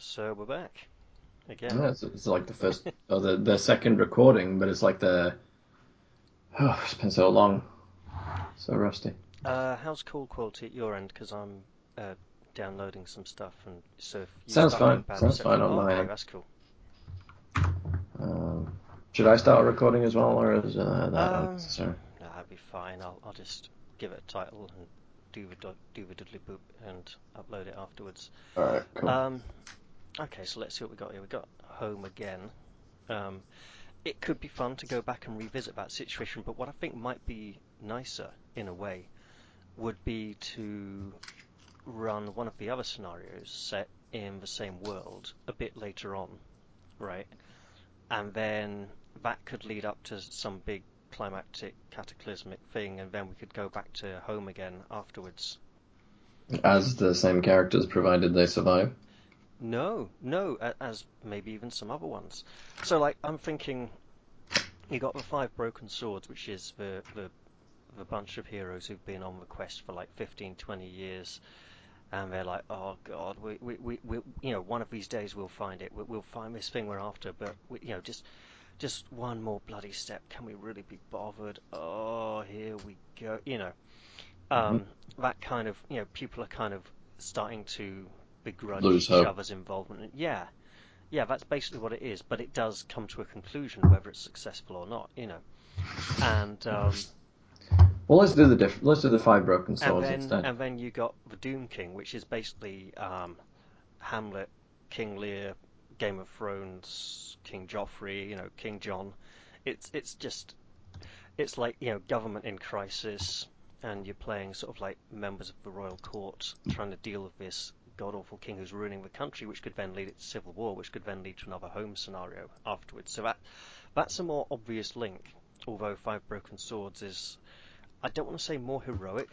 So we're back again. Yeah, it's, it's like the first or the, the second recording, but it's like the oh, it's been so long, so rusty. Uh, how's call quality at your end? Because I'm uh, downloading some stuff, and so if Sounds fine. Sounds fine on oh, my okay, end. that's cool. Um, should I start recording as well, or is uh, that Um, unnecessary? No, that'd be fine. I'll I'll just give it a title and do the do, do the diddly boop and upload it afterwards. All right, cool. Um, okay, so let's see what we got here. We got home again. Um, it could be fun to go back and revisit that situation, but what I think might be nicer in a way would be to run one of the other scenarios set in the same world a bit later on, right? And then that could lead up to some big climactic cataclysmic thing, and then we could go back to home again afterwards. As the same characters, provided they survive. No, no, as maybe even some other ones. So, like, I'm thinking, you got the five broken swords, which is the the the bunch of heroes who've been on the quest for like 15, 20 years, and they're like, oh god, we we we, we you know, one of these days we'll find it. We, we'll find this thing we're after, but we, you know, just just one more bloody step. Can we really be bothered? Oh, here we go. You know, um, that kind of, you know, people are kind of starting to begrudge Lose each hope. other's involvement. Yeah, yeah, that's basically what it is. But it does come to a conclusion, whether it's successful or not. You know, and um, Well, let's do the diff- let's do the five broken and swords then instead. and then you got the Doom King, which is basically um, Hamlet, King Lear, Game of Thrones, King Joffrey, you know, King John. It's it's just it's like you know government in crisis, and you're playing sort of like members of the royal court trying to deal with this god awful king who's ruining the country, which could then lead it to civil war, which could then lead to another home scenario afterwards. So that that's a more obvious link. Although Five Broken Swords is, I don't want to say more heroic,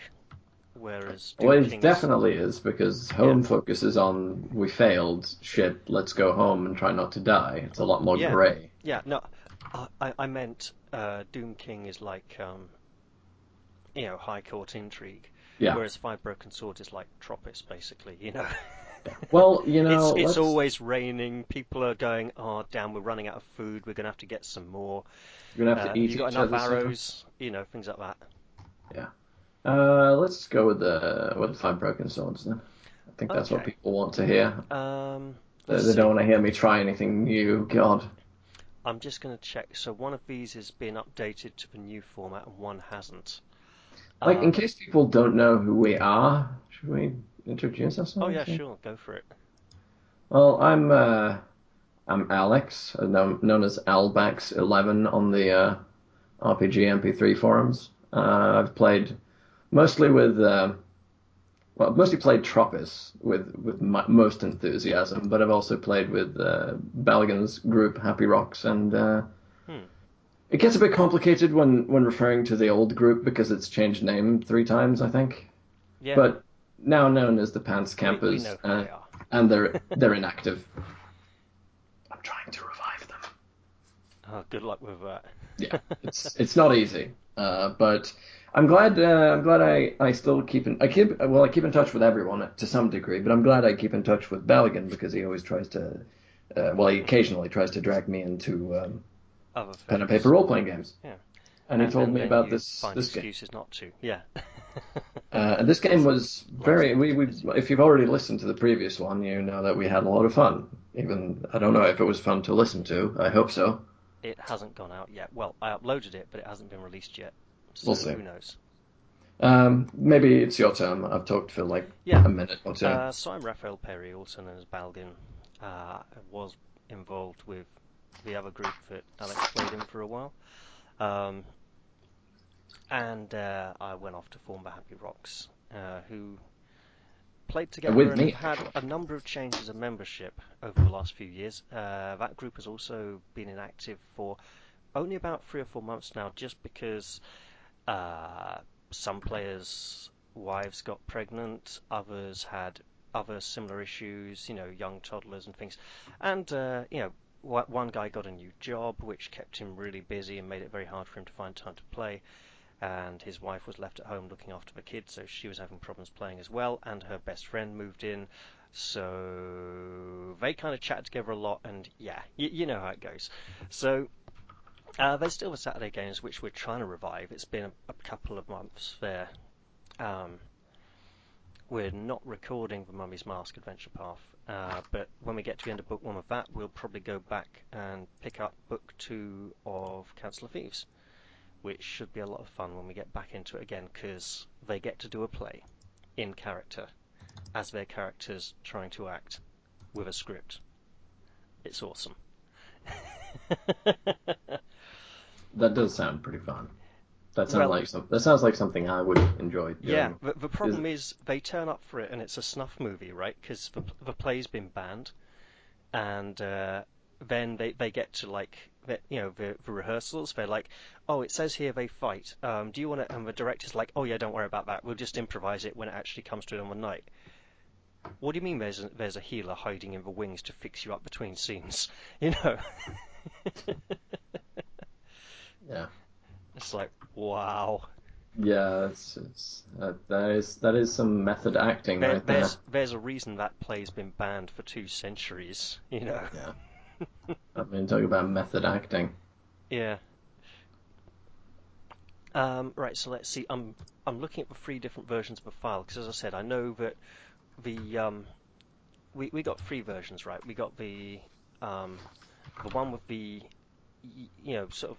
whereas Doom Well, it King is- definitely is because home Yeah. focuses on we failed, shit, let's go home and try not to die. It's a lot more Yeah. grey. Yeah, no, I, I- I meant uh, Doom King is like, um, you know, high court intrigue, Yeah. whereas Five Broken Swords is like Tropis, basically, you know. Well, you know, it's it's always raining. People are going, oh damn, we're running out of food. We're gonna have to get some more. we're gonna have Uh, to eat you got enough arrows, you know, things like that. Yeah. Uh, let's go with the with the five broken swords then. I think that's what people want to hear. Um, They, they don't want to hear me try anything new. God. I'm just gonna check. So one of these has been updated to the new format, and one hasn't. Like, in Um, case people don't know who we are, should we introduce ourselves? Oh yeah, sure, go for it. Well, I'm uh, I'm Alex, uh, known, as Albax11 on the uh, RPG MP3 forums. Uh, I've played mostly with, uh, well, I've mostly played Tropis with with my, most enthusiasm, but I've also played with uh, Baligan's group Happy Rocks, and uh, Hmm. It gets a bit complicated when when referring to the old group because it's changed name three times, I think. Yeah, But now known as the Pants we, we Campers, know who uh, they and they're they're inactive. I'm trying to revive them. Oh, good luck with that. Yeah, it's it's not easy, uh, but I'm glad uh, I'm glad I, I still keep in I keep well I keep in touch with everyone to some degree, but I'm glad I keep in touch with Baligan because he always tries to uh, well he occasionally tries to drag me into um, Other pen and paper role playing games. Yeah. And he told me about this Find this game. excuses not to. Yeah. Uh, and this game was very. We, we, if you've already listened to the previous one, you know that we had a lot of fun. Even I don't know if it was fun to listen to. I hope so. it hasn't gone out yet. Well, I uploaded it, but it hasn't been released yet. So We'll see. who knows? Um, maybe it's your turn. I've talked for like Yeah. a minute or two. Uh, so I'm Raphael Perry, also known as Balgin. Uh, was involved with the other group that Alex played in for a while. Um, and uh, I went off to form the Happy Rocks, uh, who played together with and me, have had a number of changes of membership over the last few years. Uh, that group has also been inactive for only about three or four months now, just because uh, some players' wives got pregnant, others had other similar issues, you know, young toddlers and things. And, uh, you know, one guy got a new job, which kept him really busy and made it very hard for him to find time to play. And his wife was left at home looking after the kids, so she was having problems playing as well. And her best friend moved in, So they kind of chat together a lot, and yeah, y- you know how it goes. So uh, there's still the Saturday games, which we're trying to revive. It's been a, a couple of months there. Um, we're not recording the Mummy's Mask Adventure Path, uh, but when we get to the end of book one of that, we'll probably go back and pick up book two of Council of Thieves, which should be a lot of fun when we get back into it again, because they get to do a play in character as their characters trying to act with a script. It's awesome. That does sound pretty fun. That sounds Well- like some. That sounds like something I would enjoy. Doing. Yeah, the, the problem is they turn up for it and it's a snuff movie, right? Because the, the play's been banned, and uh, then they, they get to like the, you know the, the rehearsals. They're like, oh, it says here they fight. Um, do you want to? And the director's like, oh yeah, don't worry about that. We'll just improvise it when it actually comes to it on the night. What do you mean? There's a, there's a healer hiding in the wings to fix you up between scenes? You know, Yeah. It's like wow. Yeah, it's, it's uh, that is that is some method acting There, right there. there's there's a reason that play's been banned for two centuries. You know. Yeah. I mean, talk about method acting. Yeah. Um, right, so let's see. I'm I'm looking at the three different versions of the file because, as I said, I know that the um, we we got three versions, right? We got the um, the one with the you know sort of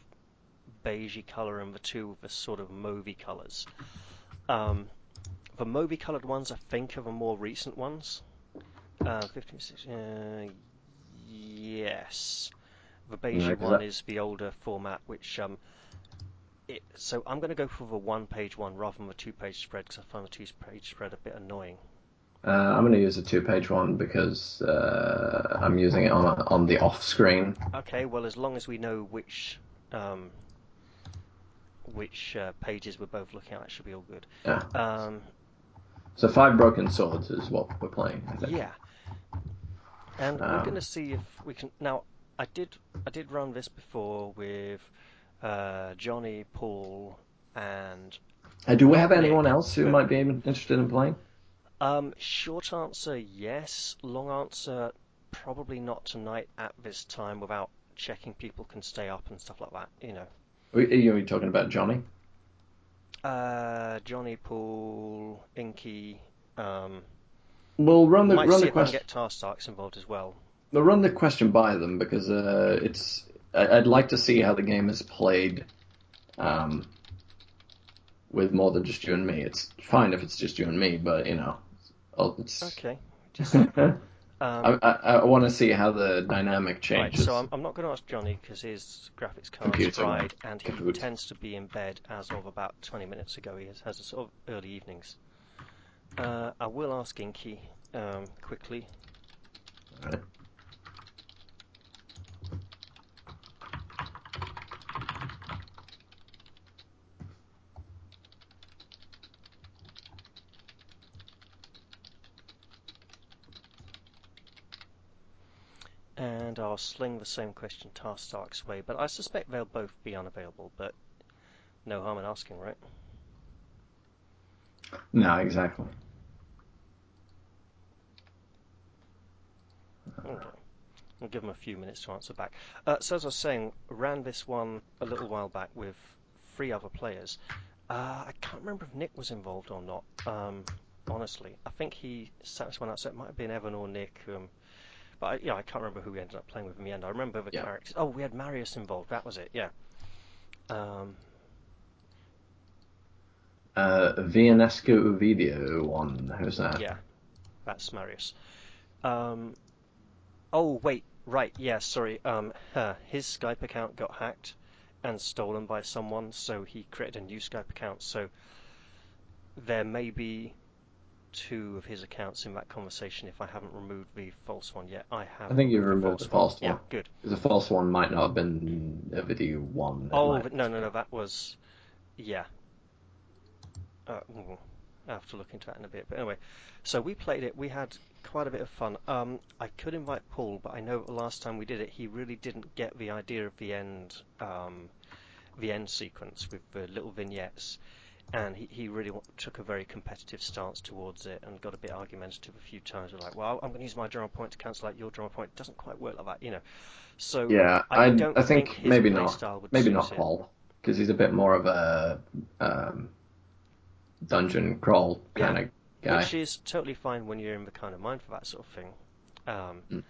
beigey color and the two with the sort of mauvey colors. Um, the mauvey colored ones, I think, are the more recent ones. Uh, 15, 16, uh, yes. The beige 'cause one that- is the older format, which um, it, so I'm going to go for the one-page one rather than the two-page spread because I find the two-page spread a bit annoying. Uh, I'm going to use a two-page one because uh, I'm using it on on the off screen. Okay, well as long as we know which um, which uh, pages we're both looking at, that should be all good. Yeah. Um, So five broken swords is what we're playing. I think. yeah, and we're Um, going to see if we can. Now, I did I did run this before with uh, Johnny, Paul, and Uh, do we have anyone else who might be interested in playing? Um, short answer, yes. Long answer, probably not tonight at this time without checking people can stay up and stuff like that, you know. Are you are talking about Johnny? Uh, Johnny, Paul, Inky, um, We'll run the might run see the if I question. get Tar Starks involved as well. We'll run the question by them because uh, it's. I- I'd like to see how the game is played, um, with more than just you and me. It's fine if it's just you and me, but you know, it's. Okay. Just, I, um, I, I want to see how the dynamic right, changes. so I'm, I'm not going to ask Johnny because his graphics card's Computer, fried and he Kahoot. tends to be in bed as of about 20 minutes ago. He has, has a sort of early evenings. Uh, I will ask Inky um, quickly. And I'll sling the same question Tar Stark's way, but I suspect they'll both be unavailable, but no harm in asking, right? No, exactly. Okay. I'll give them a few minutes to answer back. Uh, so as I was saying, ran this one a little while back with three other players. Uh, I can't remember if Nick was involved or not. Um, honestly, I think he sat this one out, so it might have been Evan or Nick. Um, but I, yeah, I can't remember who we ended up playing with in the end. I remember the Yeah. characters. Oh, we had Marius involved. That was it. Yeah. Um, Uh, Vianesco Video one. Who's that? Yeah, that's Marius. Um, oh wait, right, yeah, sorry. Um, huh, his Skype account got hacked and stolen by someone, so he created a new Skype account. So there may be two of his accounts in that conversation if I haven't removed the false one yet. I have. I think you've removed the false Yeah, one. good. The false one might not have been a video one. Oh, no, no, no, that was, yeah. Uh, I have to look into that in a bit. But anyway, so we played it. We had quite a bit of fun. Um, I could invite Paul, but I know the last time we did it, he really didn't get the idea of the end, um, the end sequence with the little vignettes. And he, he really took a very competitive stance towards it and got a bit argumentative a few times. We're like, well, I'm going to use my drama point to cancel out your drama point. It doesn't quite work like that, you know. So Yeah, I I don't I think, think maybe not. style would Maybe not. Paul, because he's a bit more of a um, dungeon crawl Yeah, kind of guy. which is totally fine when you're in the kind of mind for that sort of thing. Um, Mm.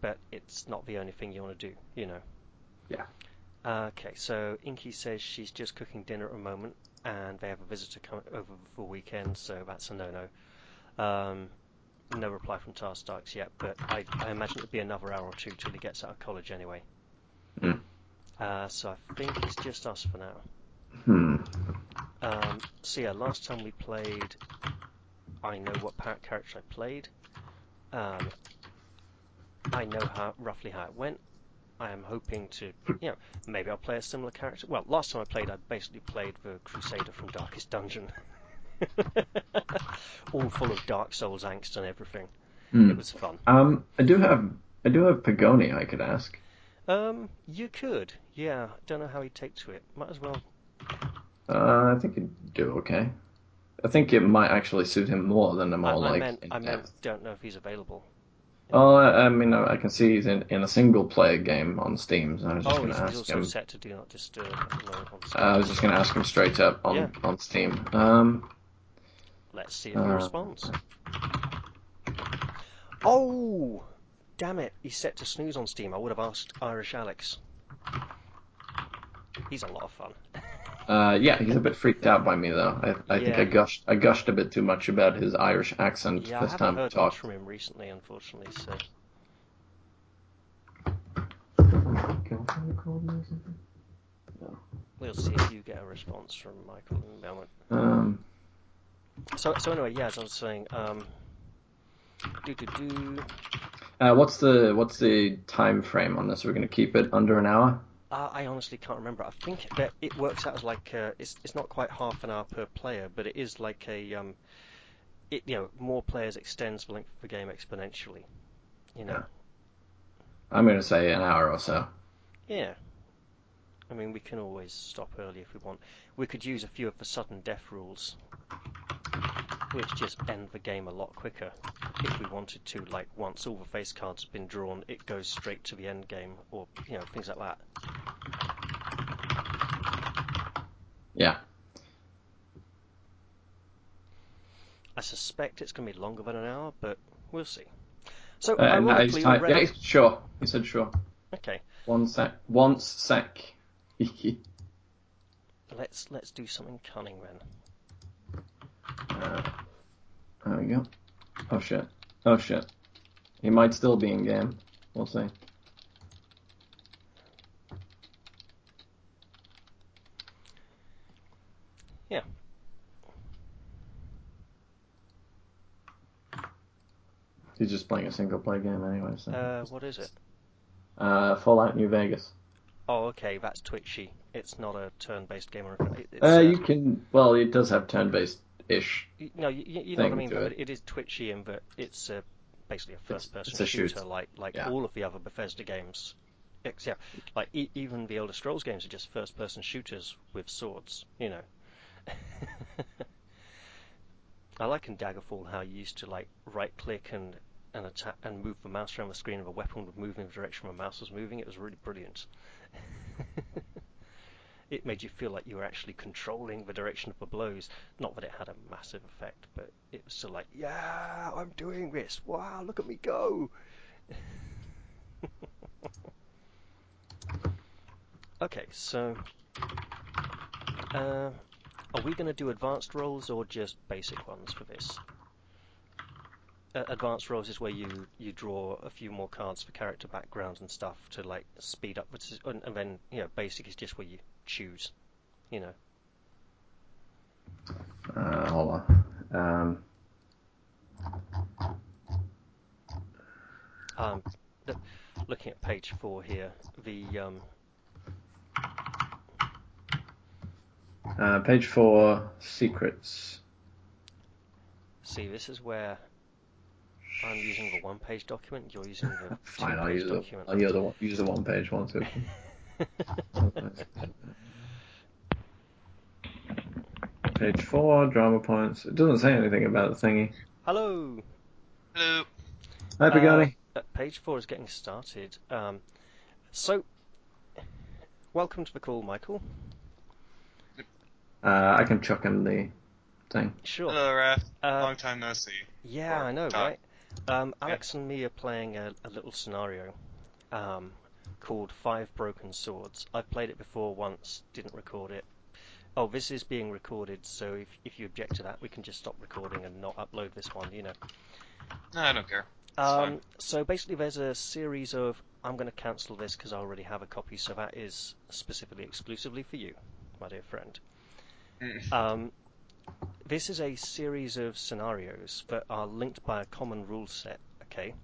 but it's not the only thing you want to do, you know. Yeah. Okay, so Inky says she's just cooking dinner at the moment, and they have a visitor coming over for the weekend, so that's a no-no. Um, no reply from Tar Starks yet, but I, I imagine it'll be another hour or two till he gets out of college anyway. Mm. Uh, so I think it's just us for now. Hmm. Um, so yeah, last time we played, I know what character I played. Um, I know how roughly how it went. I am hoping to, you know, maybe I'll play a similar character. Well, last time I played, I basically played the Crusader from Darkest Dungeon, all full of Dark Souls angst and everything. Hmm. It was fun. Um, I do have I do have Pagoni I could ask. Um, you could, yeah. Don't know how he'd take to it. Might as well. Uh, I think he'd do okay. I think it might actually suit him more than I, more I like meant, I meant, don't know if he's available. Oh, I, I mean, I, I can see he's in, in a single player game on Steam. So I was just Oh, going he's, to ask him. set to do not disturb at the moment on Steam. I was just going to ask him straight up on Yeah. on Steam. Um, Let's see if he Uh, responds. Oh, damn it! He's set to snooze on Steam. I would have asked Irish Alex. He's a lot of fun. uh, yeah, he's a bit freaked out by me though. I, I think I gushed I gushed a bit too much about his Irish accent Yeah, I haven't time we heard much talked. from him recently, unfortunately. So we'll see if you get a response from Michael in a moment. Um, So, so anyway, yeah, as I was saying, um, do do do. uh, what's the what's the time frame on this? We're going to keep it under an hour. Uh, I honestly can't remember. I think that it works out as like uh, it's it's not quite half an hour per player, but it is like a um, it you know more players extends the length of the game exponentially. You know, I'm going to say an hour or so. yeah. I mean, we can always stop early if we want. We could use a few of the sudden death rules, which just end the game a lot quicker if we wanted to. Like once all the face cards have been drawn, it goes straight to the end game, or you know things like that. Yeah. I suspect it's going to be longer than an hour, but we'll see. So, Uh, no, he's ironically, ti- yeah, sure. He said sure. Okay, One sec. Once sec. let's let's do something cunning then. Uh, there we go. Oh shit. Oh shit. He might still be in game. We'll see. Yeah. He's just playing a single play game anyway. So. Uh, what is it? Uh, Fallout New Vegas. Oh, okay, that's Twitchy. It's not a turn-based game or. It- Uh, uh, you can. Well, it does have turn-based ish. no, you, you know what I mean. it. it, is Twitchy in that it's uh, basically a first-person a shoot. shooter, like like Yeah. all of the other Bethesda games. Yeah, like e- even the Elder Scrolls games are just first-person shooters with swords. You know. I like in Daggerfall how you used to like right-click and and attack and move the mouse around the screen, and the weapon would move in the direction the mouse was moving. It was really brilliant. it made you feel like you were actually controlling the direction of the blows. Not that it had a massive effect, but it was still like, yeah, I'm doing this. Wow, look at me go. okay, so uh, are we going to do advanced rolls or just basic ones for this? Uh, advanced rolls is where you you draw a few more cards for character backgrounds and stuff to like speed up, and, and then you know basic is just where you choose, you know. Uh, hold on. Um, Um, the, looking at page four here, the um, uh, page four, secrets. see this is where I'm using the one-page document. You're using the Fine, I'll two-page use the document. I'll use the one- use the one page one too. Page four, drama points. It doesn't say anything about the thingy. Hello. Hello. Hi, Pagani. Uh, page four is getting started. Um, so, welcome to the call, Michael. Uh, I can chuck him the thing. Sure. Hello, Raph. Uh, Long time no see. Yeah, Or I know, time. right? Um, Alex and me are playing a, a little scenario um, called Five Broken Swords. I've played it before once, didn't record it. Oh, this is being recorded, so if, if you object to that, we can just stop recording and not upload this one, you know. No, I don't care. Um, so basically, there's a series of. I'm going to cancel this because I already have a copy, so that is specifically exclusively for you, my dear friend. Mm. Um, this is a series of scenarios that are linked by a common rule set. Okay.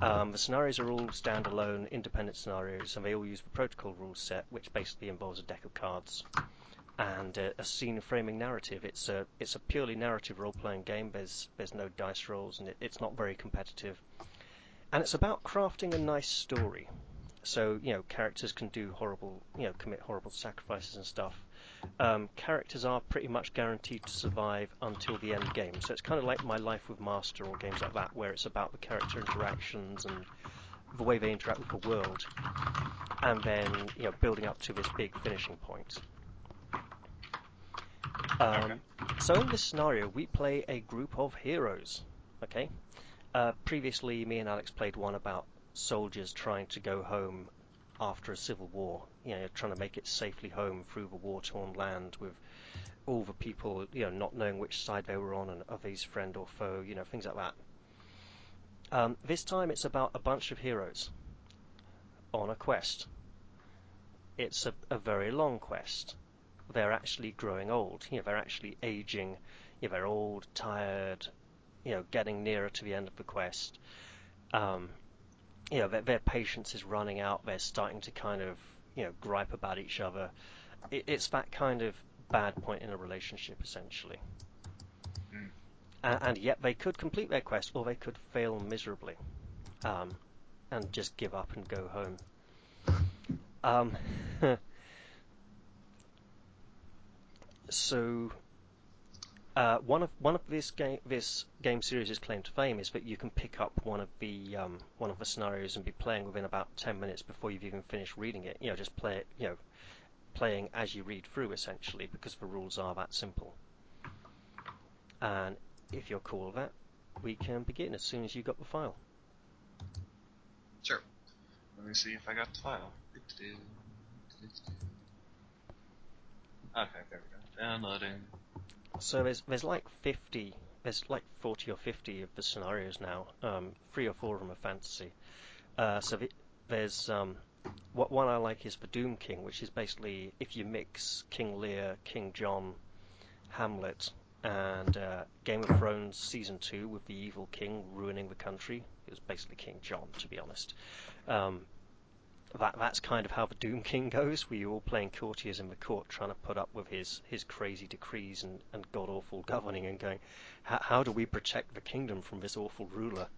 Um, the scenarios are all standalone, independent scenarios, and they all use the protocol rule set, which basically involves a deck of cards and a, a scene framing narrative. It's a it's a purely narrative role playing game. There's there's no dice rolls, and it, it's not very competitive. And it's about crafting a nice story. So you know, characters can do horrible, you know, commit horrible sacrifices and stuff. Um, characters are pretty much guaranteed to survive until the end game. So it's kind of like My Life with Master or games like that, where it's about the character interactions and the way they interact with the world, and then you know, building up to this big finishing point. Um, so in this scenario, we play a group of heroes. Okay. Uh, previously, me and Alex played one about soldiers trying to go home after a civil war. You know, trying to make it safely home through the war-torn land with all the people, you know, not knowing which side they were on and are these friend or foe. You know, things like that. Um, this time, it's about a bunch of heroes on a quest. It's a, a very long quest they're actually growing old. You know, they're actually aging. You know, they're old, tired. You know, getting nearer to the end of the quest. Um, you know, their, their patience is running out. They're starting to kind of, you know, gripe about each other. It, it's that kind of bad point in a relationship, essentially. Mm. And, and yet they could complete their quest, or they could fail miserably, um, and just give up and go home. Um, so uh, one of one of this game this game series' claim to fame is that you can pick up one of the um, one of the scenarios and be playing within about ten minutes before you've even finished reading it. You know, just play it. You know, playing as you read through essentially because the rules are that simple. And if you're cool with that, we can begin as soon as you got the file. Sure. Let me see if I got the file. Okay, there we go. Downloading. So there's there's like 50, there's like 40 or 50 of the scenarios now. Um, three or four of them are fantasy. Uh, so the, there's um, what one I like is the Doom King, which is basically if you mix King Lear, King John, Hamlet, and uh, Game of Thrones season two with the evil king ruining the country. It was basically King John, to be honest. Um, that that's kind of how the Doom King goes. We all playing courtiers in the court, trying to put up with his his crazy decrees and, and god awful governing, and going, how how do we protect the kingdom from this awful ruler?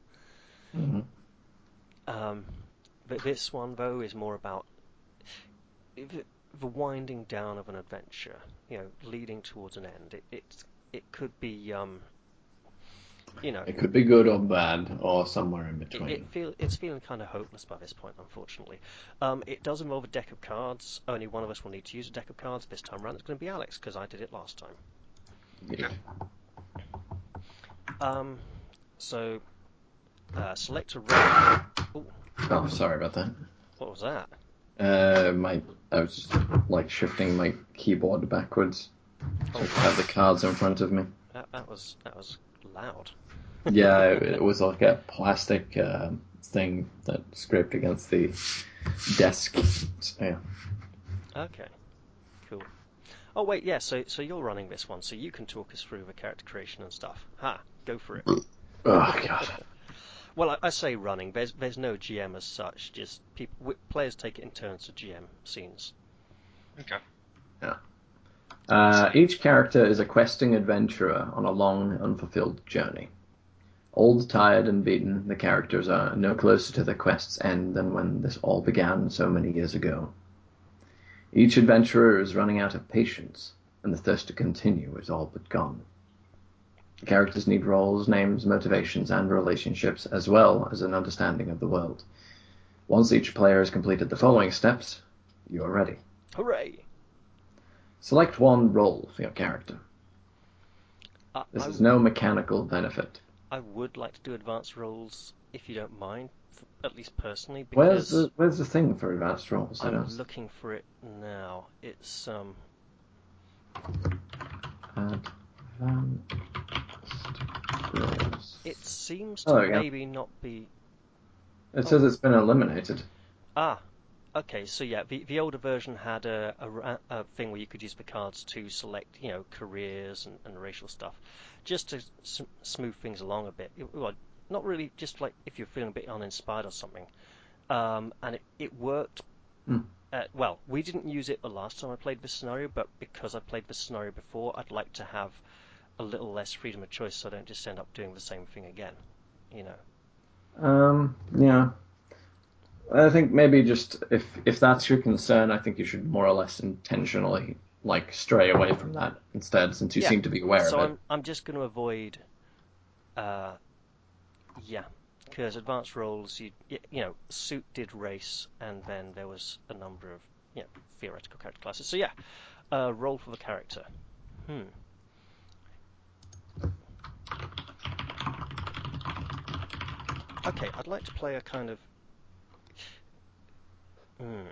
hmm Um, but this one though is more about the, the winding down of an adventure, you know, leading towards an end. It it, it could be um, you know, It could be good or bad, or somewhere in between. it feel it's feeling kind of hopeless by this point, unfortunately. Um, it does involve a deck of cards. Only one of us will need to use a deck of cards this time around. It's going to be Alex because I did it last time. Yeah. Um, so uh, select a roll. Oh, Oh, sorry about that. what was that? Uh, my I was just like shifting my keyboard backwards. So I Oh, have the cards in front of me. that, that was that was loud. Yeah, it, it was like a plastic uh, thing that scraped against the desk. So, yeah. Okay, cool. Oh wait, yeah. So so you're running this one, so you can talk us through the character creation and stuff. Ha, go for it. Oh god. Well, I, I say running. There's there's no GM as such. Just people players take it in turns to GM scenes. Okay. Uh, each character is a questing adventurer on a long, unfulfilled journey. Old, tired, and beaten, the characters are no closer to their quest's end than when this all began so many years ago. Each adventurer is running out of patience, and the thirst to continue is all but gone. The characters need roles, names, motivations, and relationships, as well as an understanding of the world. Once each player has completed the following steps, you are ready. Hooray! Select one role for your character. I, This I, is no mechanical benefit. I would like to do advanced roles if you don't mind, at least personally, Where's the where's the thing for advanced roles? I'm looking for it now. It's um Advanced roles. it seems Oh, to go. maybe not be It says it's been eliminated. Ah, okay. So yeah, the the older version had a, a a thing where you could use the cards to select, you know, careers and, and racial stuff, just to s- smooth things along a bit. It- well, not really, just like if you're feeling a bit uninspired or something. Um, and it, it worked. Hmm. Uh, well, we didn't use it the last time I played this scenario, but because I played this scenario before, I'd like to have a little less freedom of choice, so I don't just end up doing the same thing again. You know. Um, yeah. I think maybe just if if that's your concern, I think you should more or less intentionally like stray away from that instead, since you Yeah. seem to be aware so of it. I'm I'm just going to avoid, uh, yeah, because advanced roles, you you know, suit did race, and then there was a number of you know theoretical character classes. So yeah, uh, role for the character. Hmm. Okay, I'd like to play a kind of. Hmm.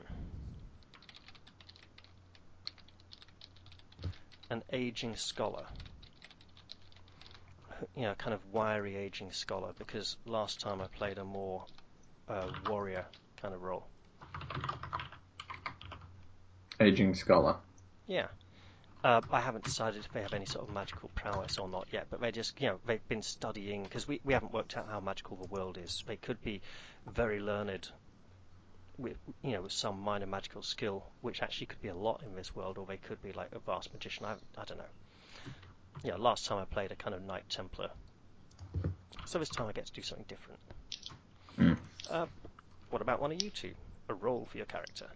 An aging scholar you know, kind of wiry aging scholar because last time I played a more uh, warrior kind of role. Aging scholar. Yeah. Uh, I haven't decided if they have any sort of magical prowess or not yet, but they just, you know, they've been studying because we, we haven't worked out how magical the world is. They could be very learned with, you know, with some minor magical skill, which actually could be a lot in this world, or they could be like a vast magician. I, I don't know. Yeah, last time I played a kind of Knight Templar. So this time I get to do something different. Hmm. Uh, what about one of you two? A role for your character.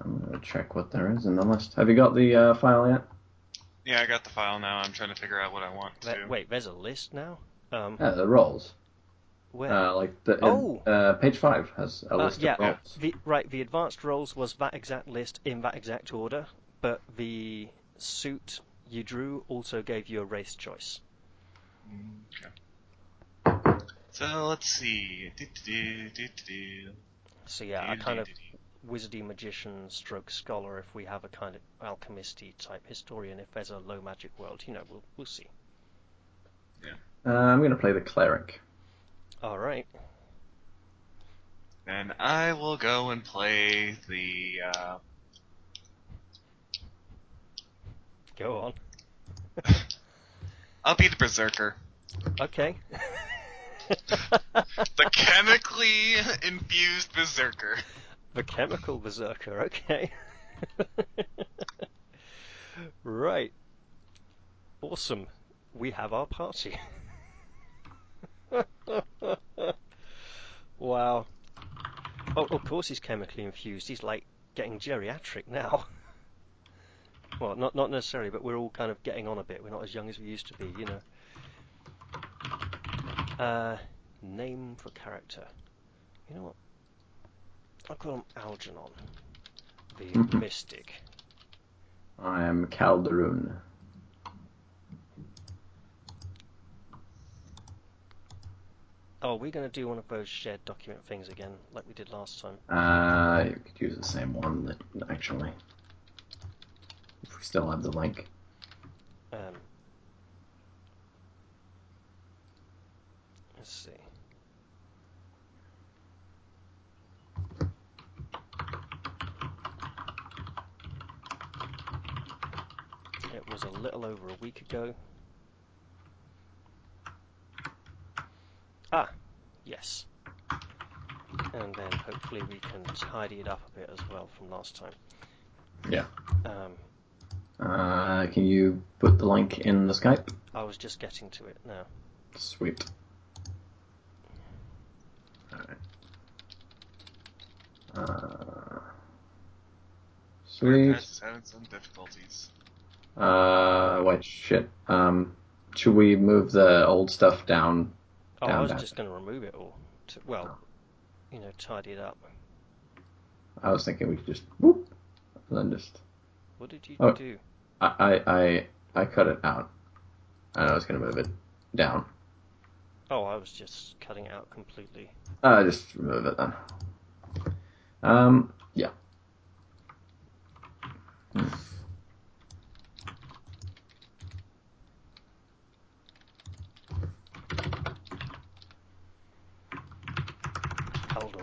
I'm gonna check what there is in the list. Have you got the uh, file yet? Yeah, I got the file now. I'm trying to figure out what I want There- to. wait, there's a list now? Um, Yeah, the roles. Where? Uh, like the Oh! uh, page five has a Uh, list yeah, of roles. the, right, the advanced roles was that exact list in that exact order, but the suit you drew also gave you a race choice. Okay. So let's see. So yeah, a kind of wizardy magician stroke scholar if we have a kind of alchemisty type historian if there's a low magic world, you know, we'll, we'll see. Uh, I'm gonna play the cleric. Alright, Then I will go and play the. Uh, go on. I'll be the berserker. Okay. The chemically infused berserker. The chemical berserker, okay. right. Awesome. We have our party. wow. Oh, of course he's chemically infused. He's like getting geriatric now. Well, not not necessarily, but we're all kind of getting on a bit. We're not as young as we used to be, you know. Uh, name for character. You know what? I'll call him Algernon, the mystic. I am Calderoon. Oh, we're going to do one of those shared document things again, like we did last time. Uh, you could use the same one, that, actually. If we still have the link. Um, let's see. It was a little over a week ago. Ah, yes. And then hopefully we can tidy it up a bit as well from last time. Yeah. Um, Uh, can you put the link in the Skype? I was just getting to it now. Sweet. Alright. Uh, Sweet. Guys is having some difficulties. Uh, wait, shit. Um, should we move the old stuff down? Oh, I was just going to remove it all. To, well, you know, tidy it up. I was thinking we could just whoop, and then just. What did you Oh. do? I I I, I cut it out. And I was gonna move it down. Oh, I was just cutting it out completely. Uh, just remove it then. Um, yeah.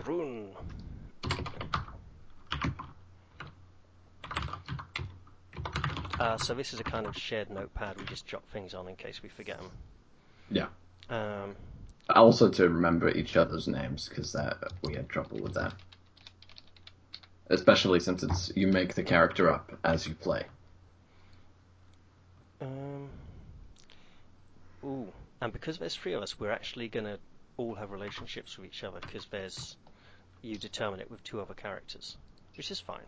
Calderon. Uh, so this is a kind of shared notepad. We just jot things on in case we forget them. Yeah. Um, Also to remember each other's names because that we had trouble with that. Especially since it's you make the character up as you play. um, ooh, and because there's three of us, we're actually gonna all have relationships with each other because there's you determine it with two other characters, which is fine.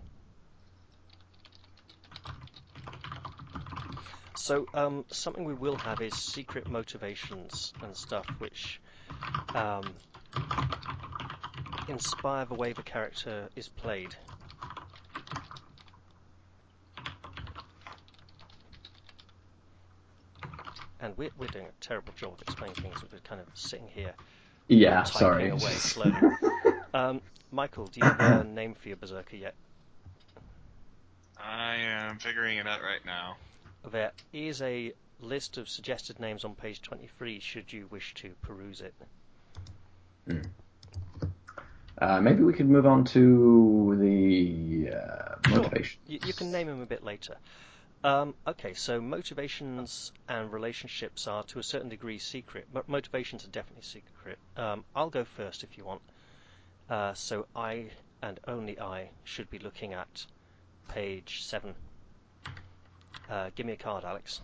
So, um, something we will have is secret motivations and stuff, which um, inspire the way the character is played. And we're, we're doing a terrible job of explaining things. We're kind of sitting here Yeah, sorry. away slowly. Um, Michael, do you have a name for your berserker yet? I am figuring it out right now. There is a list of suggested names on page 23 should you wish to peruse it. Uh, maybe we could move on to the uh, Sure. motivation. You, you can name them a bit later. Um, okay, so motivations and relationships are to a certain degree secret, but motivations are definitely secret. Um, I'll go first if you want. Uh, so I and only I should be looking at page 7. Uh, give me a card, Alex.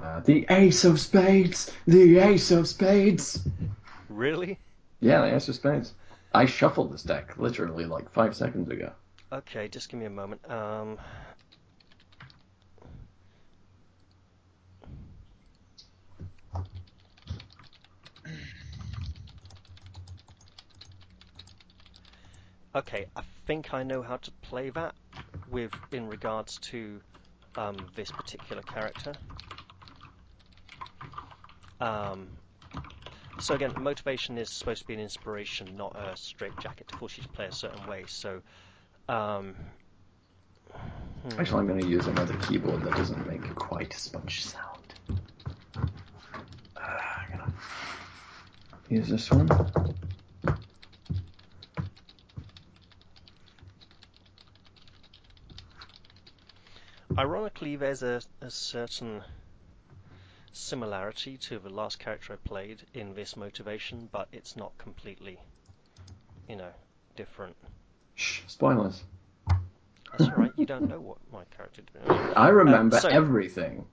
Uh, the Ace of Spades! The Ace of Spades! Really? Yeah, the Ace of Spades. I shuffled this deck literally like five seconds ago. Okay, just give me a moment. Um, okay, I think I know how to play that with in regards to um, this particular character. Um, so again, motivation is supposed to be an inspiration, not a straitjacket to force you to play a certain way. So, um, hmm. Actually, I'm going to use another keyboard that doesn't make quite as much sound. Uh, I'm gonna use this one. Ironically, there's a, a certain similarity to the last character I played in this motivation, but it's not completely, you know, different. Shh, spoilers. That's alright, you don't know what my character did. I remember so- everything.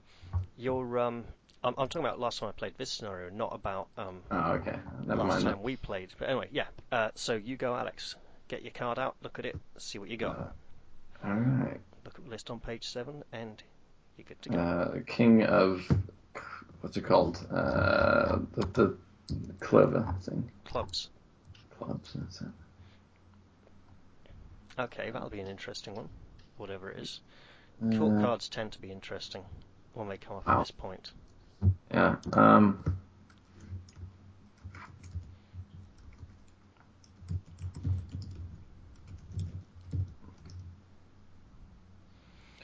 You're, um, I'm, I'm talking about last time I played this scenario, not about um, Oh, okay. Never last mind. time we played. But anyway, yeah. Uh, so you go, Alex. Get your card out, look at it, see what you got. Uh, Alright. Look list on page 7, and you're good to go. Uh, King of. What's it called? Uh, the, the clover thing. Clubs. Clubs, that's it. Okay, that'll be an interesting one, whatever it is. Court Uh, cards tend to be interesting when they come up at this point. Yeah. Um.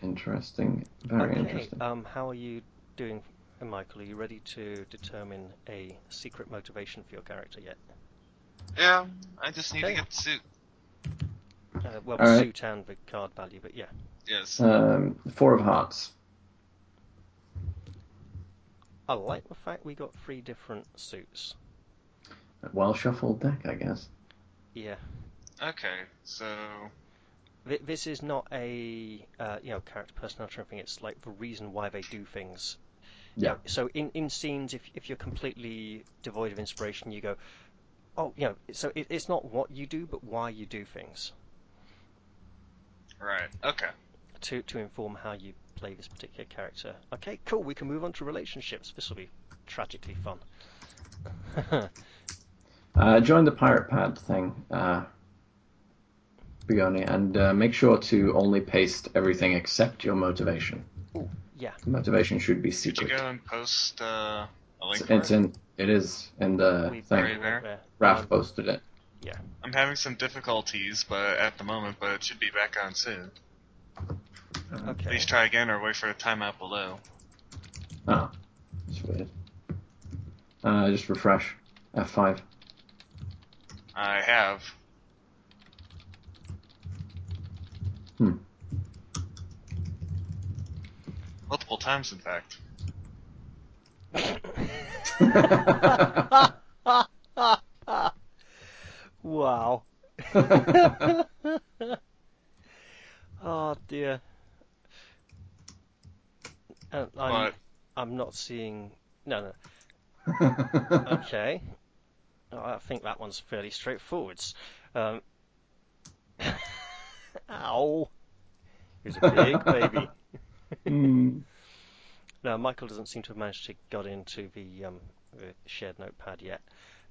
Interesting. Very okay, interesting. um, how are you doing, Michael? Are you ready to determine a secret motivation for your character yet? Yeah, I just need Okay. to get the suit. Uh, well, All right. suit and the card value, but yeah. Yes. Um, four of hearts. I like the fact we got three different suits. Well shuffled deck, I guess. Yeah. Okay, so Th- This is not a uh, you know character personality or anything. It's like the reason why they do things. You Yeah. know, so in, in scenes, if if you're completely devoid of inspiration, you go, oh, you know. So it, it's not what you do, but why you do things. right. Okay. to to inform how you play this particular character. Okay, cool. We can move on to relationships. This will be tragically fun. Uh, join the pirate pad thing, uh, Bioni, and uh, make sure to only paste everything except your motivation. yeah. Motivation should be Did you secret. go and post uh, a link It's, for it's it? in. It is in the We've thing. Right there. there. Raph Um, posted it. Yeah. I'm having some difficulties, but at the moment, but it should be back on soon. okay. Please try again or wait for a timeout below. Oh, that's weird. Uh, just refresh. F5. I have. Hmm. Multiple times, in fact. Wow. Oh dear. And I'm But I'm not seeing. No, no. Okay. I think that one's fairly straightforward. Um, ow. He's a big baby. Hmm. No, Michael doesn't seem to have managed to get into the, um, the shared notepad yet.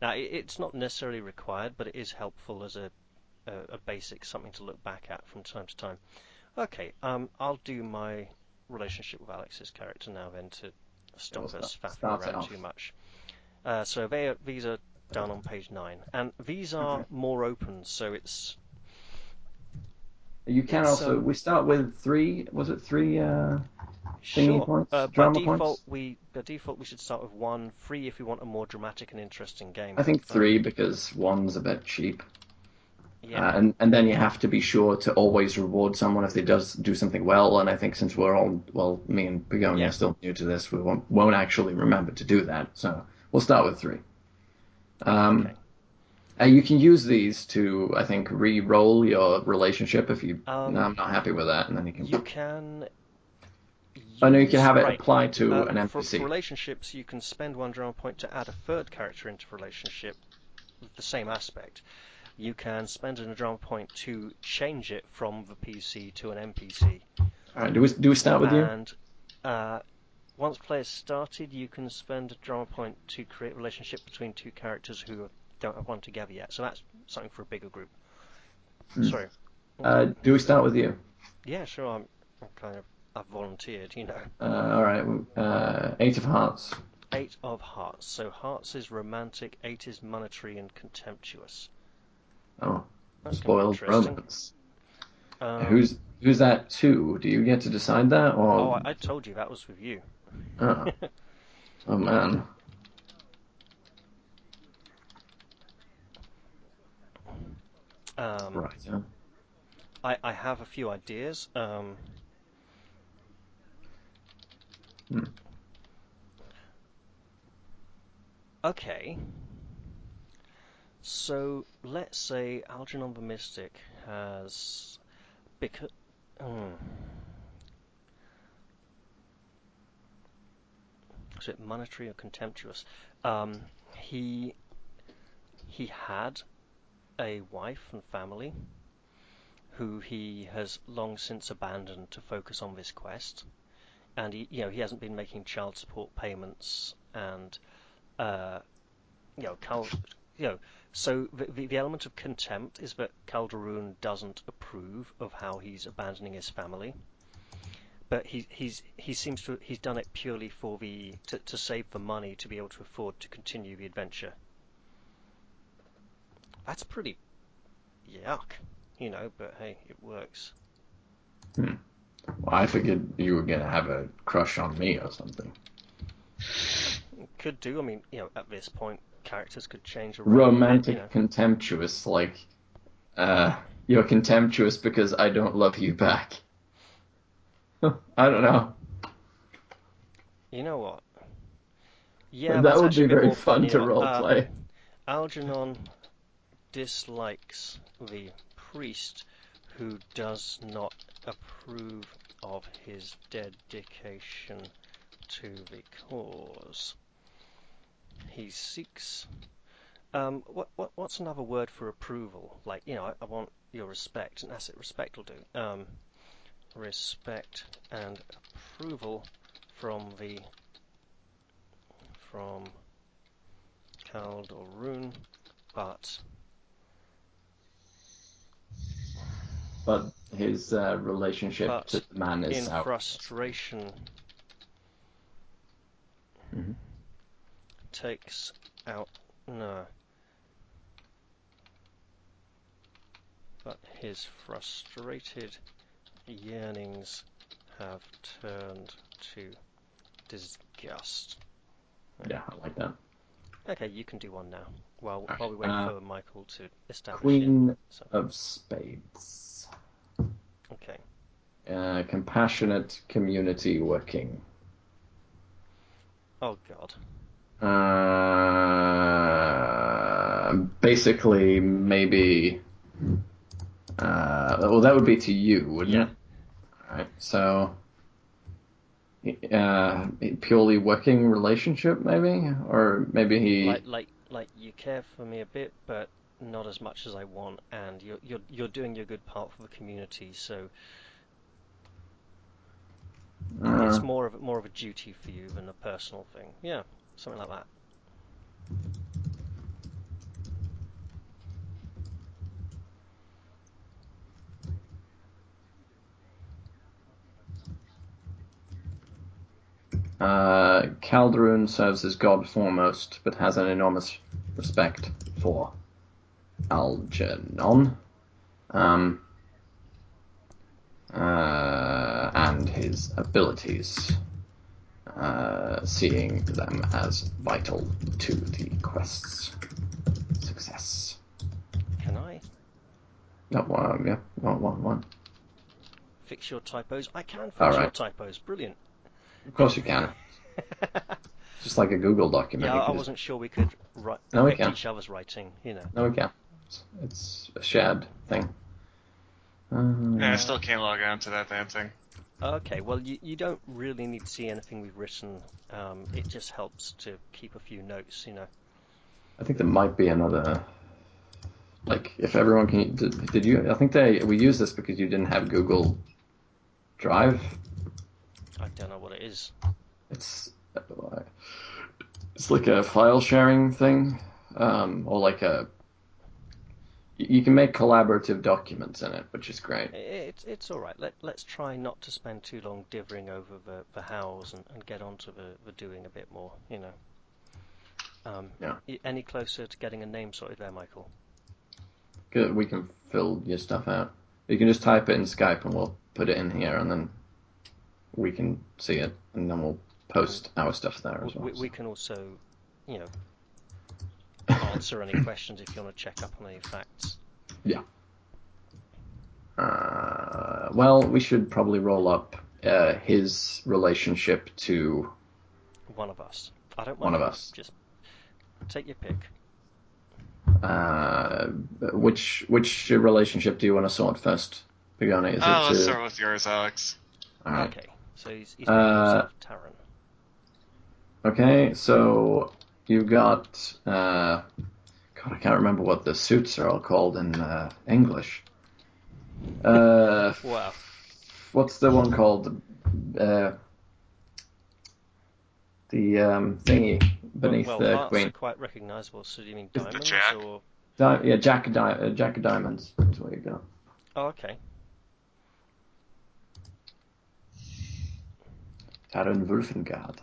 Now, it, it's not necessarily required, but it is helpful as a, a, a basic something to look back at from time to time. Okay, um, I'll do my relationship with Alex's character now then to stop us faffing around too much. Uh, so they are, these are down on page nine, and these are more open, so it's You can also. um, we start with three. Was it three? Uh, Sure. points? Uh, by Drama default, points? we by default we should start with one, three if we want a more dramatic and interesting game. I think three because one's a bit cheap. yeah. Uh, and and then you have to be sure to always reward someone if they does do something well. And I think since we're all well, me and Begonia Yeah. are still new to this, we won't won't actually remember to do that. So we'll start with three. Um, Okay. Uh, you can use these to, I think, re-roll your relationship if you. Um, no, I'm not happy with that, and then you can. You can. oh no, you can have it right, apply to uh, an NPC. for relationships, you can spend one drama point to add a third character into relationship with the same aspect. You can spend a drama point to change it from the PC to an NPC. All right, do we do we start with you? and uh, once players started, you can spend a drama point to create a relationship between two characters who don't have one together yet. So that's something for a bigger group. Hmm. Sorry. Uh, do we start with you? Yeah, sure. I'm, I'm kind of I've volunteered, you know. Uh, all right. Uh, eight of hearts. Eight of hearts. So hearts is romantic, eight is monetary and contemptuous. Oh, That's spoiled romance. Um, Who's who's that to? Do you get to decide that, or? Oh, I, I told you that was with you. Oh. Oh, man. Um, Right. I, I have a few ideas. Um, Hmm. Okay. So let's say Algernon the Mystic has because is it monetary or contemptuous? Um, he he had a wife and family who he has long since abandoned to focus on this quest, and he you know he hasn't been making child support payments and uh, you know Cal, you know so the, the element of contempt is that Calderon doesn't approve of how he's abandoning his family. But he he's he seems to he's done it purely for the to, to save the money to be able to afford to continue the adventure. That's pretty yuck, you know, but hey, it works. Well, I figured you were gonna have a crush on me or something. Could do. I mean, you know, at this point, characters could change around. Romantic, You know. contemptuous, like, uh, you're contemptuous because I don't love you back. I don't know. You know what? Yeah, that would be very fun to uh, roleplay. Algernon dislikes the priest who does not approve of his dedication to the cause. He seeks. Um, what, what what's another word for approval? Like you know, I, I want your respect, and that's it. Respect will do. Um, respect and approval from the from Calderon, but But his uh, relationship But to the man is in out. frustration Mhm. takes out no. But his frustrated yearnings have turned to disgust. Yeah, I like that. Okay, you can do one now. While while we wait uh, for Michael to establish Queen it. So, of Spades. Okay. Uh, compassionate community working. Oh God. Uh, basically, maybe. Uh, well, that would be to you, wouldn't Yeah. it? Alright, so. Uh, purely working relationship, maybe? Or maybe he. Like like like you care for me a bit, but not as much as I want, and you're you're you're doing your good part for the community. So uh, it's more of more of a duty for you than a personal thing. Yeah, something like that. Uh, Calderon serves as god foremost, but has an enormous respect for Algernon um, uh, and his abilities, uh, seeing them as vital to the quest's success. Can I No, um, yeah, one, one, one. fix your typos? I can fix All your typos. Brilliant. Of course you can. Just like a Google document. yeah, I wasn't sure we could write No, we can. each other's writing. You know. No, we can't. It's- It's a shared thing. Um, Yeah, I still can't log on to that damn thing. Okay, well, you, you don't really need to see anything we've written. Um, it just helps to keep a few notes, you know. I think there might be another. Like, if everyone can. Did, did you? I think they. We used this because you didn't have Google Drive. I don't know what it is. It's. It's like a file sharing thing, um, or like a. You can make collaborative documents in it, which is great. It's it's all right. Let let's try not to spend too long divvying over the, the hows and, and get on to the, the doing a bit more, you know. Um, Yeah. Any closer to getting a name sorted there, Michael? Good, We can fill your stuff out. You can just type it in Skype, and we'll put it in here, and then we can see it, and then we'll post our stuff there as well. We, we can also, you know, answer any questions if you want to check up on any facts. Yeah. Uh, well, we should probably roll up uh, his relationship to One of us. I don't one of us. Just take your pick. Uh, which which relationship do you want to sort first, Pagani? Is Oh, it let's to... start with yours, Alex. All right. Okay, so he's, he's Uh, uh, himself Taran. Okay, so you got. Uh, God, I can't remember what the suits are all called in uh, English. Uh, Wow. what's the one called? Uh, the um, thingy beneath well, the hearts queen. are quite recognisable. So do you mean Is the diamonds jack? or? Di- yeah, Jack of, Di- uh, Jack of Diamonds is what you got. Oh, okay. Taran Wolfengard.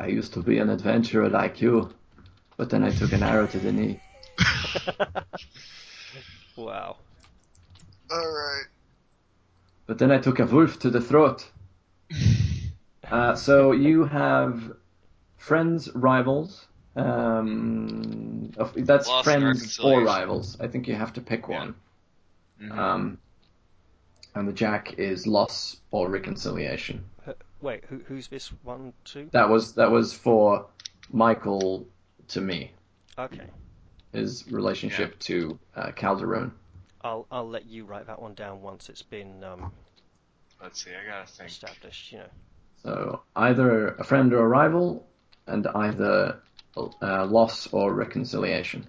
I used to be an adventurer like you, but then I took an arrow to the knee. wow. Alright. But then I took a wolf to the throat. Uh, so you have friends, rivals. Um, of, that's Loss and friends or rivals. I think you have to pick Yeah. one. Mhm. Um, and the jack is loss or reconciliation. H- Wait, who, who's this one to? That was that was for Michael to me. Okay, His relationship to uh, Calderon. I'll I'll let you write that one down once it's been um, Let's see, I gotta think. established. You know. So either a friend or a rival, and either uh, loss or reconciliation.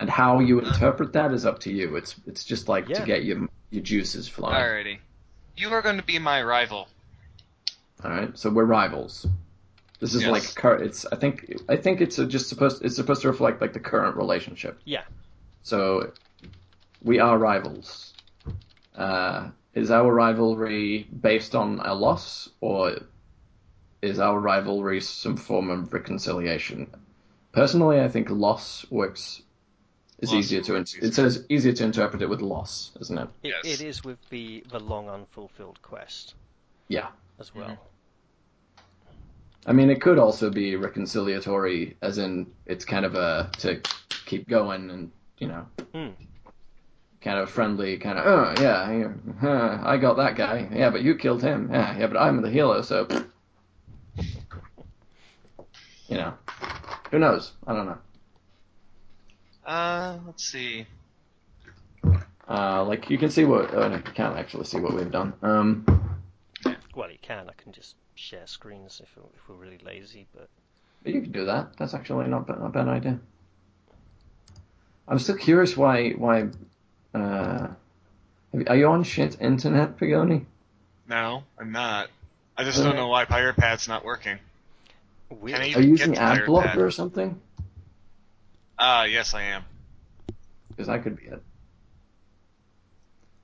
And how you interpret that is up to you. It's it's just like Yeah. to get your your juices flowing. Alrighty. You are going to be my rival. All right, so we're rivals. This is Yes. like cur- it's. I think I think it's a just supposed it's supposed to reflect like the current relationship. Yeah. So we are rivals. Uh, is our rivalry based on a loss, or is our rivalry some form of reconciliation? Personally, I think loss works. Is Loss easier to works in- it says easier to interpret it with loss, isn't it? It, Yes. it is with the the long unfulfilled quest Yeah. as well. Mm-hmm. I mean, it could also be reconciliatory, as in it's kind of a to keep going and you know, Hmm. kind of friendly, kind of oh yeah, I got that guy, yeah, but you killed him, yeah, yeah, but I'm the healer, so you know, who knows? I don't know. Uh, let's see. Uh, like you can see what, oh, no, you can't actually see what we've done. Um, Well, you can. I can just share screens if if we're really lazy, but but you can do that. That's actually not not a bad idea. I'm still curious why why. Uh, are you on shit internet, Pagoni? No, I'm not. I just Okay. don't know why Pirate Pad's not working. we Can I Are you using the ad blocker or something? Ah, yes, I am. Because that could be it.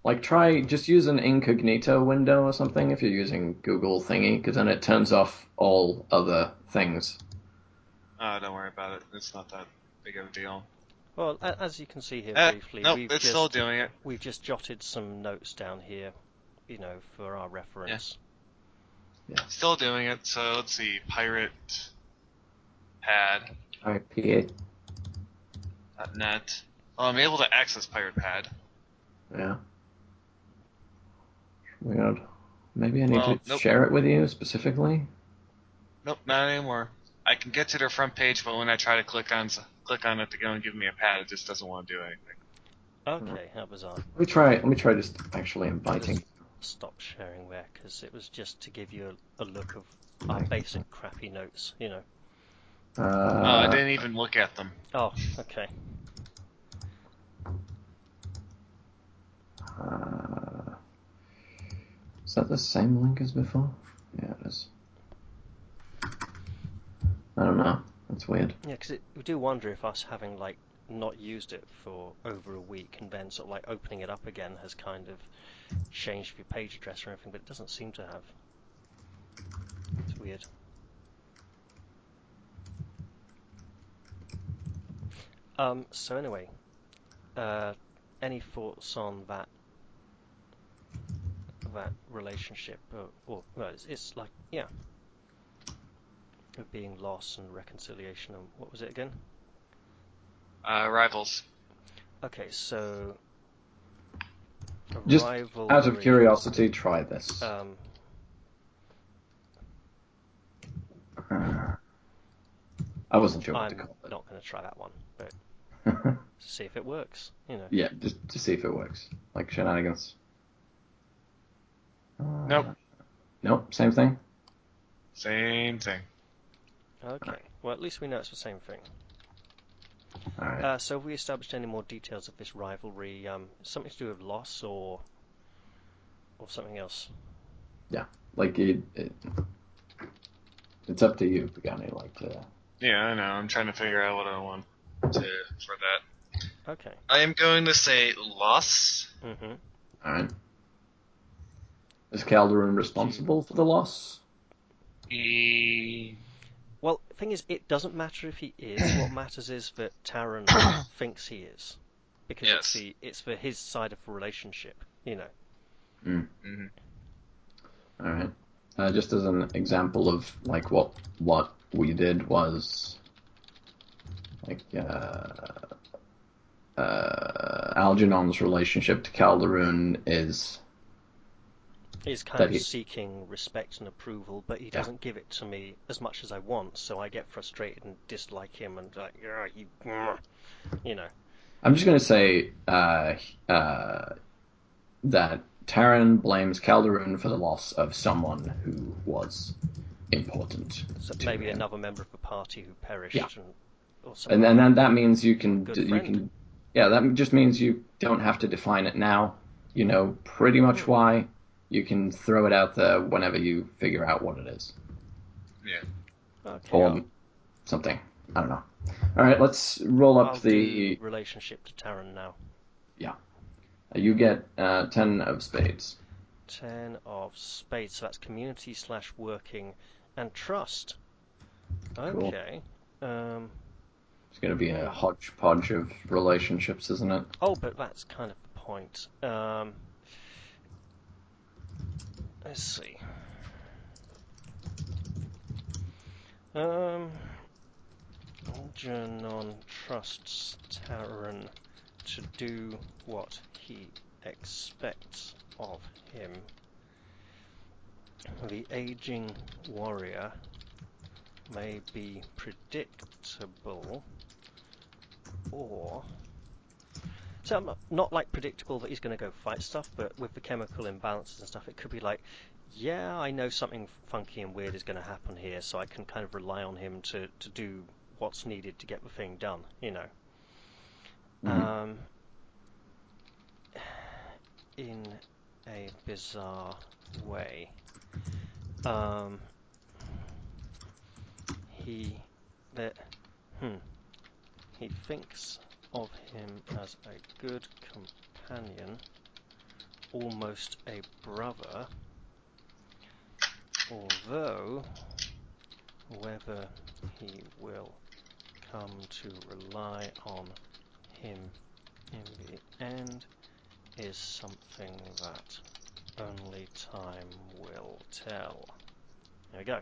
Like, try just use an incognito window or something if you're using Google thingy, because then it turns off all other things. Oh, don't worry about it. It's not that big of a deal. well, as you can see here Uh, briefly, nope, we've it's just still doing it. we've just jotted some notes down here, you know, for our reference. Still doing it. So let's see. Pirate Pad. IPA. net. Well, I'm able to access Pirate Pad. Yeah. Weird. Maybe I need Well, to nope. share it with you specifically. Nope, not anymore. I can get to their front page, but when I try to click on click on it to go and give me a pad, it just doesn't want to do anything. Okay, how bizarre. Let me try. Let me try just actually inviting. Stop sharing there because it was just to give you a, a look of our Right. basic crappy notes, you know. Uh, oh, I didn't even look at them. Oh, okay. uh, is that the same link as before? Yeah, it is. I don't know. That's weird. Yeah, because we do wonder if us having like not used it for over a week and then sort of like opening it up again has kind of changed your page address or anything, but it doesn't seem to have. It's weird. Um. So anyway, uh, any thoughts on that? That relationship, or, or well, it's, it's like yeah, of being loss and reconciliation, and what was it again? Uh, rivals. Okay, so Just rivalry, Out of curiosity, try this. Um, Uh, I wasn't sure what I'm to call it. not going to try that one, but see if it works. You know. yeah, just to see if it works. Like shenanigans. Uh, Nope. Nope. Same thing. Same thing. Okay. Well, at least we know it's the same thing. All right. Uh, so, have we established any more details of this rivalry? Um, something to do with loss, or or something else? Yeah. Like it, it, it's up to you, Pagani. Like to. Yeah, I know. I'm trying to figure out what I want to for that. Okay. I am going to say loss. Mm-hmm. All right. Is Calderon responsible for the loss? Well, the thing is, it doesn't matter if he is. what matters is that Taran thinks he is, because it's the it's for his side of the relationship. You know. mhm. All right. Uh, just as an example of like what what we did was like uh, uh, Algernon's relationship to Calderon is is kind of he- seeking respect and approval, but he doesn't give it to me as much as I want. So I get frustrated and dislike him, and like, yeah, you, you know, I'm just gonna say uh, uh, that Taran blames Calderon for the loss of someone who was important. so to maybe him. another member of the party who perished, Yeah. and, or. And and then that means you can d- you can Yeah, that just means you don't have to define it now. You know pretty much Hmm. why. You can throw it out there whenever you figure out what it is. Yeah. Okay. Or something. I don't know. All right, let's roll up I'll the. relationship to Taran now. Yeah. You get uh, ten of spades. Ten of spades. So that's community slash working and trust. Okay. Um. It's going to be a hodgepodge of relationships, isn't it? Oh, but that's kind of the point. Um. Let's see. Um. Algernon trusts Taran to do what he expects of him. The aging warrior may be predictable or so I'm not- not like predictable that he's going to go fight stuff, but with the chemical imbalances and stuff, it could be like, yeah, I know something funky and weird is going to happen here, so I can kind of rely on him to, to do what's needed to get the thing done, you know. Mhm. Um, in a bizarre way. Um, he that hmm he thinks of him as a good companion, almost a brother. Although whether he will come to rely on him in the end is something that only time will tell. There we go.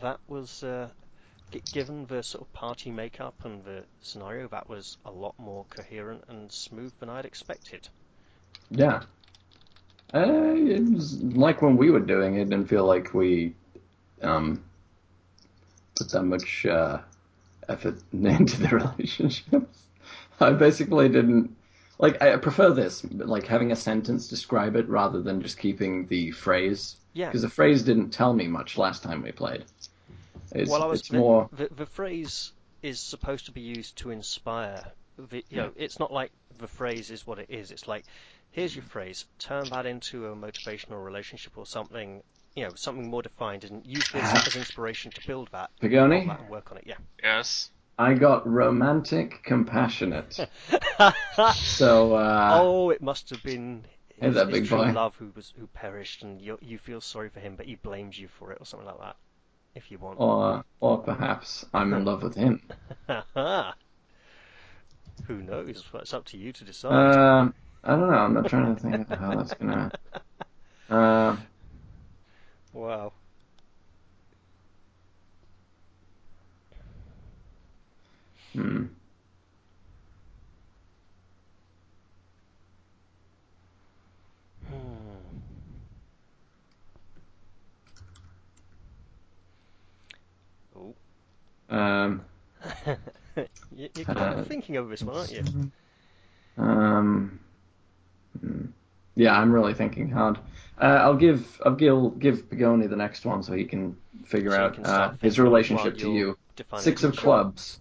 That was, uh, given the sort of party makeup and the scenario, that was a lot more coherent and smooth than I'd expected. Yeah. Uh, it was like when we were doing it, didn't feel like we um, put that much uh, effort into the relationships. I basically didn't like. I prefer this, like having a sentence describe it rather than just keeping the phrase. Yeah. Because the phrase didn't tell me much last time we played. It's, Well, I was it's the, more. the the phrase is supposed to be used to inspire. The, you know, it's not like the phrase is what it is. It's like, here's your phrase. Turn that into a motivational relationship or something. You know, something more defined, and use this as inspiration to build that, on Pagoni, that and work on it. Yeah. Yes. I got romantic, compassionate. So, uh, oh, it must have been Hey his, there, his big true boy. love who was who perished, and you you feel sorry for him, but he blames you for it or something like that. If you want. or or perhaps I'm in love with him. Who knows? Well, it's up to you to decide. Um, I don't know. I'm not trying to think of how that's gonna. Uh, wow. hmm. Hmm. Oh. Um, You- You're kind Uh, thinking over this one, aren't you? um, hmm. yeah, I'm really thinking hard. Uh, I'll give I'll give give Pagoni the next one so he can figure So out can uh, his relationship to you. Six of clubs,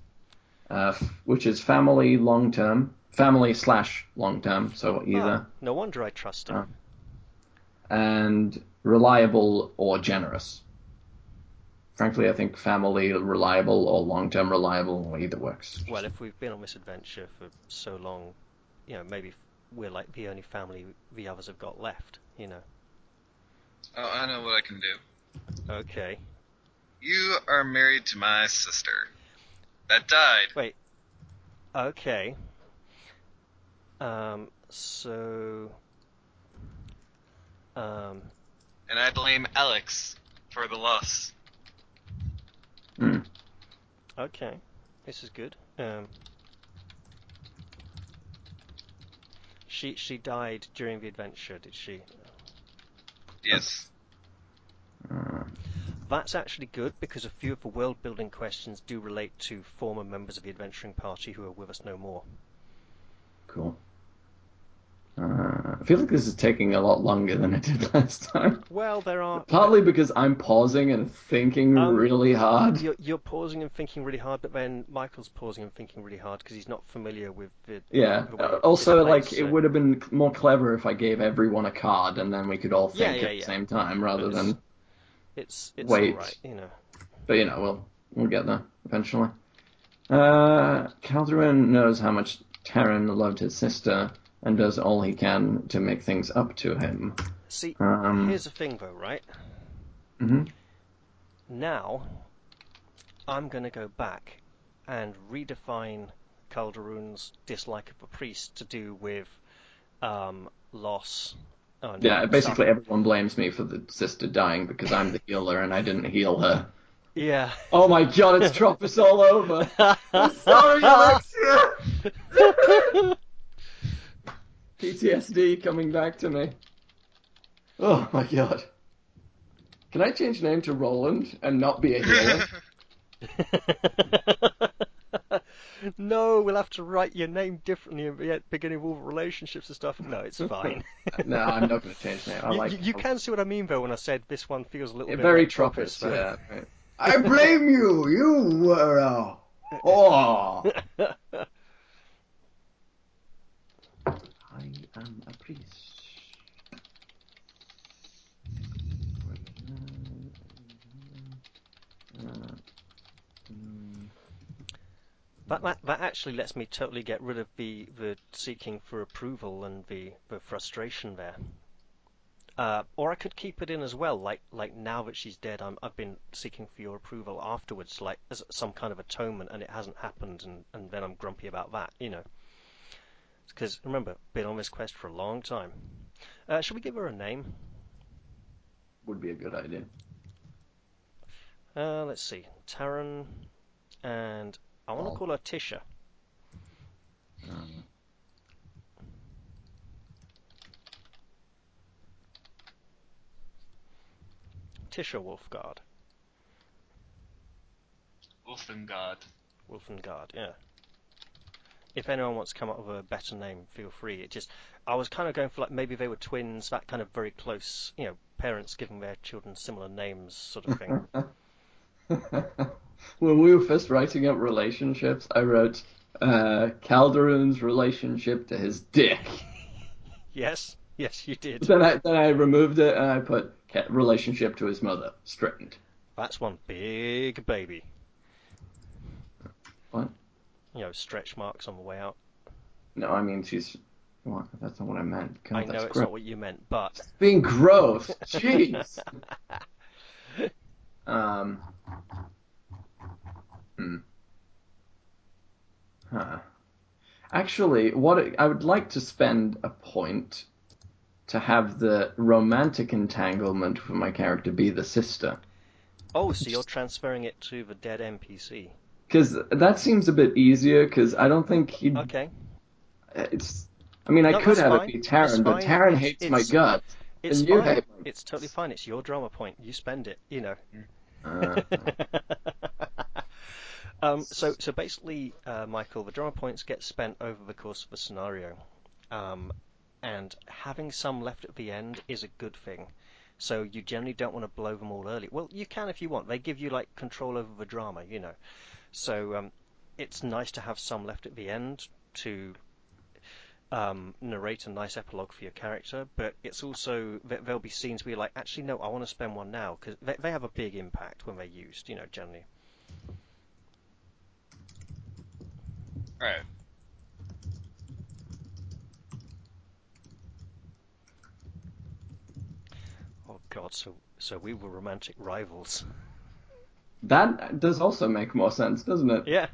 uh, f- which is family long term, family slash long term, so either, Ah, no wonder I trust him. Uh, and reliable or generous. Frankly, I think family reliable or long term reliable either works. Well, if we've been on this adventure for so long, you know, maybe we're like the only family the others have got left, you know. Oh, I know what I can do. Okay. You are married to my sister. That died. Wait. Okay. Um, so. Um, And I blame Alex for the loss. Hmm. okay. This is good. Um, she she died during the adventure, did she? Yes. Uh, That's actually good because a few of the world building questions do relate to former members of the adventuring party who are with us no more. Cool. I feel like this is taking a lot longer than it did last time. Well, there are Partly because I'm pausing and thinking Um, really hard. you're, you're pausing and thinking really hard, but then Michael's pausing and thinking really hard because he's not familiar with the. Yeah. the also, like, so- it would have been more clever if I gave everyone a card and then we could all think yeah, at the same time rather it's- than. It's it's Wait. right, you know. But you know, we'll we'll get there eventually. Uh, Calderon knows how much Taran loved his sister and does all he can to make things up to him. See, Um, here's the thing, though, right? mhm. Now, I'm going to go back and redefine Calderon's dislike of a priest to do with um, loss. and Yeah, stuff. basically everyone blames me for the sister dying because I'm the healer and I didn't heal her. Yeah. Oh my god, it's Tropus all over. I'm sorry, Alexia. PTSD coming back to me. Oh my god. Can I change name to Roland and not be a healer? no, we'll have to write your name differently at the beginning of all relationships and stuff. No, it's fine. no, I'm not going to change name. I you, like you, you can see what I mean, though, when I said this one feels a little Yeah, bit very like Tropus. Yeah. right. I blame you. You were a. Oh. I am a priest. That, that that actually lets me totally get rid of the the seeking for approval and the the frustration there. Uh, or I could keep it in as well, like like now that she's dead, I'm I've been seeking for your approval afterwards, like as some kind of atonement, and it hasn't happened, and and then I'm grumpy about that, you know. Because remember, been on this quest for a long time. Uh, should we give her a name? Would be a good idea. Uh, let's see, Taran, and I want to Oh. call her Tisha. Um, Tisha Wolfguard. Wolfengard. Wolfengard, yeah. If anyone wants to come up with a better name, feel free. It just, I was kind of going for like maybe they were twins, that kind of very close, you know, parents giving their children similar names, sort of thing. when we were first writing up relationships, I wrote uh, Calderon's relationship to his dick. yes, yes, you did. Then I then I removed it and I put relationship to his mother straightened. That's one big baby. What? You know, stretch marks on the way out. No, I mean she's. What? That's not what I meant. God, I know it's gross. not what you meant, but Being gross. Jeez. um. Hmm. Huh. Actually, what I would like to spend a point to have the romantic entanglement for my character be the sister, oh, so you're transferring it to the dead NPC. Because that seems a bit easier. Because I don't think he. Okay, It's. I mean, I No, could have fine. it be That's Taran, but fine. Taran It's- hates my it's- guts. it's And you fine. hate- It's totally fine. It's your drama point. You spend it. You know. Uh, um, so, so basically, uh, Michael, the drama points get spent over the course of a scenario, um, and having some left at the end is a good thing. So you generally don't want to blow them all early. Well, you can if you want. They give you like control over the drama, you know. So um, it's nice to have some left at the end to um, narrate a nice epilogue for your character, but it's also there- there'll be scenes where you're like, actually, no, I want to spend one now because they, they have a big impact when they're used, you know, generally. Right. Oh God, so so we were romantic rivals. That does also make more sense, doesn't it? Yeah.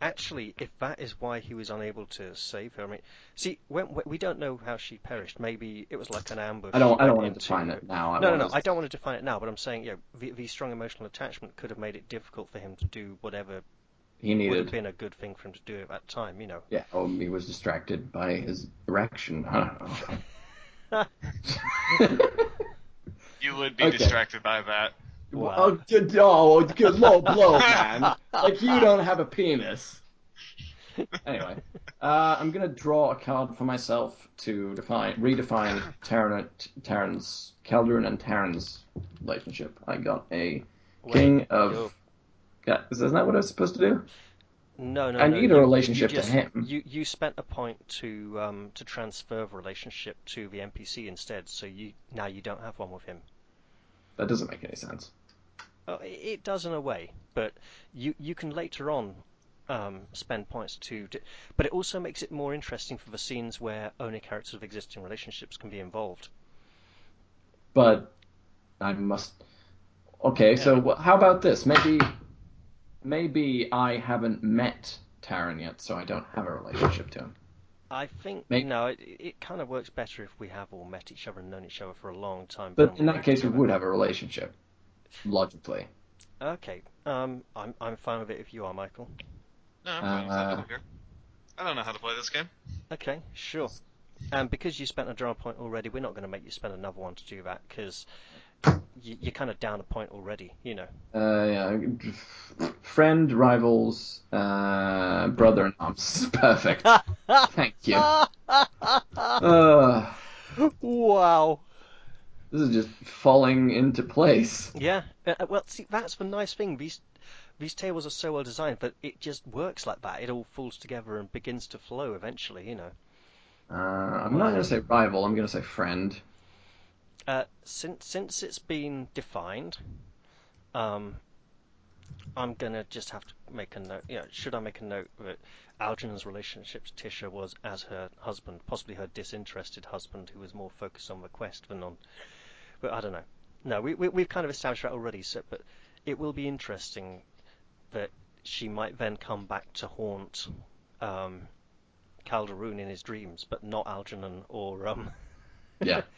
Actually, if that is why he was unable to save her, I mean, see, when, when- we don't know how she perished. Maybe it was like an ambush. I don't. I don't want to define into- it now. I No, no, no. us- I don't want to define it now, but I'm saying, you know, the, the strong emotional attachment could have made it difficult for him to do whatever He would have been a good thing for him to do at that time. You know. Yeah. Oh, he was distracted by his erection. I don't know. You would be Okay. distracted by that. Wow. Oh, good, oh, good low blow, man. like you don't have a penis. Anyway, uh, I'm gonna draw a card for myself to define, redefine Taran, Taran's, Calderon and Taran's relationship. I got a Wait, king you're- of. Yeah, isn't that what I was supposed to do? No, no, I no. need a relationship you to just, him. You you spent a point to um to transfer the relationship to the NPC instead, so you now you don't have one with him. That doesn't make any sense. Uh, it it does in a way, but you you can later on um, spend points to. but it also makes it more interesting for the scenes where only characters of existing relationships can be involved. But I must. Okay, so wh- how about this? Maybe, maybe I haven't met Taran yet, so I don't have a relationship to him. I think May- no, it, it kind of works better if we have all met each other and known each other for a long time. But in that case, we would have a relationship, logically. Okay, um, I'm I'm fine with it if you are, Michael. No, I'm fine with that. I Uh, don't. I don't know how to play this game. Okay, sure. And because you spent a draw point already, we're not going to make you spend another one to do that because you, you're kind of down a point already, you know. Uh, yeah, friend, rivals, uh, brother in arms. Perfect. Thank you. Uh, wow. this is just falling into place. Yeah. Uh, uh, well, see, that's the nice thing. These these tables are so well designed that it just works like that. It all falls together and begins to flow eventually, you know. Uh, I'm not gonna say rival. I'm gonna say friend. Uh, since since it's been defined, um, I'm gonna just have to make a note. Know, should I make a note that Algernon's relationship to Tisha was as her husband, possibly her disinterested husband, who was more focused on the quest than on. But I don't know. No, we, we we've kind of established that already. So, but it will be interesting that she might then come back to haunt um, Calderon in his dreams, but not Algernon or um Yeah.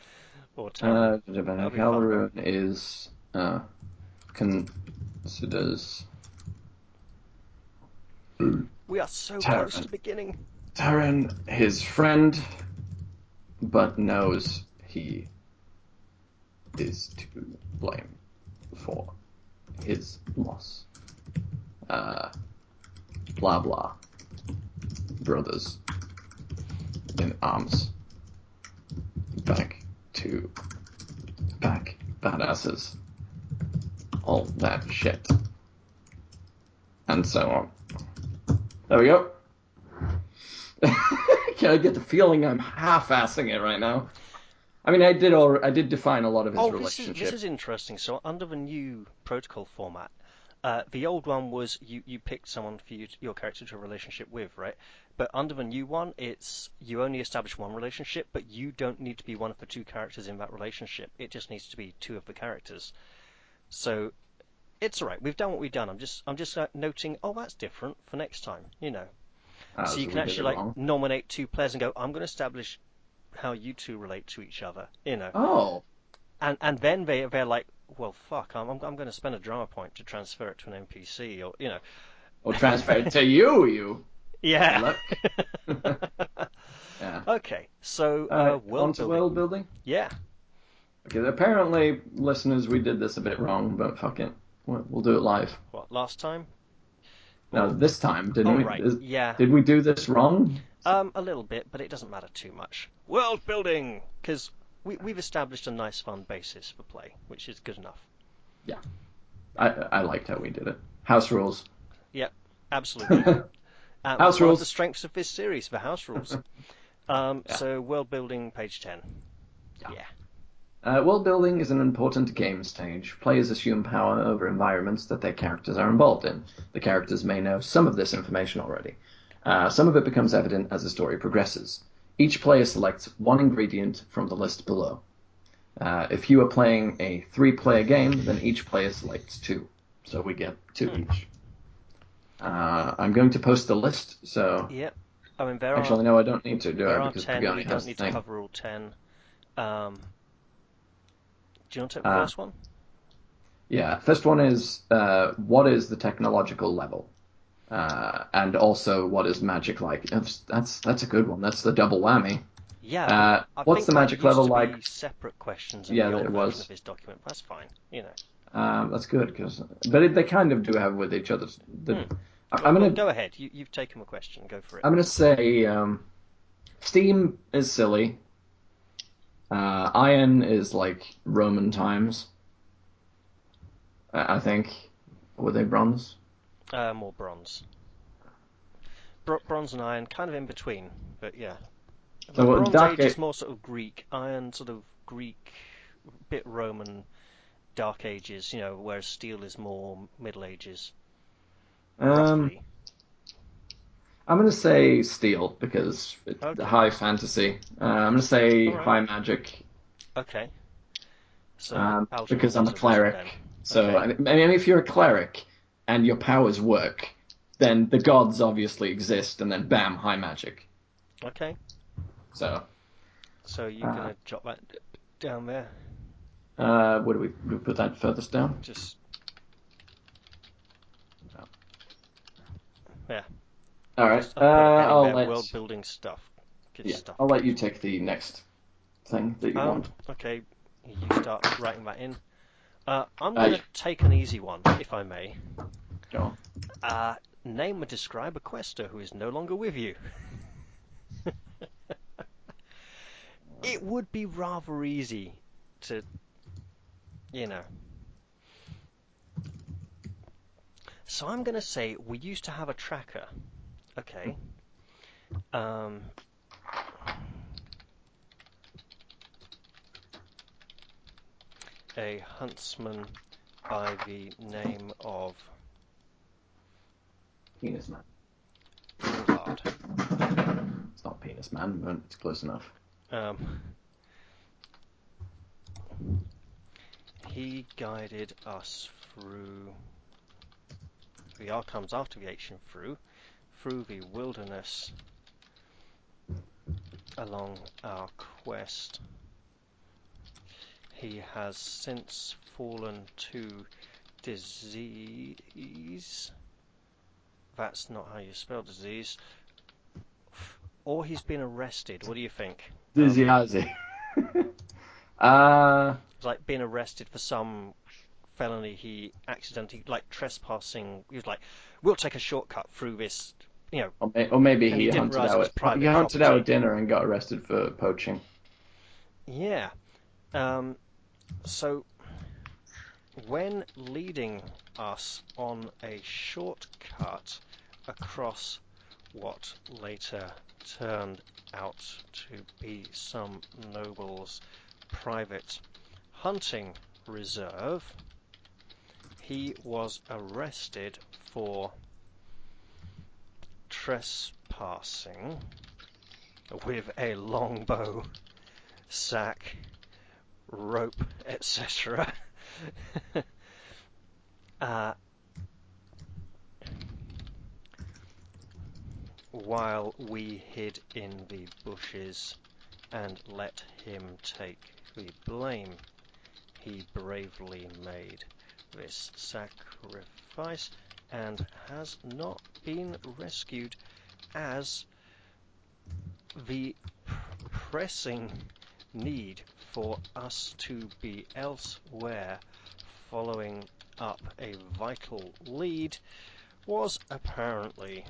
or. Uh, fun. Calderon is uh, considers We are so Taran. close to beginning. Taran his friend, but knows he is to blame for his loss. Uh, blah blah. Brothers in arms. Back to back badasses. All that shit. And so on. There we go. Can I get the feeling I'm half-assing it right now? I mean, I did all, I did define a lot of his Oh, this is this is interesting. So under the new protocol format, uh, the old one was you you picked someone for you, your character to have a relationship with, right? But under the new one, it's you only establish one relationship, but you don't need to be one of the two characters in that relationship. It just needs to be two of the characters. So it's all right. We've done what we've done. I'm just I'm just uh, noting. Oh, that's different for next time. You know. Ah, so you can actually like nominate two players and go. I'm going to establish how you two relate to each other. You know. Oh, and and then they they're like, well, fuck, I'm I'm, I'm going to spend a drama point to transfer it to an NPC, or you know, or transfer it to you, you. Yeah. Yeah. okay, so uh, Uh, world onto building. world building. Yeah, Okay, apparently, listeners, we did this a bit wrong, but fuck it, we'll, we'll do it live. what last time? No, this time, didn't oh we? right, Is- yeah, Did we do this wrong? um, a little bit, but it doesn't matter too much. World building, because we we've established a nice fun basis for play, which is good enough. Yeah, I I liked how we did it. House rules. Yep, absolutely. Um, House that's one of rules. the strengths of this series, the house rules. Um, Yeah. So world building, page ten. Yeah. yeah. Uh, world building is an important game stage. Players assume power over environments that their characters are involved in. The characters may know some of this information already. Uh, some of it becomes evident as the story progresses. Each player selects one ingredient from the list below. Uh, if you are playing a three-player game, then each player selects two, so we get two Hmm. each. Uh, I'm going to post the list, so Yep. I mean, there are actually no, I don't need to do there it are because ten. Pagani We has don't need to cover all ten. Um, do you want to take the Uh, first one? Yeah, first one is uh, what is the technological level, uh, and also what is magic like. That's that's, a good one. That's the double whammy. Yeah. Uh, what's the magic level like? Separate questions in Yeah, the it was. of this document. That's fine. You know. Um, that's good because, but it, they kind of do have with each other. The, Hmm. I'm gonna go ahead. You, you've taken my question. Go for it. I'm gonna say um, Steam is silly. Uh, Iron is like Roman times. I I think. Were they bronze? Uh, more bronze. Bro- bronze and iron, kind of in between, but yeah. So bronze Dark Age is more sort of Greek. Iron, sort of Greek, bit Roman. Dark Ages, you know, whereas steel is more Middle Ages. Um, I'm gonna say Steel because it's Okay. high fantasy. Uh, I'm gonna say Alright. high magic Okay. So um, because I'm a cleric. then. So Okay. I mean, if you're a cleric and your powers work, then the gods obviously exist, and then bam, high magic. Okay. So So you're Uh, gonna jot that down there. uh, where do we, do we put that furthest down? Just All right. Uh, I've got it I'll let world building stuff. Good yeah, stuff. I'll let you take the next thing that you Um, want. okay, you start writing that in. Uh, I'm going to take an easy one, if I may. Go on. Uh, name and describe a quester who is no longer with you. it would be rather easy to, you know. So I'm going to say we used to have a tracker. Okay. Um, a huntsman by the name of Penis man. It's not penis man, but it's close enough. Um, he guided us through. The R comes after the ancient through, through the wilderness, along our quest. He has since fallen to disease. That's not how you spell disease. Or he's been arrested. What do you think? Um, Diziazi. uh, like being arrested for some felony he accidentally like trespassing he was like we'll take a shortcut through this you know or, may, or maybe he, he hunted out. private He hunted out dinner and got arrested for poaching. yeah um so when leading us on a shortcut across what later turned out to be some noble's private hunting reserve, he was arrested for trespassing with a longbow, sack, rope, etc. uh, while we hid in the bushes and let him take the blame. He bravely made this sacrifice and has not been rescued as the pressing need for us to be elsewhere following up a vital lead was apparently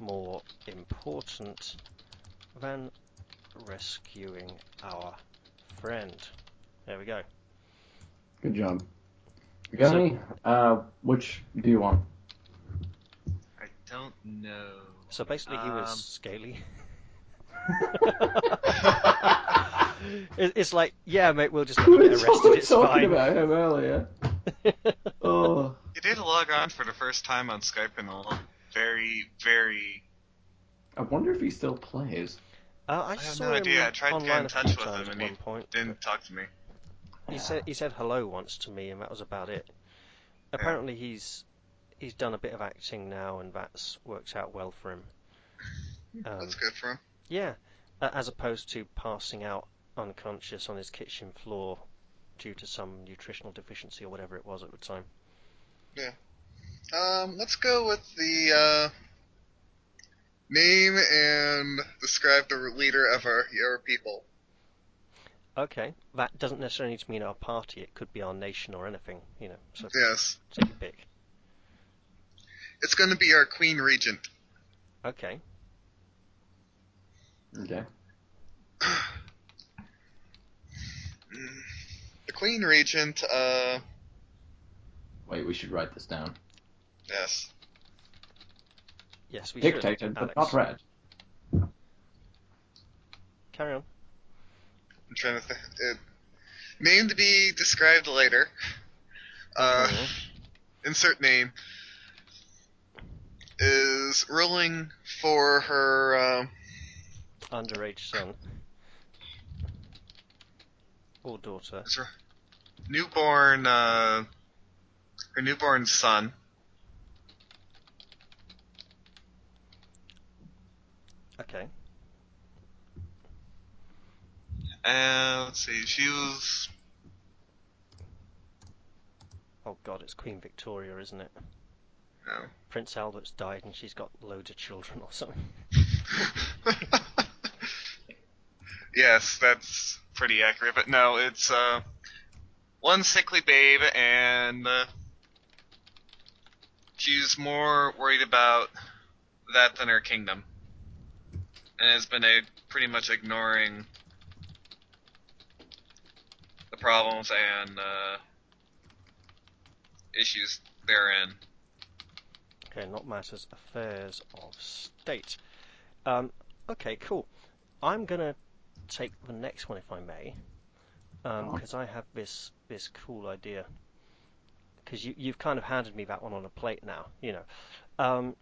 more important than rescuing our friend. There we go. Good job. You got So- any? Uh, which do you want? I don't know. So basically, he was Um, scaly. It's like, yeah, mate, we'll just let We you were get talk- arrested. It's talking fine. about him earlier. Oh, He did log on for the first time on Skype in a long, very, very. I wonder if he still plays. Uh, I, I have saw no him idea. I tried to get online in a touch few with times him at and one he point. Didn't talk to me. He said he said hello once to me, and that was about it. Apparently, he's he's done a bit of acting now, and that's worked out well for him. Um, That's good for him. Yeah, as opposed to passing out unconscious on his kitchen floor due to some nutritional deficiency or whatever it was at the time. Yeah. Um, let's go with the uh, name and describe the leader of our your people. Okay, that doesn't necessarily need to mean our party. It could be our nation or anything, you know. So Yes. take your pick. It's going to be our Queen Regent. Okay. Okay. The Queen Regent, uh, Wait, we should write this down. yes. Yes, we should. Dictated, but Alex. not read. Carry on. I'm trying to think. Uh, name to be described later. Uh, Mhm. insert name. Is ruling for her, um, Underage son. Or daughter. newborn, uh, her newborn son. Okay. And let's see, she was Oh god, it's Queen Victoria, isn't it? no. Prince Albert's died and she's got loads of children or something. yes, that's pretty accurate. But no, it's uh, one sickly babe, and uh, she's more worried about that than her kingdom, and has been a, pretty much ignoring the problems and uh, issues therein. Okay, not matters, affairs of state. Um, okay, cool. I'm gonna take the next one if I may, Go on. because I have this this cool idea. Because you you've kind of handed me that one on a plate now, you know. Um,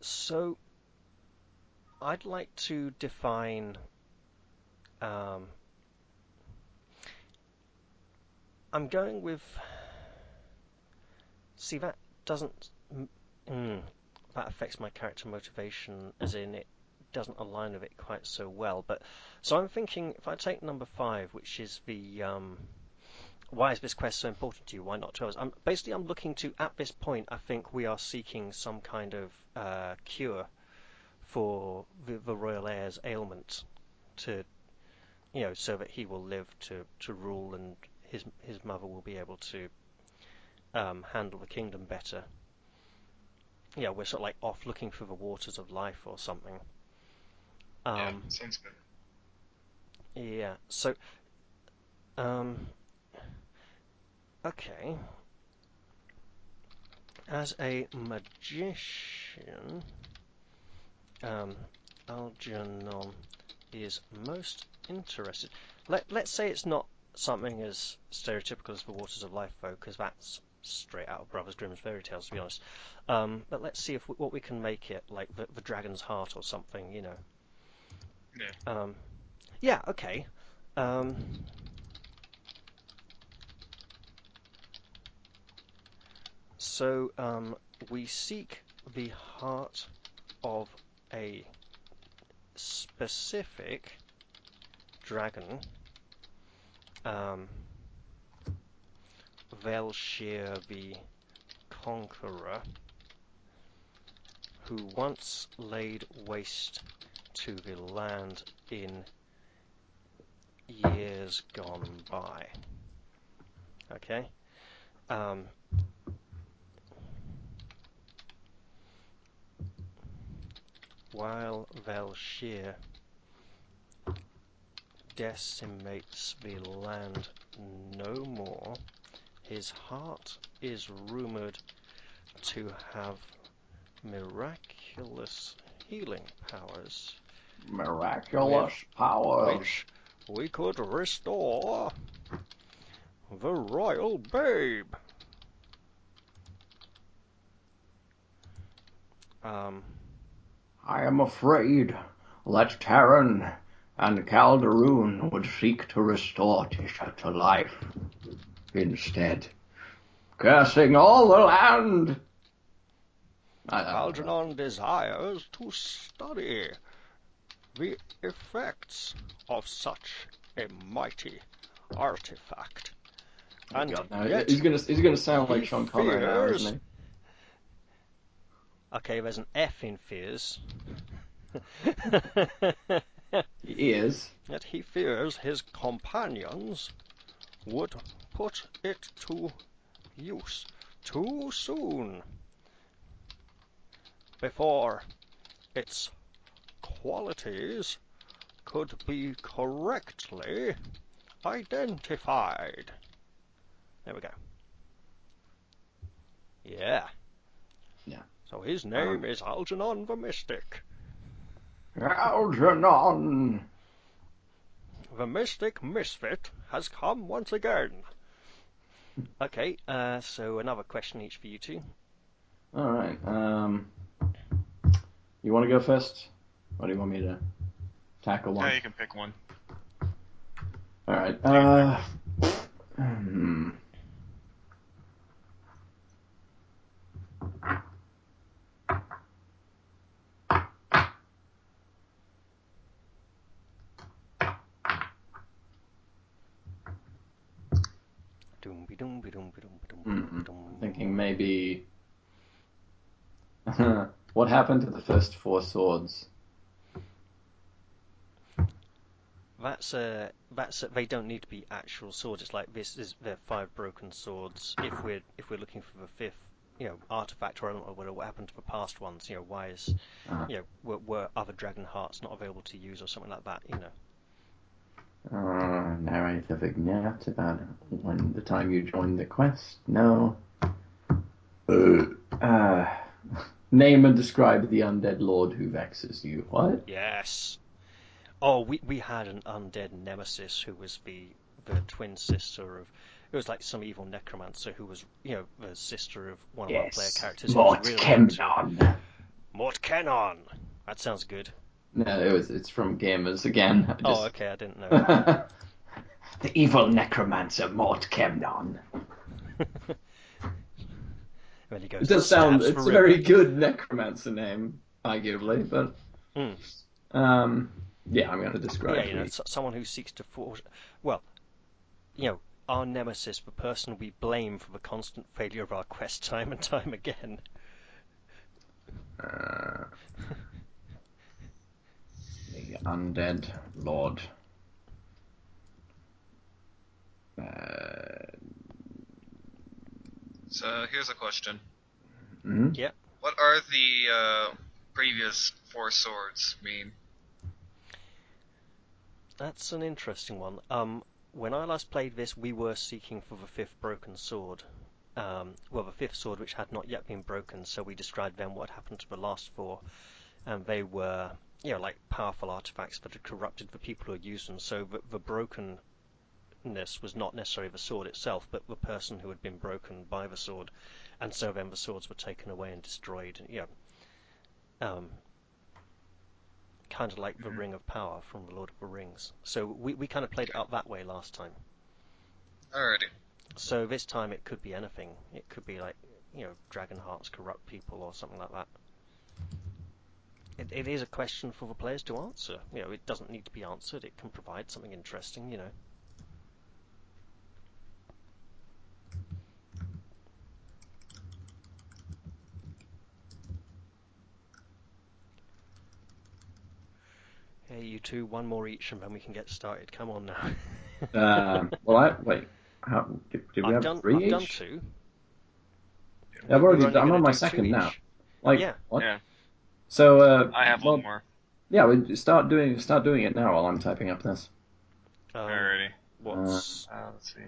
so I'd like to define. Um, I'm going with. See, that doesn't. mm, that affects my character motivation, as in it doesn't align with it quite so well. But so I'm thinking, if I take number five, which is the um, why is this quest so important to you? Why not to us? I'm basically I'm looking to at this point. I think we are seeking some kind of uh, cure for the, the royal heir's ailment, to you know, so that he will live to to rule and his his mother will be able to um, handle the kingdom better. Yeah, we're sort of like off looking for the waters of life or something. yeah, Um, sounds good. yeah, so, um, okay. As a magician, um, Algernon is most interested. Let, let's say it's not something as stereotypical as the Waters of Life, though, because that's straight out of Brothers Grimm's fairy tales, to be honest. Um, but let's see if we, what we can make it, like the, the Dragon's Heart or something, you know. Yeah. Um, yeah, okay. Um, so um, we seek the heart of a specific dragon, um, Velshir the Conqueror, who once laid waste to the land in years gone by. Okay? Um, while Velshir decimates the land no more, his heart is rumored to have miraculous healing powers Miraculous powers. which we could restore the royal babe. Um, I am afraid that Taran and Calderon would seek to restore Tisha to life instead, cursing all the land. Algernon desires to study the effects of such a mighty artifact. Oh And God, no. yet, he's gonna he's gonna sound like Sean Connery now, isn't he? okay, there's an F in fears. He is. that he fears his companions would put it to use too soon before its qualities could be correctly identified. There we go. Yeah. Yeah. So his name um, is Algernon the Mystic. Algernon. The Mystic Misfit has come once again. Okay, uh, so another question each for you two. All right. Um, you want to go first, or do you want me to tackle one? Yeah, you can pick one. All right. Uh, hmm. Doom be doom be doom be doom be doom Mm-mm. be doom. Thinking maybe. what happened to the first four swords? That's uh, that's uh, they don't need to be actual swords. It's like this is they're five broken swords. If we're if we're looking for the fifth, you know, artifact or I don't what, what happened to the past ones. You know, why is Uh, you know were, were other dragon hearts not available to use or something like that? You know. Uh, narrator vignette about when the time you joined the quest. No. Uh, name and describe the undead lord who vexes you. What? Yes. Oh, we we had an undead nemesis who was the the twin sister of. It was like some evil necromancer who was, you know, the sister of one of our player characters. Mort really Kemnon. Mort Kenon. That sounds good. No, it was. It's from Gamers again. I Oh, okay, I didn't know. the evil necromancer Mort Kemnon. he goes, It does sound. "Stabs It's a very good necromancer name, arguably, but Mm. um, yeah, I'm going to describe. Yeah, you know, someone who seeks to forge. Well, you know, our nemesis, the person we blame for the constant failure of our quest time and time again. Uh, the undead lord. Uh, So here's a question: mhm. What are the uh, previous four swords mean? That's an interesting one. Um, when I last played this, we were seeking for the fifth broken sword. Um, well, the fifth sword which had not yet been broken, so we described then what happened to the last four, and they were, you know, like powerful artifacts that had corrupted the people who had used them. So the, the brokenness was not necessarily the sword itself, but the person who had been broken by the sword, and so then the swords were taken away and destroyed. You know, um, kind of like the Ring of Power from the Lord of the Rings. So we, we kind of played it up that way last time. Alrighty. So this time it could be anything. It could be like, you know, dragon hearts corrupt people or something like that. It, it is a question for the players to answer. You know, it doesn't need to be answered. It can provide something interesting. You know. Hey, you two, one more each, and then we can get started. Come on now. Um, well, I wait. How, did, did we I've have done, 3 I've each? done two. I've already. I'm on my do two second now. Like Yeah. what? Yeah, So uh, I have well, one more. Yeah, we start doing start doing it now while I'm typing up this. Um, Alrighty. what's Uh, let's see.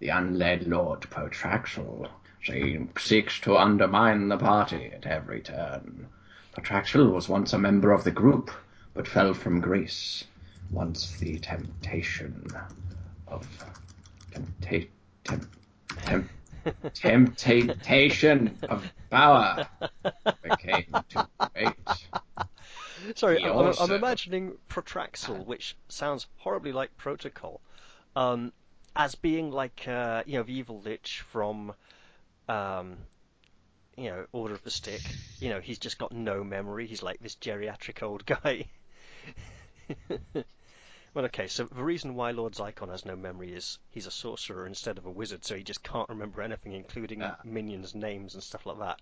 The unled Lord Protraxel. She seeks to undermine the party at every turn. Protraxel was once a member of the group, but fell from grace once the temptation of tempta- temp- temp- temptation of power became too great. Sorry, I'm, I'm- I'm imagining Protraxel, which sounds horribly like Protocol, um, as being like uh, you know the evil lich from um, you know Order of the Stick. You know, he's just got no memory. He's like this geriatric old guy. well, okay, so the reason why Lord Xykon has no memory is he's a sorcerer instead of a wizard, so he just can't remember anything, including Ah. minions' names and stuff like that.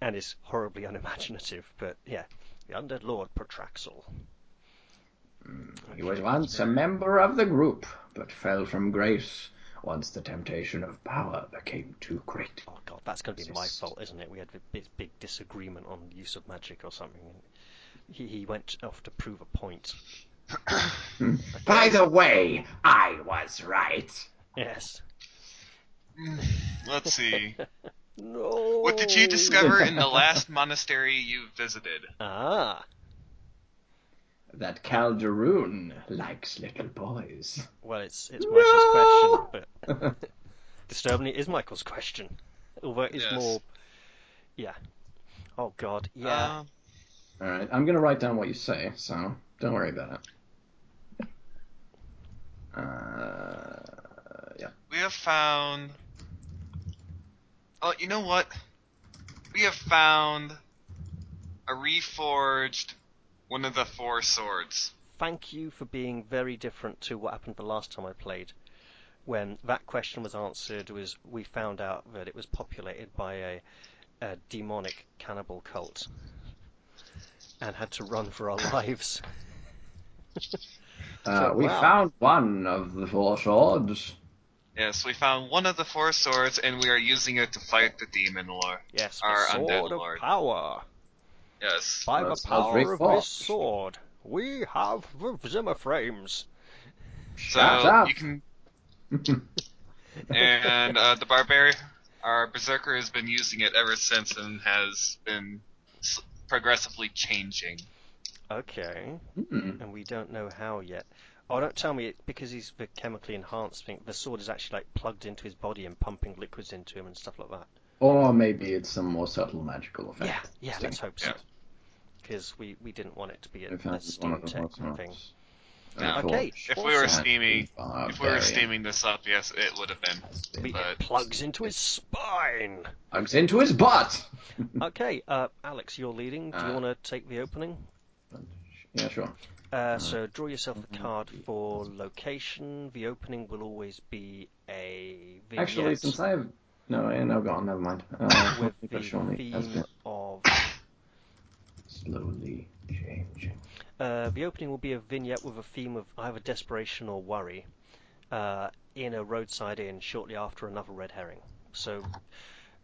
and is horribly unimaginative. But yeah, the Undead Lord Protraxel. He was once a member of the group, but fell from grace once the temptation of power became too great. Oh god, that's going to be my fault, isn't it? We had a big, big disagreement on use of magic or something. He, he went off to prove a point. By the way, I was right. Yes. Let's see. No. What did you discover in the last monastery you visited? Ah. That Calderon likes little boys. Well, it's it's Michael's question, but disturbingly, it is Michael's question. Although it's Yes. more, yeah. Oh God, yeah. Um, All right, I'm gonna write down what you say, so don't worry about it. Uh, yeah. we have found. Oh, you know what? We have found a reforged one of the four swords. Thank you for being very different to what happened the last time I played. When that question was answered, was we found out that it was populated by a, a demonic cannibal cult, and had to run for our lives. Uh, we wow. found one of the four swords. Yes, we found one of the four swords, and we are using it to fight the demon lord. Yes, Our the undead sword of lord. power. Yes. By the power of this sword, we have the Zimmer frames. So Shut up. you can, and uh, the barbarian, our berserker, has been using it ever since, and has been progressively changing. Okay, Hmm. and we don't know how yet. Oh, don't tell me it because he's the chemically enhanced thing. The sword is actually like plugged into his body and pumping liquids into him and stuff like that. Or maybe it's some more subtle magical effect. Yeah, yeah, let's hope so. Yeah. Because we, we didn't want it to be a, We a steam tech thing. swords. Yeah. Okay, If we were steaming, if we were steaming this up, yes, it would have been. Has been We, But- it plugs into his spine. Plugs into his butt. Okay, uh, Alex, you're leading. Do you Uh, want to take the opening? Yeah, sure. Uh, so draw yourself a card for location. The opening will always be a vignette Actually, since I have no, yeah, no, go on. Never mind. Uh, with the theme of. slowly changing. Uh, the opening will be a vignette with a theme of either desperation or worry, uh, in a roadside inn shortly after another red herring. So,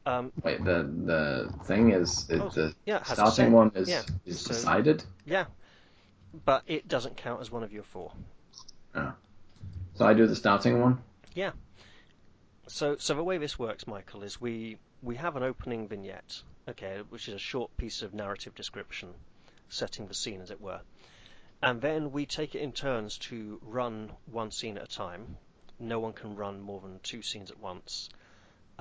um, Wait, the the thing is, is Oh, the yeah, it starting one is Yeah, is so- decided. yeah, but it doesn't count as one of your four. So I do the starting one. Yeah. So, so the way this works, Michael, is we we have an opening vignette, okay, which is a short piece of narrative description, setting the scene, as it were, and then we take it in turns to run one scene at a time. No one can run more than two scenes at once.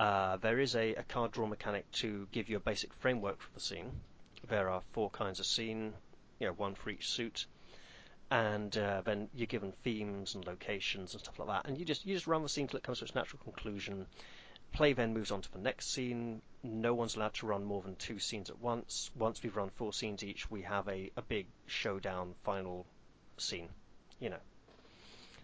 Uh, there is a, a card draw mechanic to give you a basic framework for the scene. There are four kinds of scene, you know, one for each suit, and uh, then you're given themes and locations and stuff like that, and you just you just run the scene till it comes to its natural conclusion. Play then moves on to the next scene. No one's allowed to run more than two scenes at once. Once we've run four scenes each, we have a, a big showdown final scene, you know.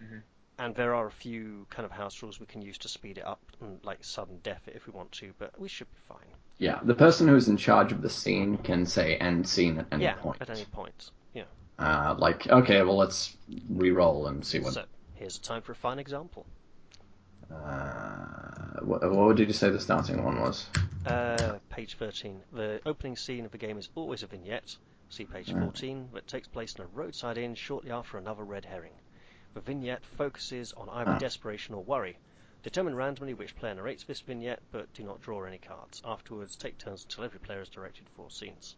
Mhm. And there are a few kind of house rules we can use to speed it up and like sudden death if we want to, but we should be fine. Yeah, the person who's in charge of the scene can say end scene at any yeah, point. at any point. Yeah. Uh, like, okay, well, let's re-roll and see what. So here's a time for a fine example. Uh, what, what did you say the starting one was? Uh, page 13. The opening scene of the game is always a vignette. See page 14, that takes place in a roadside inn shortly after another red herring. The vignette focuses on either Ah. desperation or worry. Determine randomly which player narrates this vignette, but do not draw any cards. Afterwards, take turns until every player has directed four scenes.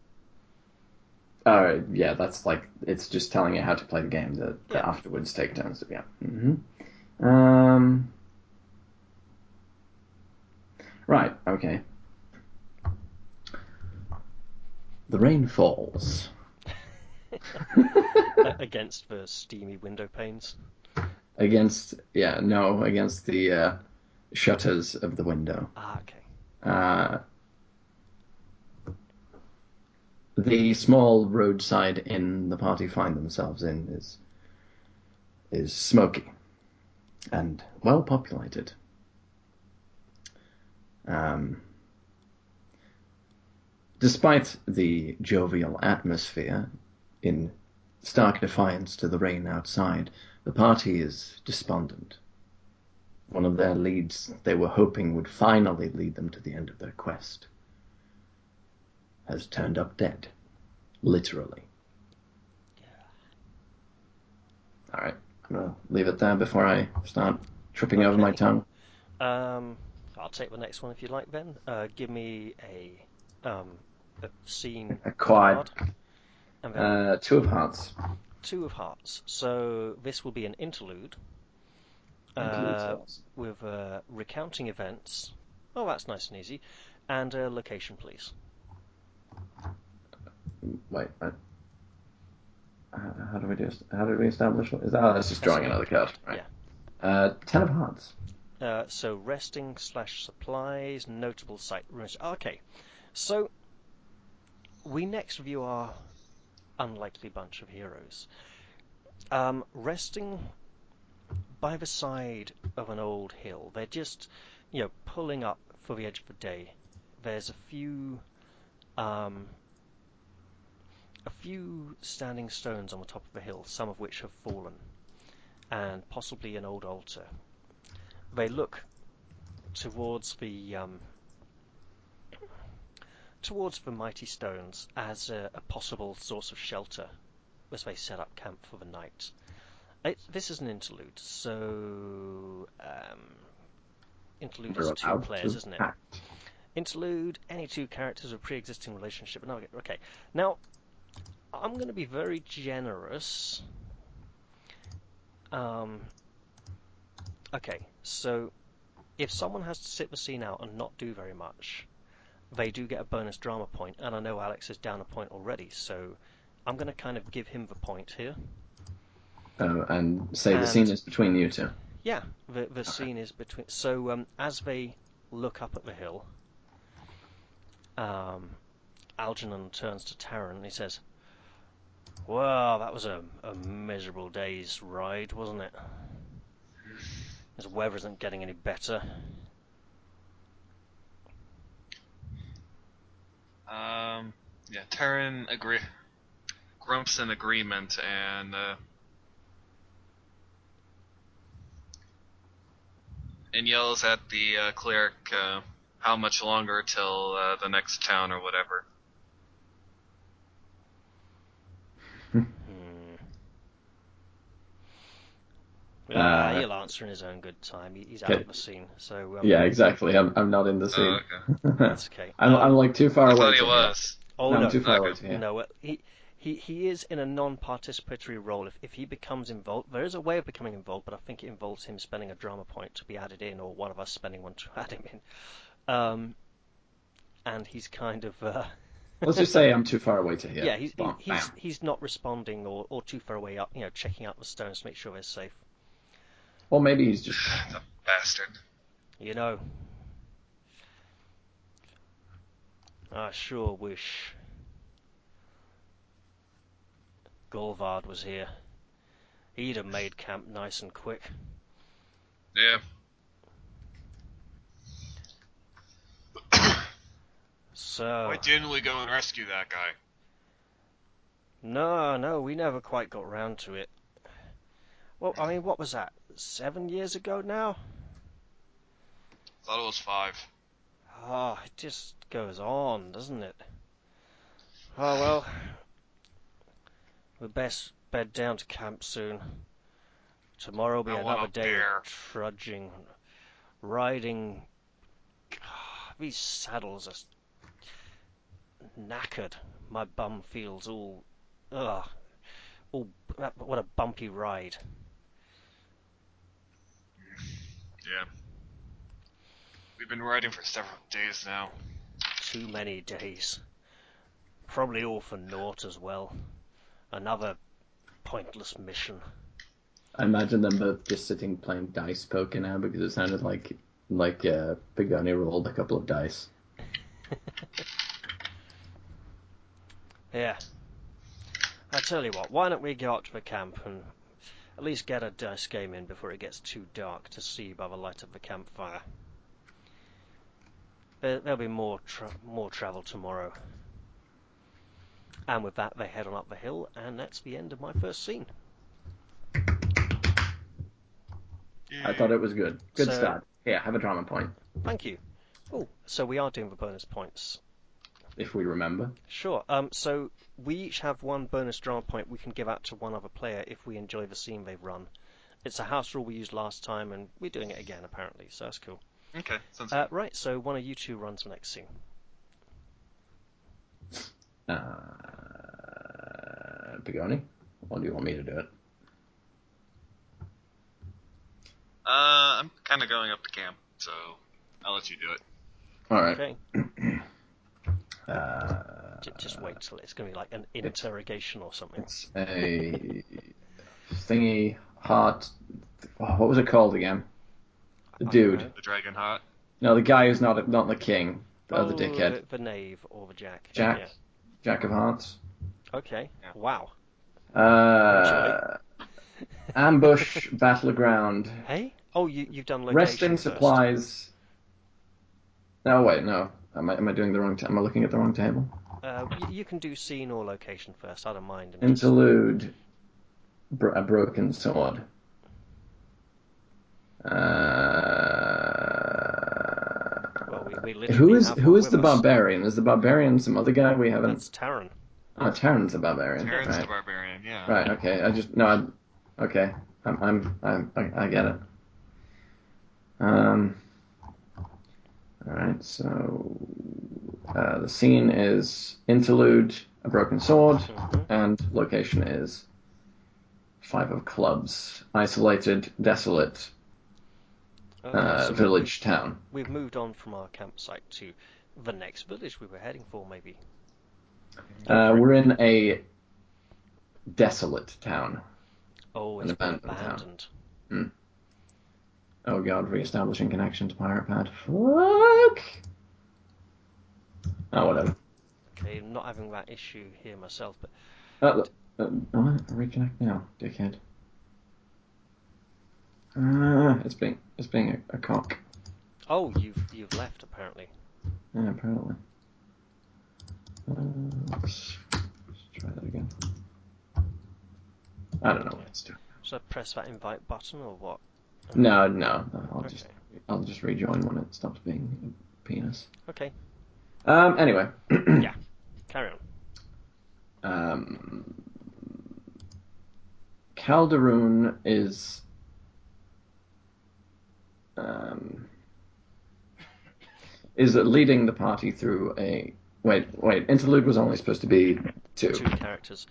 Uh, yeah, that's like it's just telling you how to play the game. That Yeah. afterwards take turns. Yeah. hmm Um. Right. Okay. The rain falls. Against the steamy window panes. against yeah no against the uh, shutters of the window. Ah, okay. Uh, the small roadside inn the party find themselves in is is smoky and well populated. Um, despite the jovial atmosphere, in stark defiance to the rain outside, the party is despondent. One of their leads they were hoping would finally lead them to the end of their quest has turned up dead. Literally. Alright, I'm gonna leave it there before I start tripping over my tongue. Um, I'll take the next one if you like, Ben. Uh, give me a um, a scene A quad. card, Uh, two of hearts. two of hearts. So this will be an interlude uh, with uh, recounting events. Oh, that's nice and easy. And uh, location, please. Wait, uh, how, do we do? How do we establish? What, is that? Oh, that's just drawing That's another card. Right. Yeah. Uh, ten of hearts. Uh, so resting slash supplies, notable site. Okay, so we next view our unlikely bunch of heroes. Um, resting by the side of an old hill. They're just, you know, pulling up for the edge of the day. There's a few, um, a few standing stones on the top of the hill, some of which have fallen, and possibly an old altar they look towards the um, towards the mighty stones as a, a possible source of shelter as they set up camp for the night. It, this is an interlude, so um, interlude is two players, isn't it? act. Interlude any two characters with pre-existing relationship. No, okay. Now, I'm going to be very generous. Um, okay, so if someone has to sit the scene out and not do very much, they do get a bonus drama point, and I know Alex is down a point already, so I'm going to kind of give him the point here. Uh, and say the scene is between you two. Yeah, the the scene is between. So um, as they look up at the hill, um, Algernon turns to Taran and he says, "Well, that was a, a miserable day's ride, wasn't it? This weather isn't getting any better." Um, yeah, Taran agree, grumps in agreement, and uh, and yells at the uh, cleric uh, how much longer till uh, the next town or whatever. Hmm. Ah, Uh, he'll answer in his own good time. He, he's out okay. of the scene, so um, Yeah, exactly. I'm, I'm not in the scene. Oh, okay. that's okay. I'm, I'm like too far I away. thought he was. Oh No, no, I'm too far okay. away to. No, he he he is in a non-participatory role. If if he becomes involved, there is a way of becoming involved, but I think it involves him spending a drama point to be added in, or one of us spending one to add him in. Um, and he's kind of uh, Let's just say I'm too far away to hear. yeah, he's Bam, he's bam. he's not responding or, or too far away up, you know, checking out the stones to make sure they're safe. Or maybe he's just. The bastard. You know, I sure wish Golvard was here. He'd have made camp nice and quick. Yeah. So Why didn't we go and rescue that guy? no, no, we never quite got round to it. Well, I mean, what was that? Seven years ago now? Thought it was five. Ah, it just goes on, doesn't it? Oh well, we best bed down to camp soon. Tomorrow will be I another day of trudging, riding. God, these saddles are knackered. My bum feels all, ugh, all. What a bumpy ride. Yeah. We've been riding for several days now. Too many days. Probably all for naught as well. Another pointless mission. I imagine them both just sitting playing dice poker now because it sounded like like uh, Pagani rolled a couple of dice. Yeah. I tell you what, why don't we go out to the camp and at least get a dice game in before it gets too dark to see by the light of the campfire. There, there'll be more tra- more travel tomorrow. And with that, they head on up the hill, and that's the end of my first scene. I thought it was good. Good So- start. Yeah, have a drama point Thank you. Oh, so we are doing the bonus points. If we remember. Sure. Um, so we each have one bonus drama point we can give out to one other player if we enjoy the scene they've run. It's a house rule we used last time, and we're doing it again apparently, so that's cool. Okay, sounds Uh, right, so one of you two runs the next scene. Uh, Pagoni, or do you want me to do it? Uh, I'm kind of going up to camp, so I'll let you do it. All right. Okay. Uh, just wait till it's going to be like an interrogation or something. It's a thingy heart. oh, What was it called again? The dude. The Dragon heart. No, the guy who's not not the king. The Oh, other dickhead. The, the knave or the jack. Jack. Yeah. Jack of Hearts. Okay. Yeah. Wow. Uh, ambush battleground. Hey. Oh, you you've done location Rest in first. supplies. No, wait, no. Am I, am I doing the wrong? ta- am I looking at the wrong table? Uh, y- you can do scene or location first. I don't mind. and just- Interlude. Bro- a broken sword. Uh, Well, we, we literally who is have who one is with the us. barbarian? Is the barbarian some other guy we haven't? That's Taran. Oh, Taran's the barbarian. Taran's right. the Barbarian, yeah. Right. Okay. I just no. I, okay. I'm. I'm. I'm I, I get it. Um. All right. So uh, the scene is interlude, a broken sword, and location is five of clubs, isolated, desolate Okay, uh, so village town. We've moved on from our campsite to the next village we were heading for, maybe. Uh, we're in a desolate town. Oh, An it's abandoned town. abandoned. Oh god, re-establishing connection to Pirate Pad. Fuck. Oh, whatever. Okay, I'm not having that issue here myself, but Uh, uh, what? reconnect now, dickhead. Uh, it's being it's being a, a cock. oh, you've you've left apparently. Yeah, apparently. Uh, let's, let's try that again. I don't know what it's doing. Should I press that invite button or what? No, no, no I'll Okay. just I'll just rejoin when it stops being a penis. Okay, Um. Anyway. Yeah. carry on. Um, Calderon is um, is leading the party through a wait wait interlude was only supposed to be two. Two characters.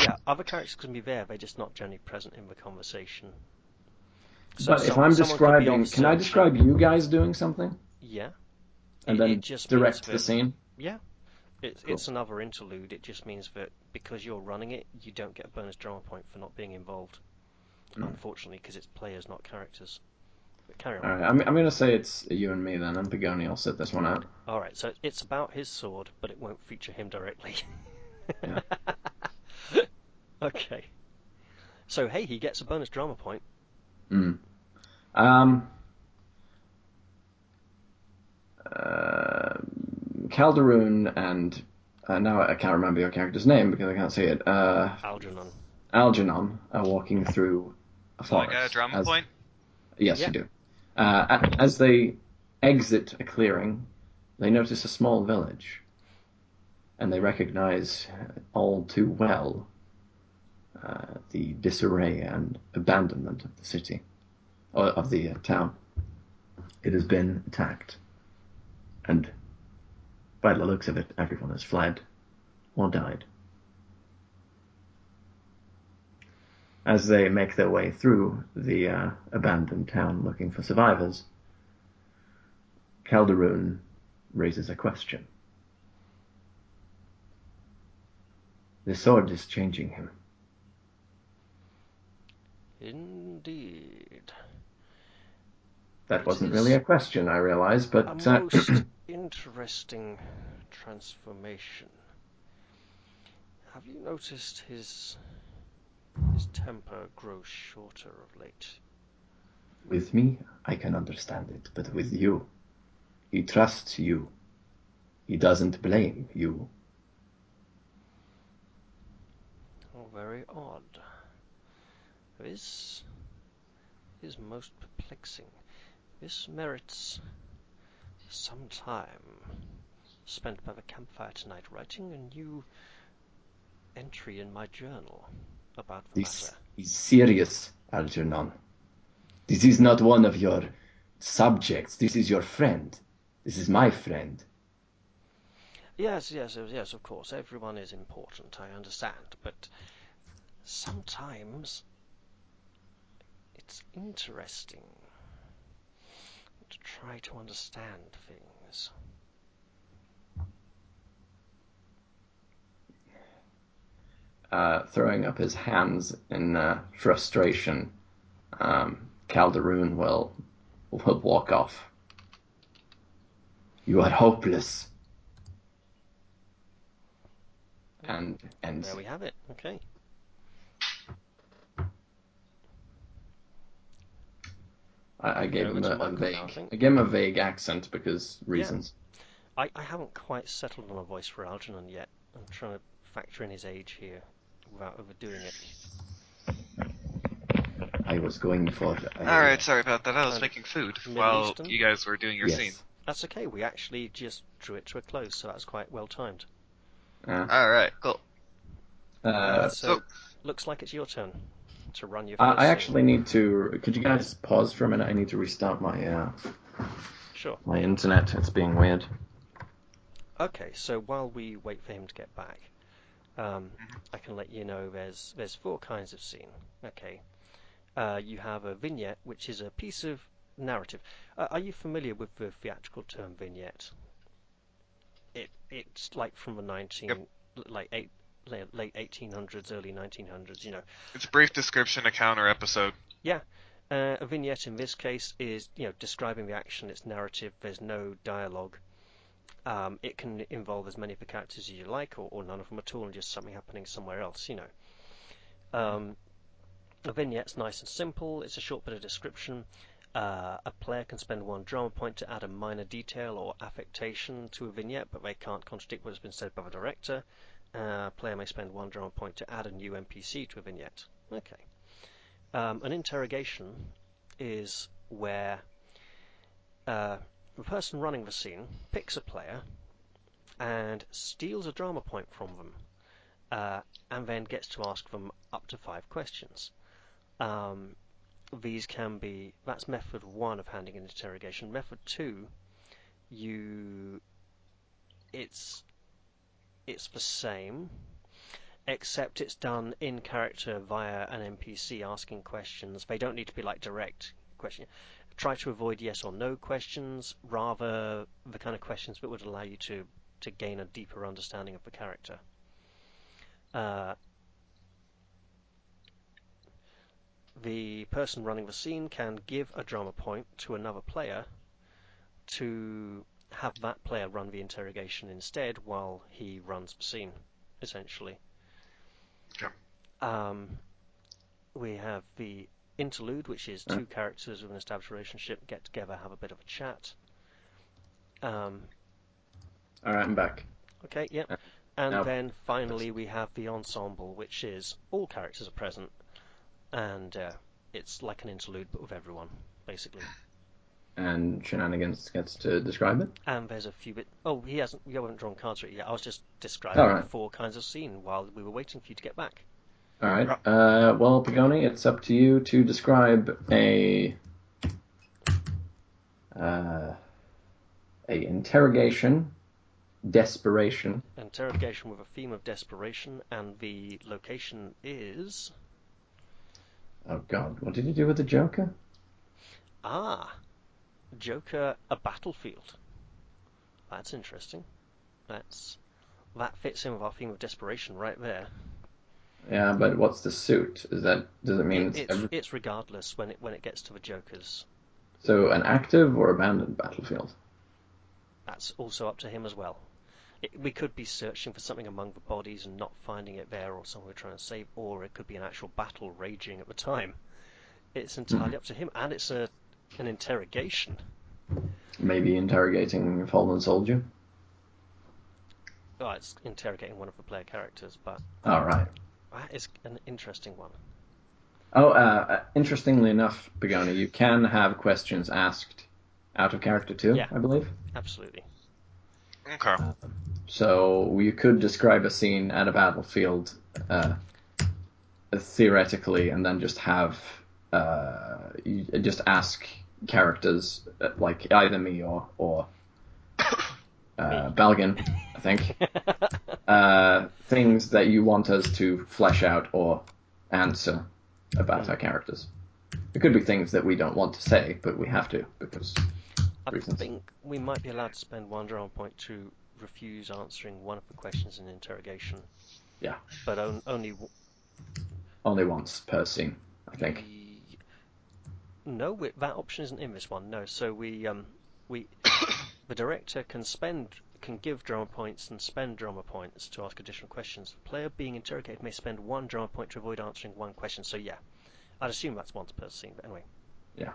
Yeah, other characters can be there, they're just not generally present in the conversation. So but if I'm someone could be on describing, can I describe you guys doing something Yeah. and It- then it just direct means the that- scene? Yeah. It, Cool. It's another interlude. It just means that because you're running it, you don't get a bonus drama point for not being involved. Mm. Unfortunately, because it's players, not characters. But carry on. All right, I'm, I'm going to say it's you and me then, and Pagoni. I'll sit this one out. All right, so it's about his sword, but it won't feature him directly. Okay. So hey, he gets a bonus drama point. Mm. Um, uh, Calderon and uh, now I can't remember your character's name because I can't see it. Uh, Algernon. Algernon are walking through a forest. got a drama as- point? Yes, Yeah. you do. Uh, as they exit a clearing, they notice a small village, and they recognize all too well uh, the disarray and abandonment of the city, or of the uh, town. It has been attacked, and by the looks of it, everyone has fled or died. As they make their way through the uh, abandoned town looking for survivors, Calderon raises a question. The sword is changing him. Indeed. That wasn't really a question, I realize, but A uh, most interesting transformation. Have you noticed his his temper grows shorter of late? with me, I can understand it, but with you, he trusts you. He doesn't blame you. Oh, very odd. This is most perplexing. This merits some time spent by the campfire tonight writing a new entry in my journal about the This matter. is serious, Algernon. This is not one of your subjects. This is your friend. This is my friend. Yes, yes, yes, yes, of course. Everyone is important, I understand. But sometimes it's interesting to try to understand things. Uh, throwing up his hands in uh, frustration, um, Calderon will will walk off. You are hopeless. And and There we have it. Okay. I, I gave him a, a vague now, I. I gave him a vague accent because reasons. I, I haven't quite settled on a voice for Algernon yet. I'm trying to factor in his age here without overdoing it. I was going for. a- Alright, sorry about that. I was Kind making food Middle while Eastern? you guys were doing your Yes. scene. That's okay. We actually just drew it to a close, so that's quite well timed. Uh, Alright, cool. uh, so, so- looks like it's your turn to run your I, first I scene. actually need to. Could you guys pause for a minute? I need to restart my uh, Sure. my internet. It's being weird. Okay, so while we wait for him to get back, um, I can let you know there's there's four kinds of scene. Okay, uh, you have a vignette, which is a piece of narrative. Uh, are you familiar with the theatrical term vignette? It it's like from the nineteen like eight late late eighteen hundreds, early nineteen hundreds. You know, It's a brief description, account, or episode. uh, a vignette in this case is you know describing the action. It's narrative. There's no dialogue. Um, it can involve as many of the characters as you like, or, or none of them at all, and just something happening somewhere else. You know. Um, a vignette's nice and simple. It's a short bit of description. Uh, a player can spend one drama point to add a minor detail or affectation to a vignette, but they can't contradict what has been said by the director. Uh, player may spend one drama point to add a new NPC to a vignette. Okay. Um, an interrogation is where uh, the person running the scene picks a player and steals a drama point from them, uh, and then gets to ask them up to five questions. Um, these can be that's method one of handing an interrogation. Method two, you it's it's the same, except it's done in character via an NPC asking questions. They don't need to be like direct question. Try to avoid yes or no questions, rather the kind of questions that would allow you to to gain a deeper understanding of the character. Uh, the person running the scene can give a drama point to another player to have that player run the interrogation instead while he runs the scene, essentially. Okay. Um, we have the interlude, which is two characters with an established relationship get together, have a bit of a chat. Um, All right, I'm back. okay, yep. Uh, And now- then finally we have the ensemble, which is all characters are present, and uh, it's like an interlude but with everyone, basically. And Shenanigans gets to describe it. And there's a few bit. Oh, he hasn't. You haven't drawn cards yet. I was just describing right. four kinds of scene while we were waiting for you to get back. All right. Uh, well, Pagoni, it's up to you to describe a uh, a interrogation, desperation, Interrogation with a theme of desperation, and the location is Oh God, what did you do with the Joker? ah, Joker, a battlefield. That's interesting. That's that fits in with our theme of desperation right there. Yeah, but what's the suit? Is that does it mean It- it's, it's every- it's regardless when it when it gets to the Jokers. so an active or abandoned battlefield? That's also up to him as well. It, we could be searching for something among the bodies and not finding it there, or someone we're trying to save, or it could be an actual battle raging at the time. It's entirely mm-hmm. up to him, and it's a an interrogation. Maybe interrogating a fallen soldier. Oh, it's interrogating one of the player characters, but All right. That is an interesting one. Oh, uh, interestingly enough, Begoni, you can have questions asked out of character too, Yeah. I believe. Absolutely. Okay. So you could describe a scene at a battlefield uh, theoretically, and then just have uh, you just ask characters uh, like either me or or uh, Balgan, I think, uh, things that you want us to flesh out or answer about our characters. It could be things that we don't want to say, but we have to because I reasons. think we might be allowed to spend one drama point to refuse answering one of the questions in interrogation. Yeah. But on, only only once per scene, I think. We- No, we, that option isn't in this one. No, so we um we the director can spend can give drama points and spend drama points to ask additional questions. The player being interrogated may spend one drama point to avoid answering one question. So yeah, I'd assume that's once per scene. But anyway, yeah.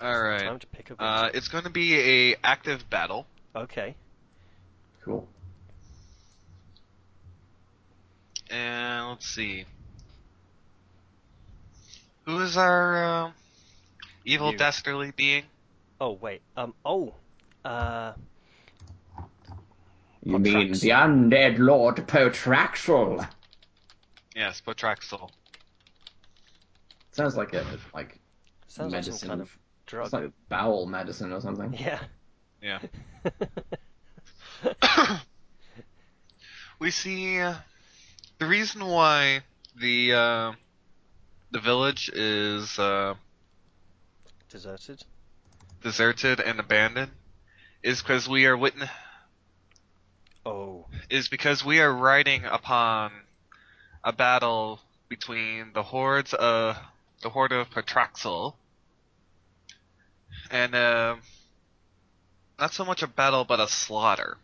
All right. time to pick a Uh, it's going to be a active battle. okay. Cool. And let's see. Who is our uh, evil You. dastardly being? Oh wait. Um. Oh. Uh. You mean the undead Lord Potraxel? Yes, Potraxel. Sounds like a like Sounds like medicine. some kind of drug. It's like a bowel medicine or something. Yeah. Yeah. we see uh, the reason why the uh, the village is uh, Deserted. deserted and abandoned is because we are witness Oh. is because we are riding upon a battle between the hordes of the horde of Patraxel and uh, not so much a battle but a slaughter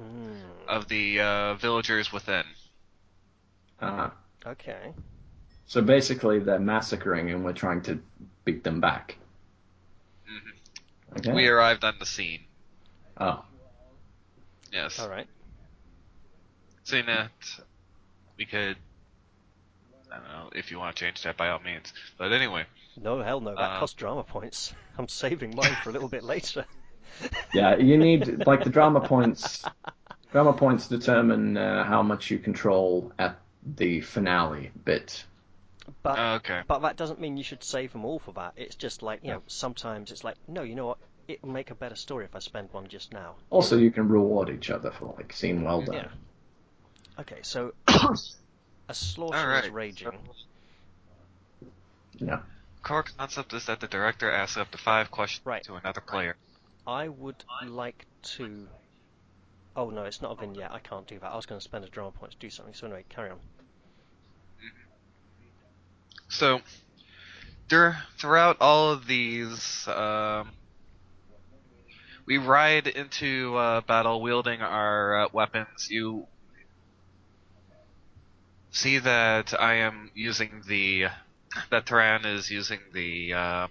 Mm. of the uh, villagers within. Uh, Okay. so basically, they're massacring, and we're trying to beat them back. Mhm. Okay. We arrived on the scene. Oh, Yes. All right. Saying that we could. I don't know if you want to change that by all means. But anyway, No, hell no. That Uh, costs drama points. I'm saving mine for a little bit later. yeah. You need like the drama points. Drama points determine uh, how much you control at the finale bit. But oh, okay. but that doesn't mean you should save them all for that. It's just like you know, sometimes it's like, no, you know what? It will make a better story if I spend one just now. Also, you can reward each other for like seeing well done. Yeah. Okay, so a slaughter is Alright. raging. Yeah. Core concept is that the director asks up to five questions Right. to another player. I would like to. Oh no, it's not a vignette. I can't do that. I was going to spend a drama point to do something. So anyway, carry on. So, dur- throughout all of these, um, we ride into uh, battle wielding our uh, weapons. You see that I am using the. That Taran is using the. Uh,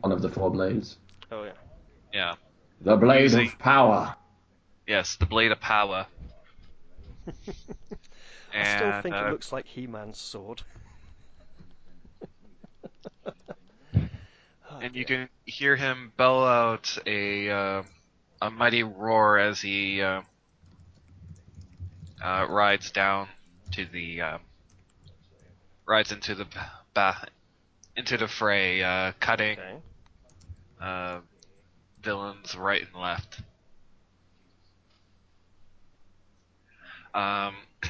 One of the four blades. Oh yeah. yeah. The blade Using- of power. Yes, the Blade of Power. I still And, think uh, it looks like He-Man's sword. Oh, and you can hear him bellow out a uh, a mighty roar as he uh, uh, rides down to the uh, rides into the ba- into the fray, uh, cutting Okay. uh, villains right and left. Um,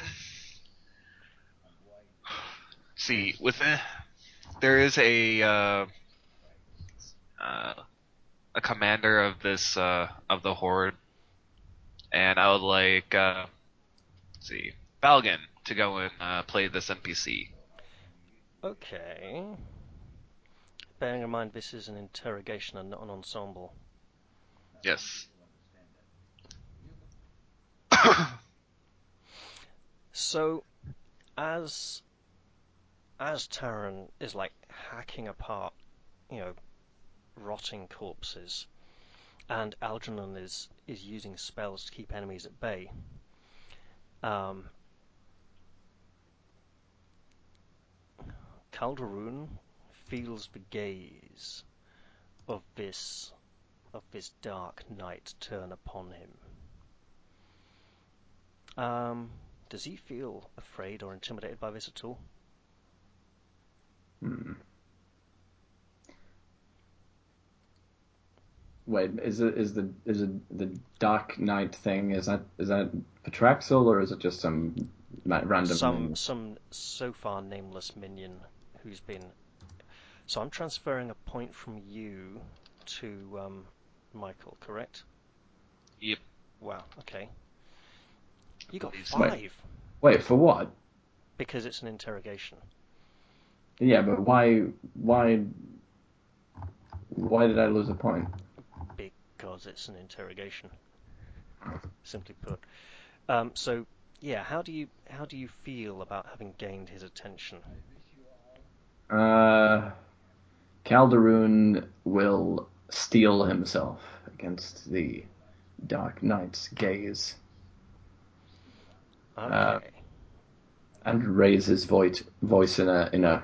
see, within there is a uh, uh, a commander of this uh, of the horde, and I would like uh, see Balgan to go and uh, play this NPC. Okay. Bearing in mind this is an interrogation and not an ensemble. Yes. So, as as Taran is like hacking apart, you know, rotting corpses, and Algernon is is using spells to keep enemies at bay. Um, Calderon feels the gaze of this of this dark knight turn upon him. Um, does he feel afraid or intimidated by this at all? Hmm. Wait, is it is the is it the Dark Knight thing? Is that is that Patraxel or is it just some random? some thing? some so far nameless minion who's been. So I'm transferring a point from you to um, Michael, correct? Yep. Wow. Okay. You got believe so. five Wait for what? because it's an interrogation. Yeah, but why why why did I lose a point? because it's an interrogation. Simply put. Um, so yeah, how do you how do you feel about having gained his attention? Uh, Calderon will steel himself against the Dark Knight's gaze Okay. Uh, and raise his voice voice in a in a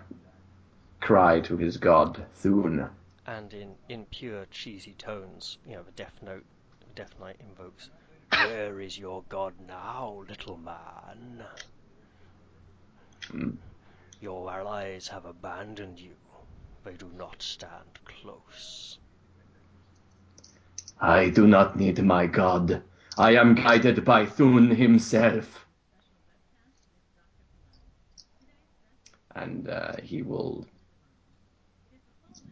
cry to his god Thune. and in, in pure cheesy tones, you know, the Death Note, the Death Knight invokes, "Where is your god now, little man? Hmm. Your allies have abandoned you. They do not stand close." I do not need my god. I am guided by Thun himself. and uh, he will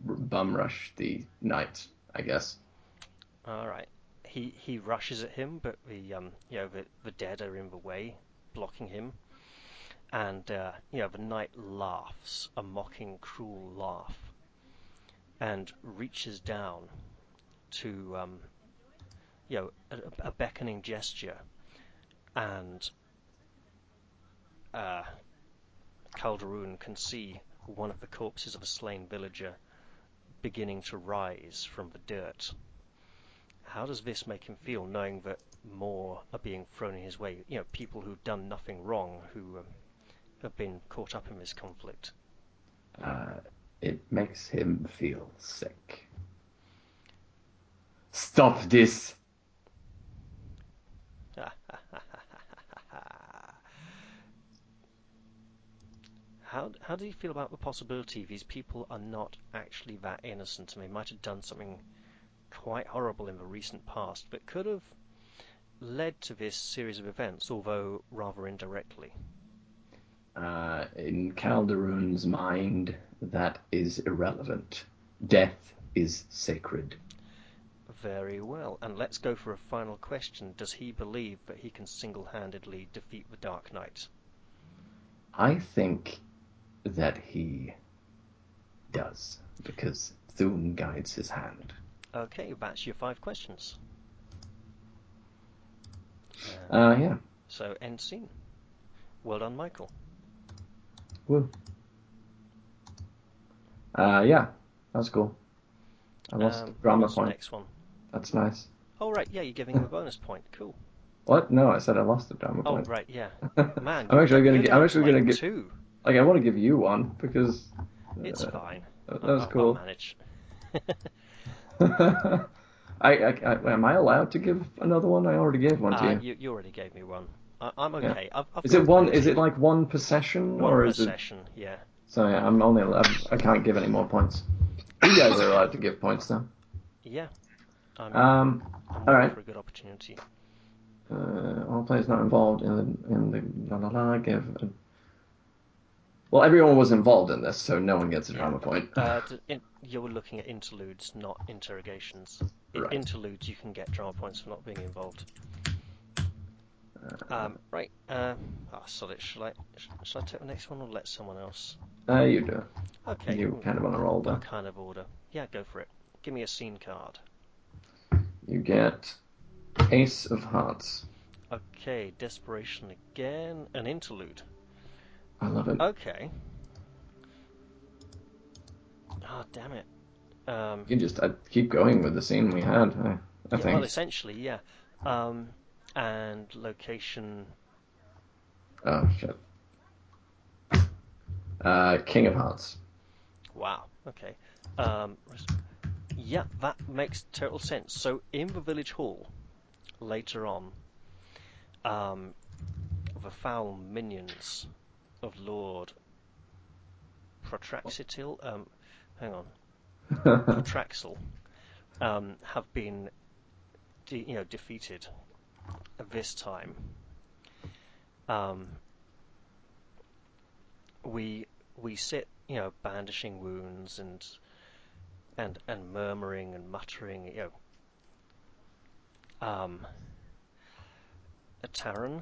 bum rush the knight, I guess. All right. He he rushes at him, but the um you know the the dead are in the way, blocking him, and uh, you know the knight laughs a mocking, cruel laugh, and reaches down to um you know a, a beckoning gesture, and uh, Calderon can see one of the corpses of a slain villager beginning to rise from the dirt. How does this make him feel, knowing that more are being thrown in his way? You know, people who've done nothing wrong, who um, have been caught up in this conflict. Uh, it makes him feel sick. Stop this. How how do you feel about the possibility these people are not actually that innocent and they might have done something quite horrible in the recent past that could have led to this series of events, although rather indirectly? Uh, in Calderon's mind, that is irrelevant. Death is sacred. Very well. And let's go for a final question. Does he believe that he can single-handedly defeat the Dark Knight? I think that he does, because Thune guides his hand. Okay, that's your five questions. Uh, Uh, yeah. so end scene. Well done, Michael. Woo. Uh, yeah, that's cool. I lost Um, the drama point. next one? That's nice. Oh right, yeah, you're giving him a bonus point. Cool. What? No, I said I lost the drama Oh point. right, yeah. Man, I'm actually gonna. you're gi- down I'm actually gonna get. two. Like, I want to give you one because. It's uh, fine. That, that I'll- was I'll- I'll cool. manage. I, I, I, am I allowed to give another one? I already gave one to Uh, you. you, you already gave me one. I, I'm Yeah. okay. I've, I've Is it one? Is it like one per session, one or per is it? session? Yeah. So yeah, I'm only allowed. I can't give any more points. You guys are allowed to give points though. Yeah. I'm, Um, I'm all for a good opportunity. uh, all players not involved in the in the la la la give. Well, everyone was involved in this, so no one gets a drama point. Uh, in, you're looking at interludes, not interrogations. In Right. interludes, you can get drama points for not being involved. Uh, Um, right. Uh, oh, sorry. Shall I? Shall I take the next one or let someone else? uh, you do. Okay. You kind of on a roll What there. kind of order? Yeah, go for it. Give me a scene card. You get Ace of Hearts. Okay, desperation again. An interlude. I love it. Okay. Oh damn it. Um, You can just uh, keep going with the scene we had. I, I yeah, think. well, essentially, yeah. Um, and location. Oh shit. Uh, King of Hearts. Wow. Okay. Um, yeah, that makes total sense. So in the village hall, later on, um, the foul minions of Lord Protraxitil, um, hang on, Protraxel, um, have been, de- you know, defeated this time. Um, we we sit, you know, bandishing wounds and and and murmuring and muttering, you know. Um, Taran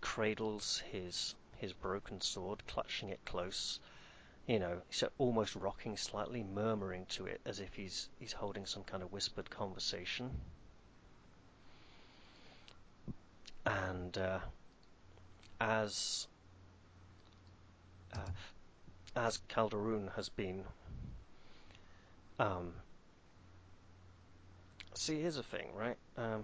cradles his his broken sword, clutching it close. You know, so almost rocking slightly, murmuring to it as if he's he's holding some kind of whispered conversation. And uh, as uh, as Calderon has been um, see here's a thing right um,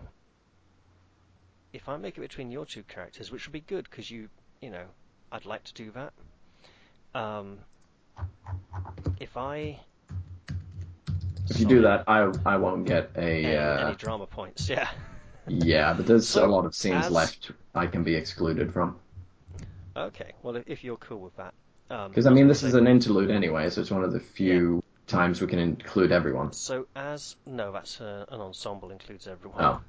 if I make it between your two characters which would be good because you you know I'd like to do that um, if I If you do that, I I won't get a. any, Uh, any drama points yeah yeah, but there's So, a lot of scenes as- left I can be excluded from. okay well if, you're cool with that um, Because I mean, this is an interlude anyway, so it's one of the few times we can include everyone. So as no, that's a, an ensemble includes everyone. Oh.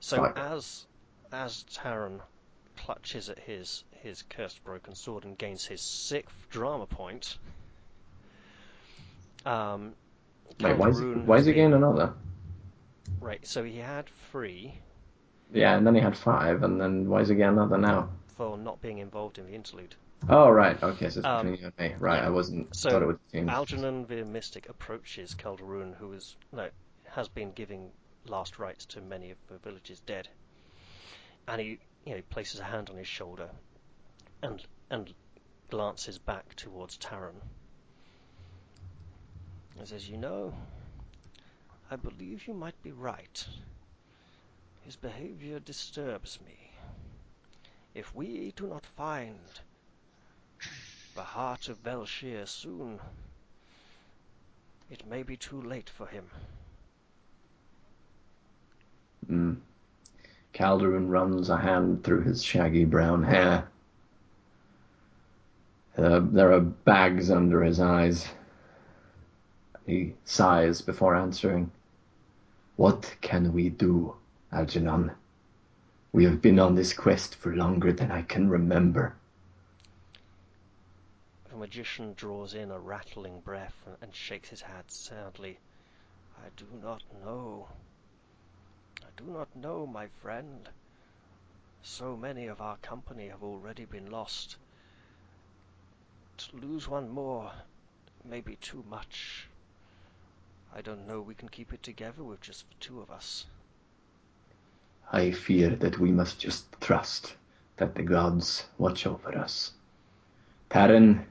So as as Taran clutches at his his cursed broken sword and gains his sixth drama point. Um, Wait, why is, why is he gaining another? Right, so he had three Yeah, and then he had five, and then why is he getting another now? for not being involved in the interlude. Oh, right. Okay, so it's Um, between you and me. Right, yeah. I wasn't. So, thought it. Algernon the Mystic approaches Calderon, who is no has been giving last rites to many of the villages dead, and he you know he places a hand on his shoulder, and and glances back towards Taran. And says, "You know, I believe you might be right. His behavior disturbs me. If we do not find the heart of Velshir soon, it may be too late for him. Mm. Calderon runs a hand through his shaggy brown hair. Uh, there are bags under his eyes. He sighs before answering. What can we do, Algernon? We have been on this quest for longer than I can remember. The magician draws in a rattling breath and, shakes his head sadly. I do not know. I do not know, my friend. So many of our company have already been lost. To lose one more may be too much. I don't know we can keep it together with just the two of us. I fear that we must just trust that the gods watch over us. Taran,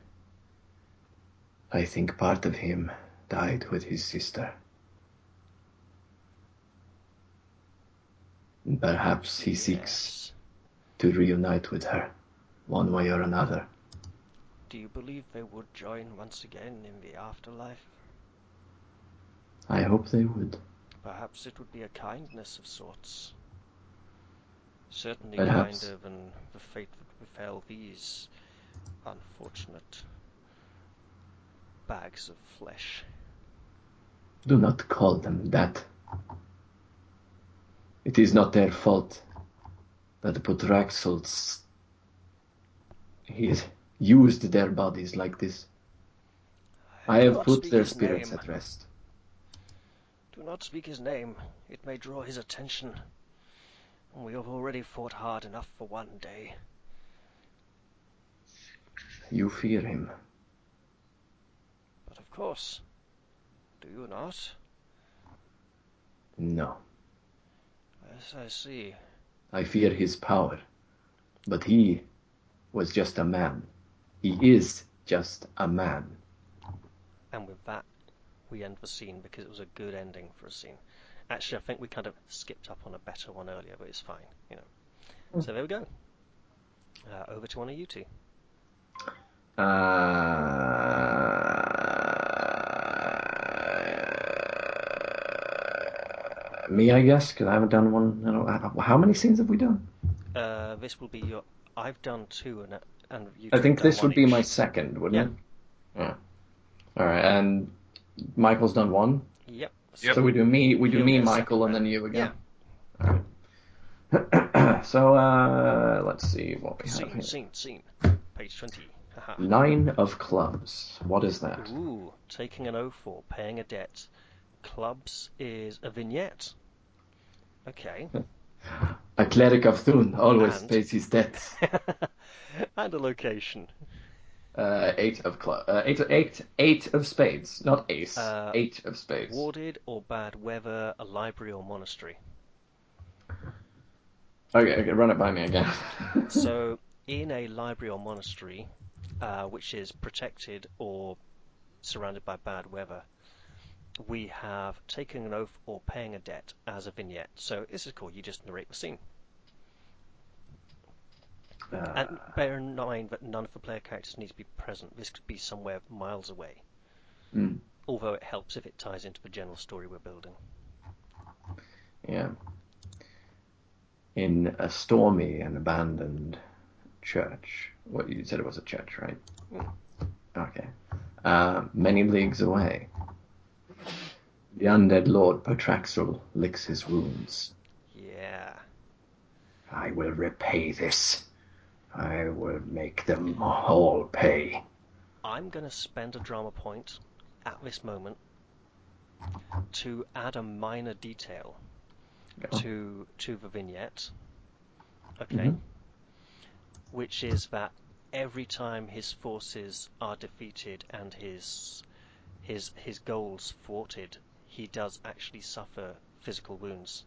I think part of him died with his sister. Perhaps he seeks to reunite with her, one way or another. Do you believe they would join once again in the afterlife? I hope they would. Perhaps it would be a kindness of sorts. Certainly Perhaps. kinder than the fate that befell these unfortunate bags of flesh. Do not call them that. It is not their fault that the Putraxels he used their bodies like this. I Do have put their spirits name. at rest. Do not speak his name. It may draw his attention. We have already fought hard enough for one day. You fear him. But of course, do you not? No. Yes, I see. I fear his power. But he was just a man. He is just a man. And with that, we end the scene because it was a good ending for a scene. Actually, I think we kind of skipped up on a better one earlier, but it's fine, you know. So there we go. Uh, over to one of you two. Uh, me, I guess, because I haven't done one. I don't, how- how many scenes have we done? Uh, this will be your. I've done two, and and you. I think this one would be my second, wouldn't it? Yeah. All right, and Michael's done one. Yep. Yep. So we do me, we do You'll me, Michael, and then you again. Yeah. Alright. so uh, let's see what we have here. scene, scene. Page twenty. Nine of clubs. What is that? Ooh, taking an oath or paying a debt. Clubs is a vignette. Okay. A cleric of Thun always And- pays his debts. and a location. Uh, eight of club. Uh, eight, eight, eight of spades, not ace. Uh, eight of spades. Warded or bad weather, a library or monastery. Okay, okay, run it by me again. So, in a library or monastery, uh, which is protected or surrounded by bad weather, we have taking an oath or paying a debt as a vignette. So this is cool. You just narrate the scene. Uh, And bear in mind that none of the player characters need to be present. This could be somewhere miles away. Mm. Although it helps if it ties into the general story we're building. yeah. In a stormy and abandoned church. What you said it was a church, right? Mm. Okay. Uh, many leagues away. The undead Lord Potraxel licks his wounds. Yeah. I will repay this. I will make them all pay. I'm going to spend a drama point at this moment to add a minor detail to to the vignette. Okay. Mhm. Which is that every time his forces are defeated and his his his goals thwarted, he does actually suffer physical wounds.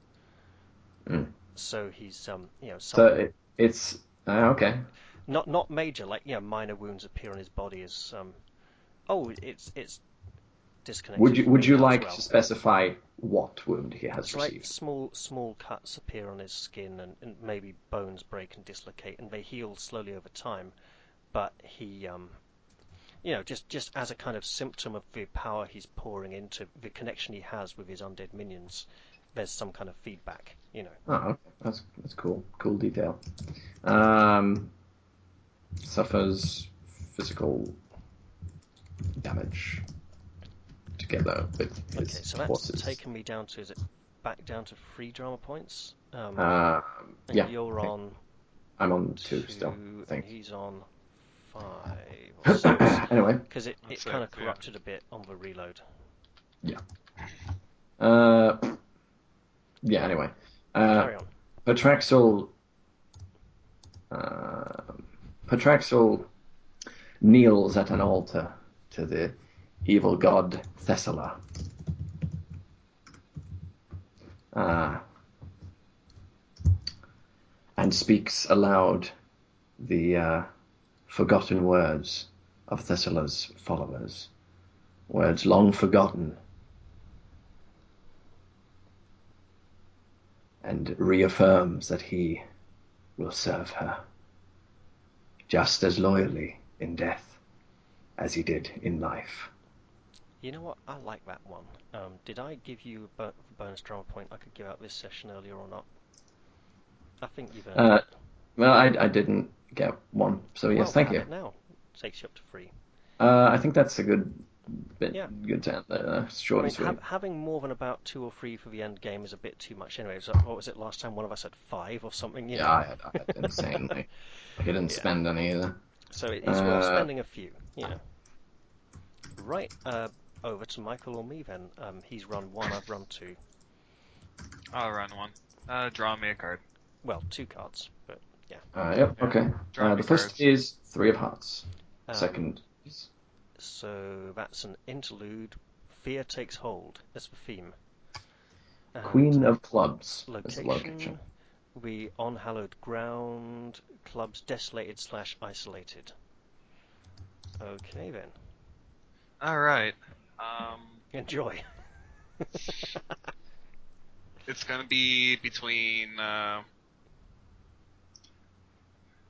Mm. So he's um you know So it, it's uh, okay. not not major like you know minor wounds appear on his body as um oh it's it's disconnected. Would you would you like well. to specify what wound he has It's like small small cuts appear on his skin and, and maybe bones break and dislocate and they heal slowly over time. But he um you know, just just as a kind of symptom of the power he's pouring into the connection he has with his undead minions, there's some kind of feedback, you know. Oh, okay. That's that's cool. Cool detail. Um, suffers physical damage together with Okay, his so that's forces. taken me down to is it back down to three drama points? Um, Uh, yeah, you're on I'm on two still. I and think. he's on five or six. anyway, Because it, it kind of it, yeah. corrupted a bit on the reload. Yeah. Uh, yeah. Anyway, uh, Carry on. Patraxel. Uh, Patraxel kneels at an altar to the evil god Thessala. Uh, and speaks aloud the uh, forgotten words of Thessala's followers, words long forgotten, and reaffirms that he will serve her just as loyally in death as he did in life. You know what? I like that one. Um, did I give you a bonus drama point I could give out this session earlier or not? I think you've earned Uh, it. Well, I, I didn't get one, so yes, well, thank have you. It now takes you up to three. Uh, I think that's a good bit, Yeah. good to end there. Uh, I short mean, and sweet. ha- having more than about two or three for the end game is a bit too much anyway. So, what was it last time? One of us had five or something. You yeah, know? I had, I had insanely. I didn't Yeah. spend any either. So it is worth Uh, spending a few, you know. Right, uh, over to Michael or me then. Um, he's run one, I've run two. I'll run one. Uh, draw me a card. Well, two cards, but yeah. Uh, yep, Yeah. okay. Draw Uh, the first cards. is Three of Hearts. Um, Second is So that's an interlude. Fear takes hold. That's the theme. And Queen of Clubs location. location. We on hallowed ground. Clubs desolated slash isolated. Okay then. All right. Um, Enjoy. it's gonna be between. Uh...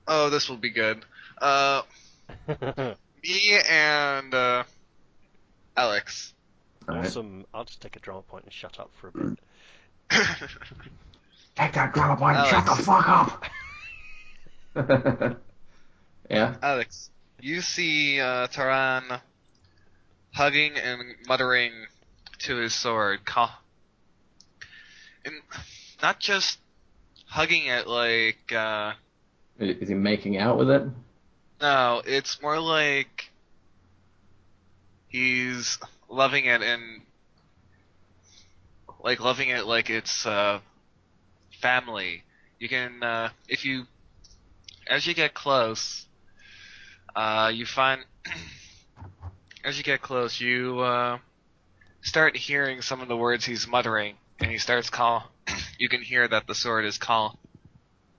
Oh, this will be good. Uh, Me and uh, Alex. All right. Awesome. I'll just take a drama point and shut up for a bit. Take that drama point and shut the fuck up. yeah. Alex, you see uh, Taran hugging and muttering to his sword, and not just hugging it like. Uh, Is he making out with it? no, it's more like he's loving it and like loving it like it's uh, family. You can uh, if you as you get close, uh, you find as you get close, you uh, start hearing some of the words he's muttering, and he starts call. you can hear that the sword is call.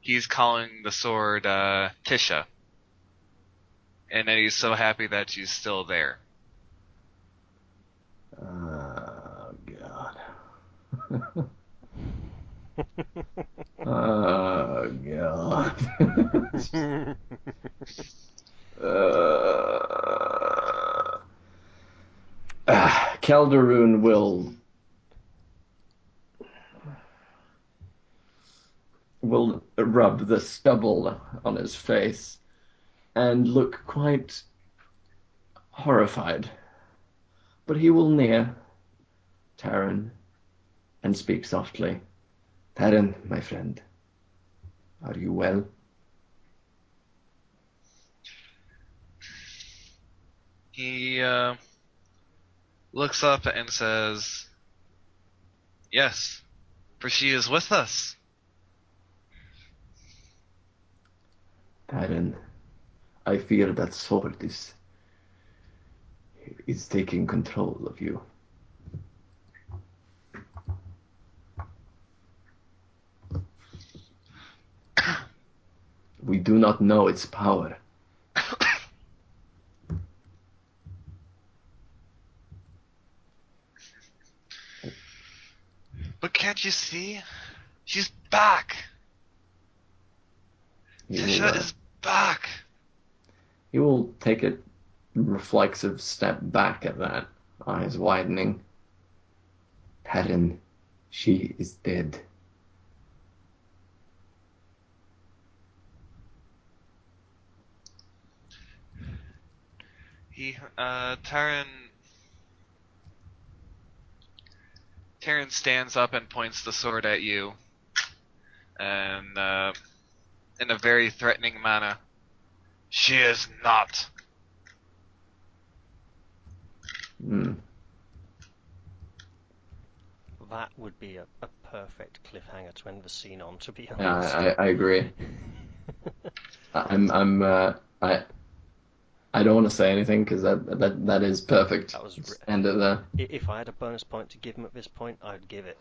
He's calling the sword uh, Tisha, and that he's so happy that she's still there. Oh god. oh god. uh, Calderoon will will rub the stubble on his face and look quite horrified. But he will near Taran and speak softly. Taran, my friend, are you well? He uh, looks up and says, "Yes, for she is with us." Taran, I fear that sword is is taking control of you. We do not know its power. But can't you see? She's back. Tisha is back. he will take a reflexive step back at that, eyes widening. Taran, she is dead. He, uh, Taran. Taran stands up and points the sword at you, and uh, in a very threatening manner. She is not. Hmm. That would be a, a perfect cliffhanger to end the scene on, to be Yeah, honest. I, I agree. I'm I'm uh, I I don't want to say anything because that that that is perfect. That was re- end it there. If I had a bonus point to give him at this point, I'd give it.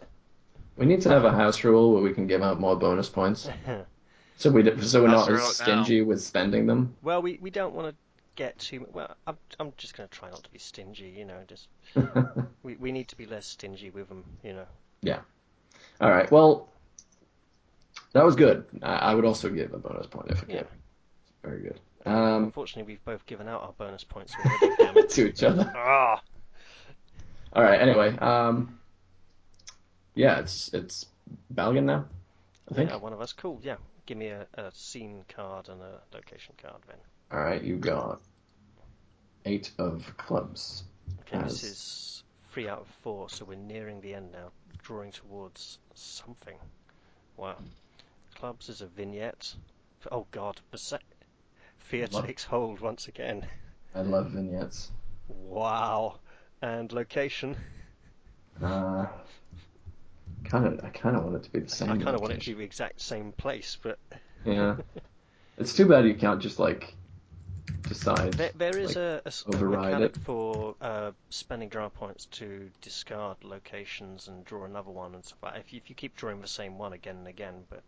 We need to have a house rule where we can give out more bonus points, so we so we're not as it now. stingy with spending them. well, we, we don't want to get too. Well, I'm I'm just going to try not to be stingy. You know, just we we need to be less stingy with them. You know. Yeah. All right. Well, that was good. I, I would also give a bonus point if I could. Yeah. Very good. Um, Unfortunately, we've both given out our bonus points already. to each other. Ah. All right. Anyway, um, yeah, it's it's Balgan now. I think. Yeah, one of us. Cool. Yeah. Give me a, a scene card and a location card, then. All right. You got eight of clubs. Okay, this is three out of four, so we're nearing the end now, drawing towards something. Wow. Clubs is a vignette. Oh god, the se- fear Love- takes hold once again. I love vignettes. Wow. And location. Uh, kind of. I kind of want it to be the same. I kind of want it to be the exact same place, but Yeah. It's too bad you can't just like decide. there, there is like, a, a a mechanic it. for uh, spending draw points to discard locations and draw another one and stuff like that. If you, if you keep drawing the same one again and again, but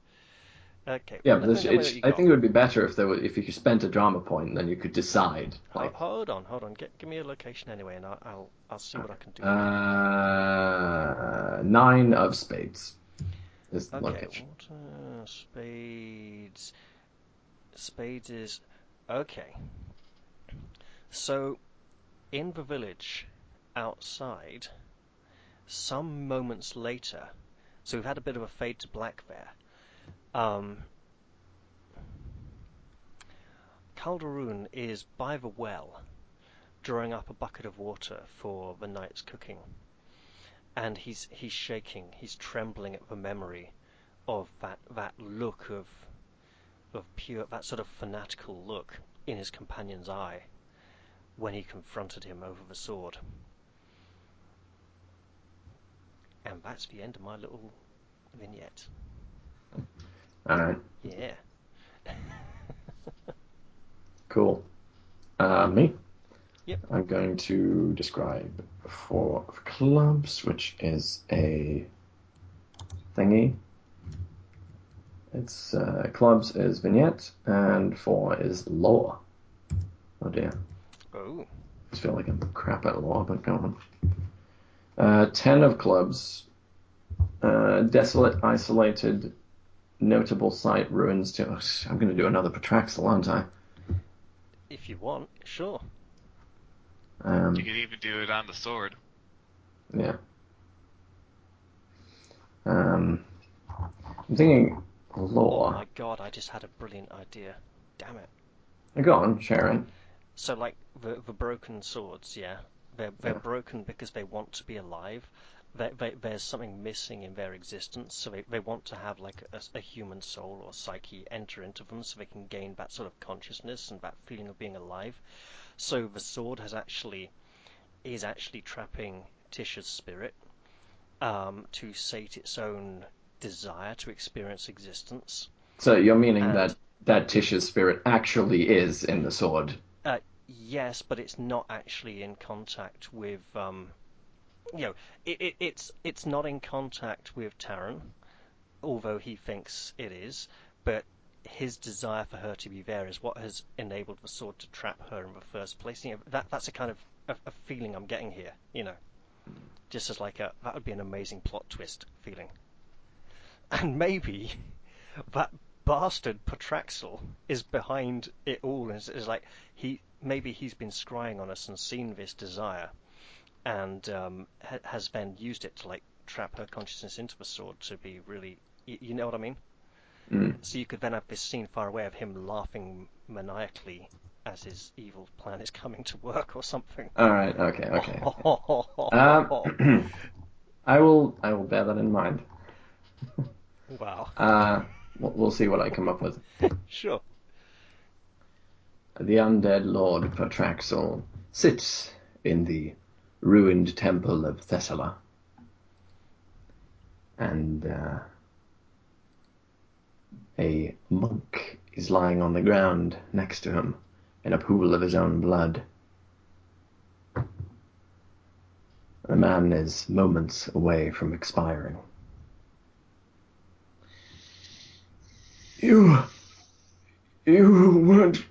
okay. Yeah, but me it's, know what it's, you I think it would be better if there were, if you spent a drama point, then you could decide. Ho- Like, hold on, hold on. Get, give me a location anyway, and I'll I'll, I'll see what I can do. uh, nine of spades is the okay, location. water, spades. Spades is okay. So, in the village outside, some moments later, so we've had a bit of a fade to black there. Um, Calderon is by the well, drawing up a bucket of water for the night's cooking, and he's he's shaking, he's trembling at the memory of that that look of of pure that sort of fanatical look in his companion's eye when he confronted him over the sword. And that's the end of my little vignette. All right. Yeah. Cool. Uh, me? Yep. I'm going to describe four of clubs, which is a thingy. It's uh, clubs is vignette, and four is law. Oh dear. Oh. I feel like I'm crap at law, but go on. Uh, ten of clubs. Uh, desolate, isolated, notable site ruins. To, I'm going to do another Patraxel, aren't I? If you want, sure. Um, You could even do it on the sword. Yeah. Um, I'm thinking Oh law. my god, I just had a brilliant idea. Damn it. Go on, Sharon. So like the the broken swords, yeah, they're they're Yeah. broken because they want to be alive. They, they, there's something missing in their existence, so they, they want to have like a, a human soul or psyche enter into them, so they can gain that sort of consciousness and that feeling of being alive. So the sword has actually is actually trapping Tisha's spirit um, to sate its own desire to experience existence. So you're meaning And- that that Tisha's spirit actually is in the sword. Uh, yes, but it's not actually in contact with, um, you know, it, it, it's it's not in contact with Taran, although he thinks it is. But his desire for her to be there is what has enabled the sword to trap her in the first place. You know, that that's a kind of a, a feeling I'm getting here. You know, just as like a that would be an amazing plot twist feeling. And maybe that bastard Patraxel is behind it all is, is like he maybe he's been scrying on us and seen this desire and um, ha- has then used it to like trap her consciousness into the sword to be really y- you know what I mean Mm. so you could then have this scene far away of him laughing maniacally as his evil plan is coming to work or something All right. Okay. Okay. Um, I will. I will bear that in mind. wow Uh, we'll, we'll see what I come up with. sure The undead Lord Patraxel sits in the ruined temple of Thessala. And uh, a monk is lying on the ground next to him in a pool of his own blood. The man is moments away from expiring. You. You won't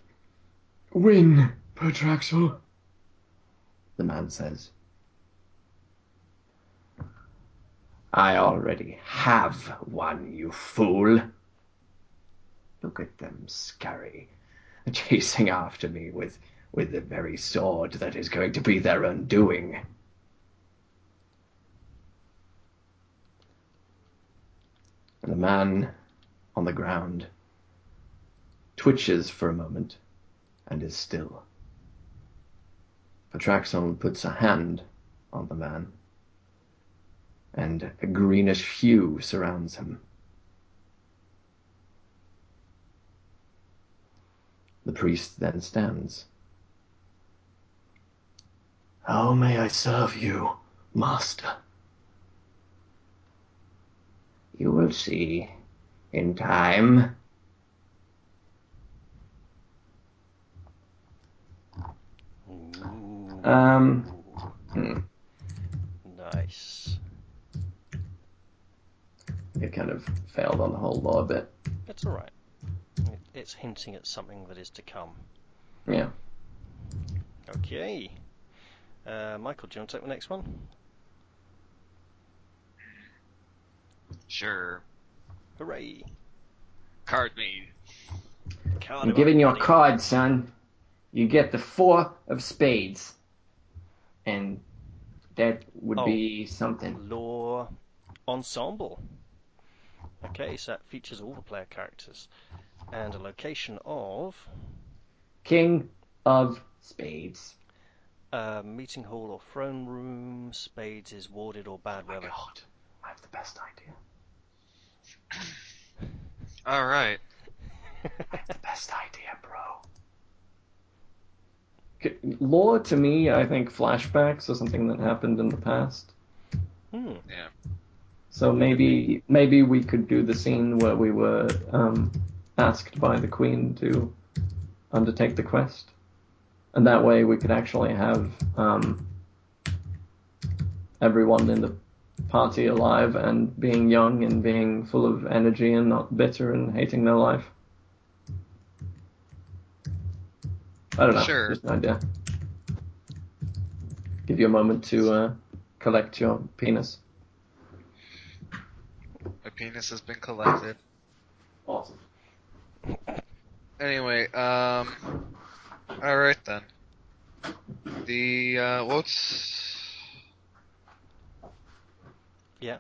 win, Patraxel. The man says. I already have one, you fool. Look at them scurry, chasing after me with, with the very sword that is going to be their undoing. And the man on the ground twitches for a moment and is still. Patraxel puts a hand on the man, and a greenish hue surrounds him. The priest then stands. How may I serve you, master? You will see in time. Um, hmm. nice It kind of failed on the whole law a bit. It's all right. It's hinting at something that is to come. Yeah. Okay. Uh, Michael, do you want to take the next one? Sure. Hooray! Card me. Card I'm giving up, you a card, son. you get the four of spades, and that would Oh. be something. Law ensemble. Okay, so that features all the player characters. And a location of King of spades. uh, meeting hall or throne room. Spades is warded or bad weather. God, I have the best idea. All right. I have The best idea, bro. Lore to me, I think flashbacks are something that happened in the past. Hmm. Yeah. So maybe maybe we could do the scene where we were um, asked by the queen to undertake the quest, and that way we could actually have um, everyone in the party alive and being young and being full of energy and not bitter and hating their life. I don't know. Sure. Just an idea. Give you a moment to uh, collect your penis. My penis has been collected. Awesome. Anyway, um, all right then. The uh, what's Yeah.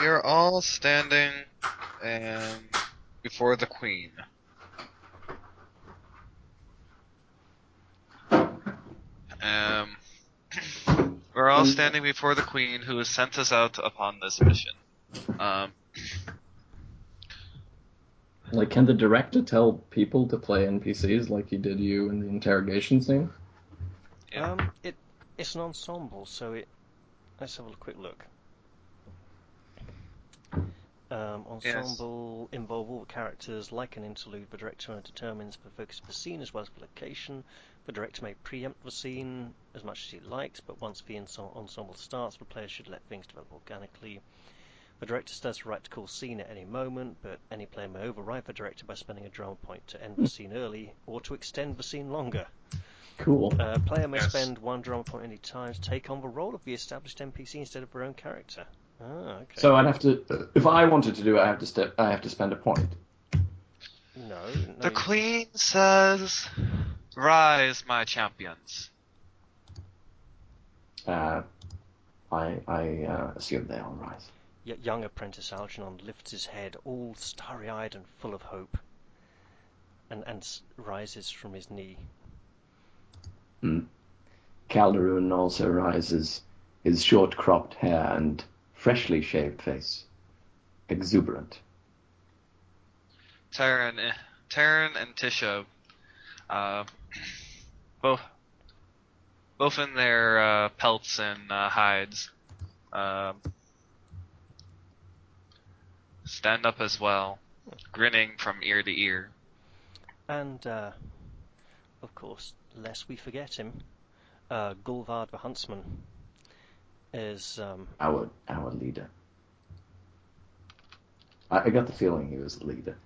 You're all standing and before the queen. Um, we're all standing before the queen who has sent us out upon this mission. Um, Like, can the director tell people to play NPCs like he did you in the interrogation scene? Yeah. Um, it it's an ensemble, so it. Let's have a quick look. Um, ensemble involve all the characters like an interlude. The director determines the focus of the scene as well as the location. The director may preempt the scene as much as he likes, but once the ensemble starts, the players should let things develop organically. The director still has the right to call scene at any moment, but any player may override the director by spending a drama point to end the scene early or to extend the scene longer. Cool. Uh, player may Yes. spend one drama point any time to take on the role of the established NPC instead of their own character. Ah, okay. So I'd have to, if I wanted to do it, I have to step, I have to spend a point. no, no. the you- queen says, "Rise, my champions." Uh, I, I uh, assume they all rise. Y- young apprentice Algernon lifts his head, all starry-eyed and full of hope, and and rises from his knee. Calderon also rises, his short cropped hair and freshly shaved face, exuberant. Taran, eh, Taran and Tisha, uh, both, both in their uh, pelts and uh, hides, um, stand up as well, grinning from ear to ear. And, uh, of course, lest we forget him, uh, Gulvard the Huntsman is um, Our, our leader. I, I got the feeling he was a leader.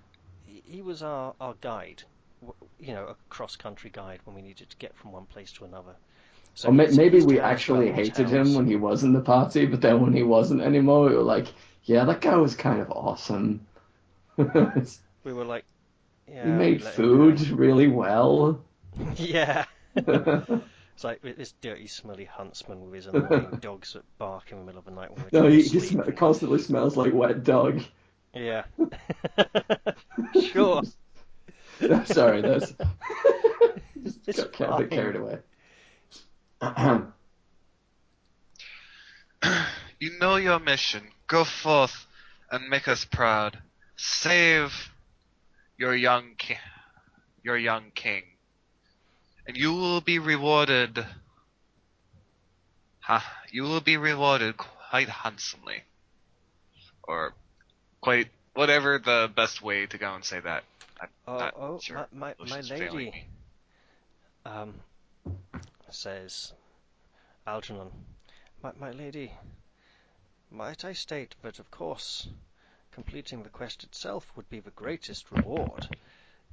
he he was our, our guide, you know, a cross-country guide when we needed to get from one place to another. So or may, maybe we actually hated him when he was in the party, but then when he wasn't anymore, we were like, yeah, that guy was kind of awesome. We were like, yeah, we made food really well. yeah. It's like this dirty, smelly huntsman with his annoying dogs that bark in the middle of the night when no, he, he sm- constantly smells like wet dog. Yeah. sure. Sorry, that's just It's got, got a bit fine. carried away. You know your mission. Go forth and make us proud. Save your young ki- your young king, and you will be rewarded. Ha! You will be rewarded quite handsomely, or quite whatever the best way to go and say that. I'm Oh, oh, sure. my, my, my lady, um, says Algernon, my, my lady, might I state that, of course, completing the quest itself would be the greatest reward.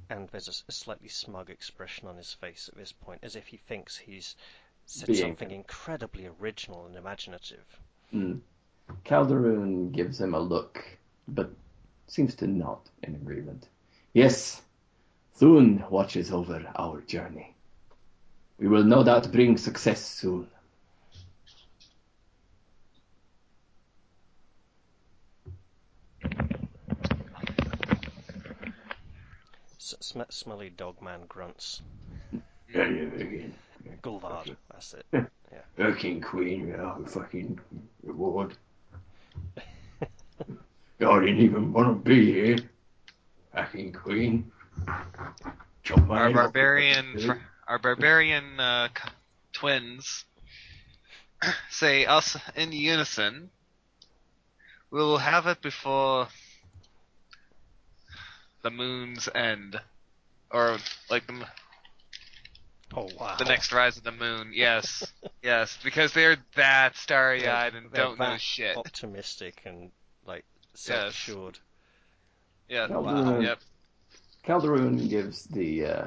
And there's a, slightly smug expression on his face at this point, as if he thinks he's said Being- something incredibly original and imaginative. Mm. Calderon gives him a look, but seems to nod in agreement. Yes, Thun watches over our journey. We will no doubt bring success soon. Sm- smelly dog man grunts. Yeah, yeah, again. Gulvard, that's it. Fucking queen, yeah, fucking reward. I didn't even want to be here. Fucking queen. Chop Our barbarian, fr- our barbarian uh, c- twins say us in unison. We will have it before the moon's end, or like the, Oh wow. the next rise of the moon. Yes, yes, because they're that starry-eyed and They're don't know that shit. Optimistic and like self-assured. Yeah, Calderon, yep. Calderon gives the uh,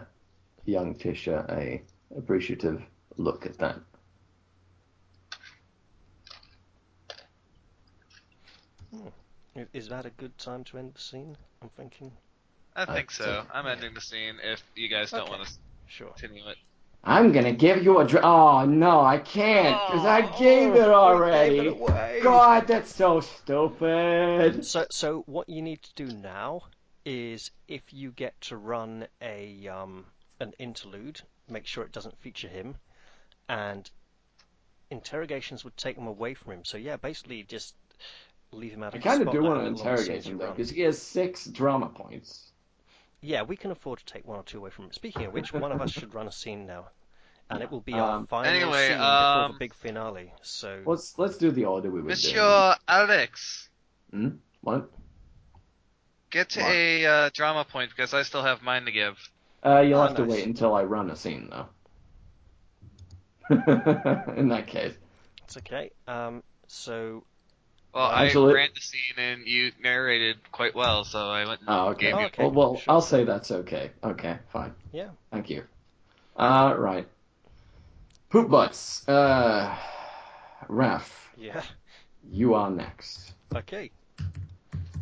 young Tisha a appreciative look at that. I- Is that a good time to end the scene? I'm thinking. I think so. so. I'm ending the scene if you guys don't Okay. want to Sure. continue it. I'm gonna give you a dr- Oh no, I can't because I gave it already. God, that's so stupid. So, so what you need to do now is, if you get to run a um, an interlude, make sure it doesn't feature him, and interrogations would take them away from him. So yeah, basically just leave him out I of the kind of do want to little longer as soon interrogate him though because he has six drama points. Yeah, we can afford to take one or two away from him. Speaking of which, one of us should run a scene now, and it will be our Um, final anyway, scene before the um, big finale. So Let's let's do the order we were doing. Monsieur Alex, What? get to What? a uh, drama point because I still have mine to give. Uh, you'll Oh, have to wait until I run a scene though. In that case, it's okay. Um, so Well, Actually- I ran the scene and you narrated quite well, so I went and oh okay. gave you. Okay, Well, well, sure. I'll say that's okay. Okay, fine. yeah, Thank you. Uh, right. Poop butts. Uh, Raph, yeah, you are next. okay.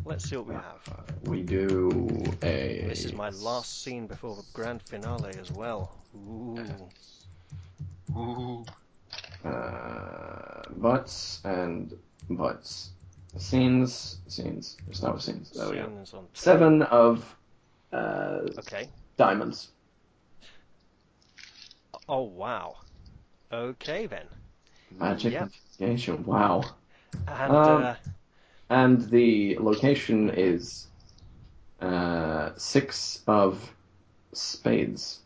Let's see what we have. We do a. This is my last scene before the grand finale as well. Ooh. Ooh. Uh, butts and butts. Scenes, scenes. Start with scenes. There we go. Scenes on Seven of uh, Okay. diamonds. Oh wow. Okay then. Magic Yep. investigation. Wow. And Um, uh, And the location is uh, six of spades.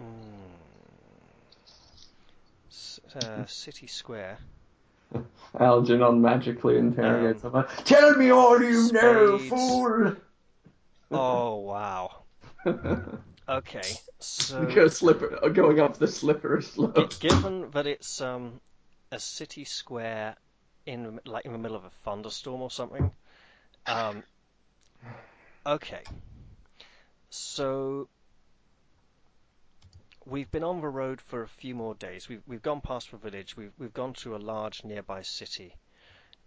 mm, s- uh, City Square. Algernon magically interrogates Um. Tell me all you know, fool! Oh wow. Okay. So Go slipper, going up the slippery slope. Gi- given that it's um a city square in like in the middle of a thunderstorm or something. Um. Okay. So we've been on the road for a few more days. We've we've gone past the village. We've we've gone to a large nearby city.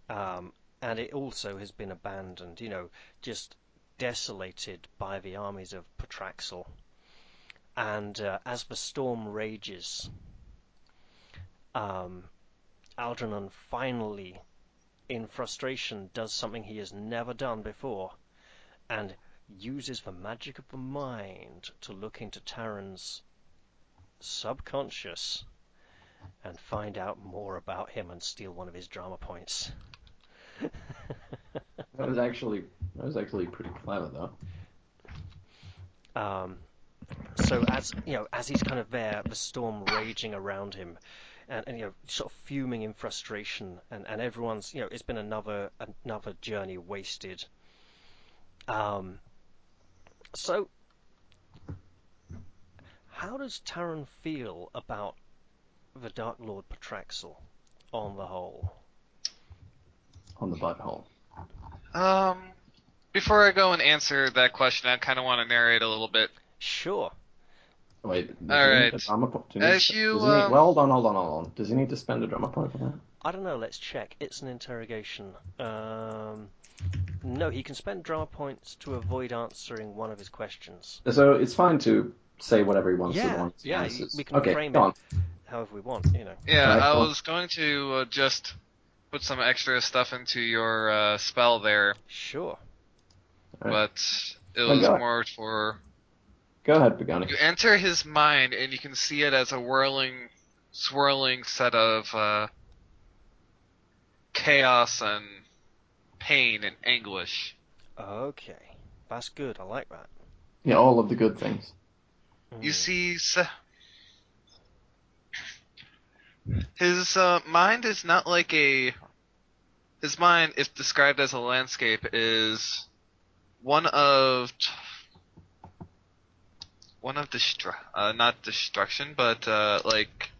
Um, and it also has been abandoned. You know, just desolated by the armies of Patraxel. And uh, as the storm rages, um, Algernon finally, in frustration, does something he has never done before, and uses the magic of the mind to look into Taran's subconscious and find out more about him and steal one of his drama points. That was actually that was actually pretty clever though. Um, so as you know, as he's kind of there, the storm raging around him, and, and you know, sort of fuming in frustration, and, and everyone's you know, it's been another another journey wasted. Um, so how does Taran feel about the Dark Lord Patraxel on the whole? On the butthole. Um, before I go and answer that question, I kind of want to narrate a little bit. Sure. Wait, does All he need a drama point? Do need As you, does he need- um, well, hold on, hold on, hold on. Does he need to spend a drama point for that? I don't know. Let's check. It's an interrogation. Um, no, he can spend drama points to avoid answering one of his questions. So it's fine to say whatever he wants with Yeah, one of yeah, answers. we can okay, frame it. on. However we want, you know. Yeah, Right, I well- was going to uh, just put some extra stuff into your uh, spell there, Sure. Alright. but it was God. more for Go ahead, Pagani. you enter his mind and you can see it as a whirling, swirling set of uh, chaos and pain and anguish. Okay. That's good. I like that. Yeah, all of the good things. You see, his uh, mind is not like a. His mind, if described as a landscape, is one of t- one of destru- uh, not destruction, but uh, like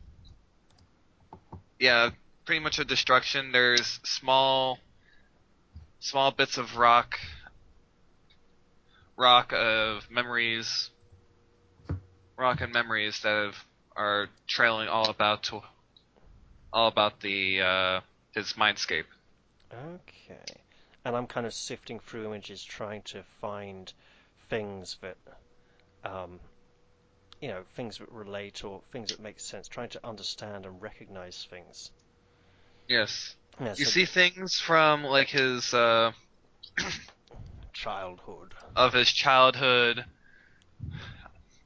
yeah, pretty much a destruction. There's small small bits of rock, rock of memories rock and memories that have, are trailing all about to, all about the uh, his mindscape. Okay. And I'm kind of sifting through images, trying to find things that, um, you know, things that relate or things that make sense, trying to understand and recognize things. Yes, Yeah, you so see things from like his uh, childhood. of his childhood,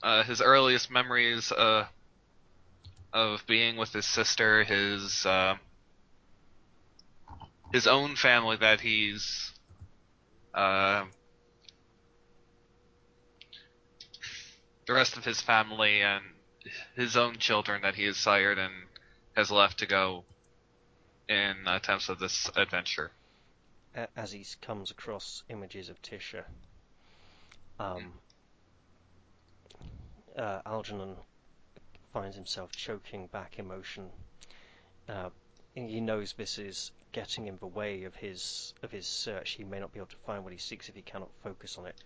uh, his earliest memories uh, of being with his sister, his uh, his own family that he's the rest of his family and his own children that he has sired and has left to go in attempts of this adventure. as he comes across images of Tisha, um, uh, Algernon finds himself choking back emotion. Uh, he knows this is getting in the way of his of his search. He may not be able to find what he seeks if he cannot focus on it.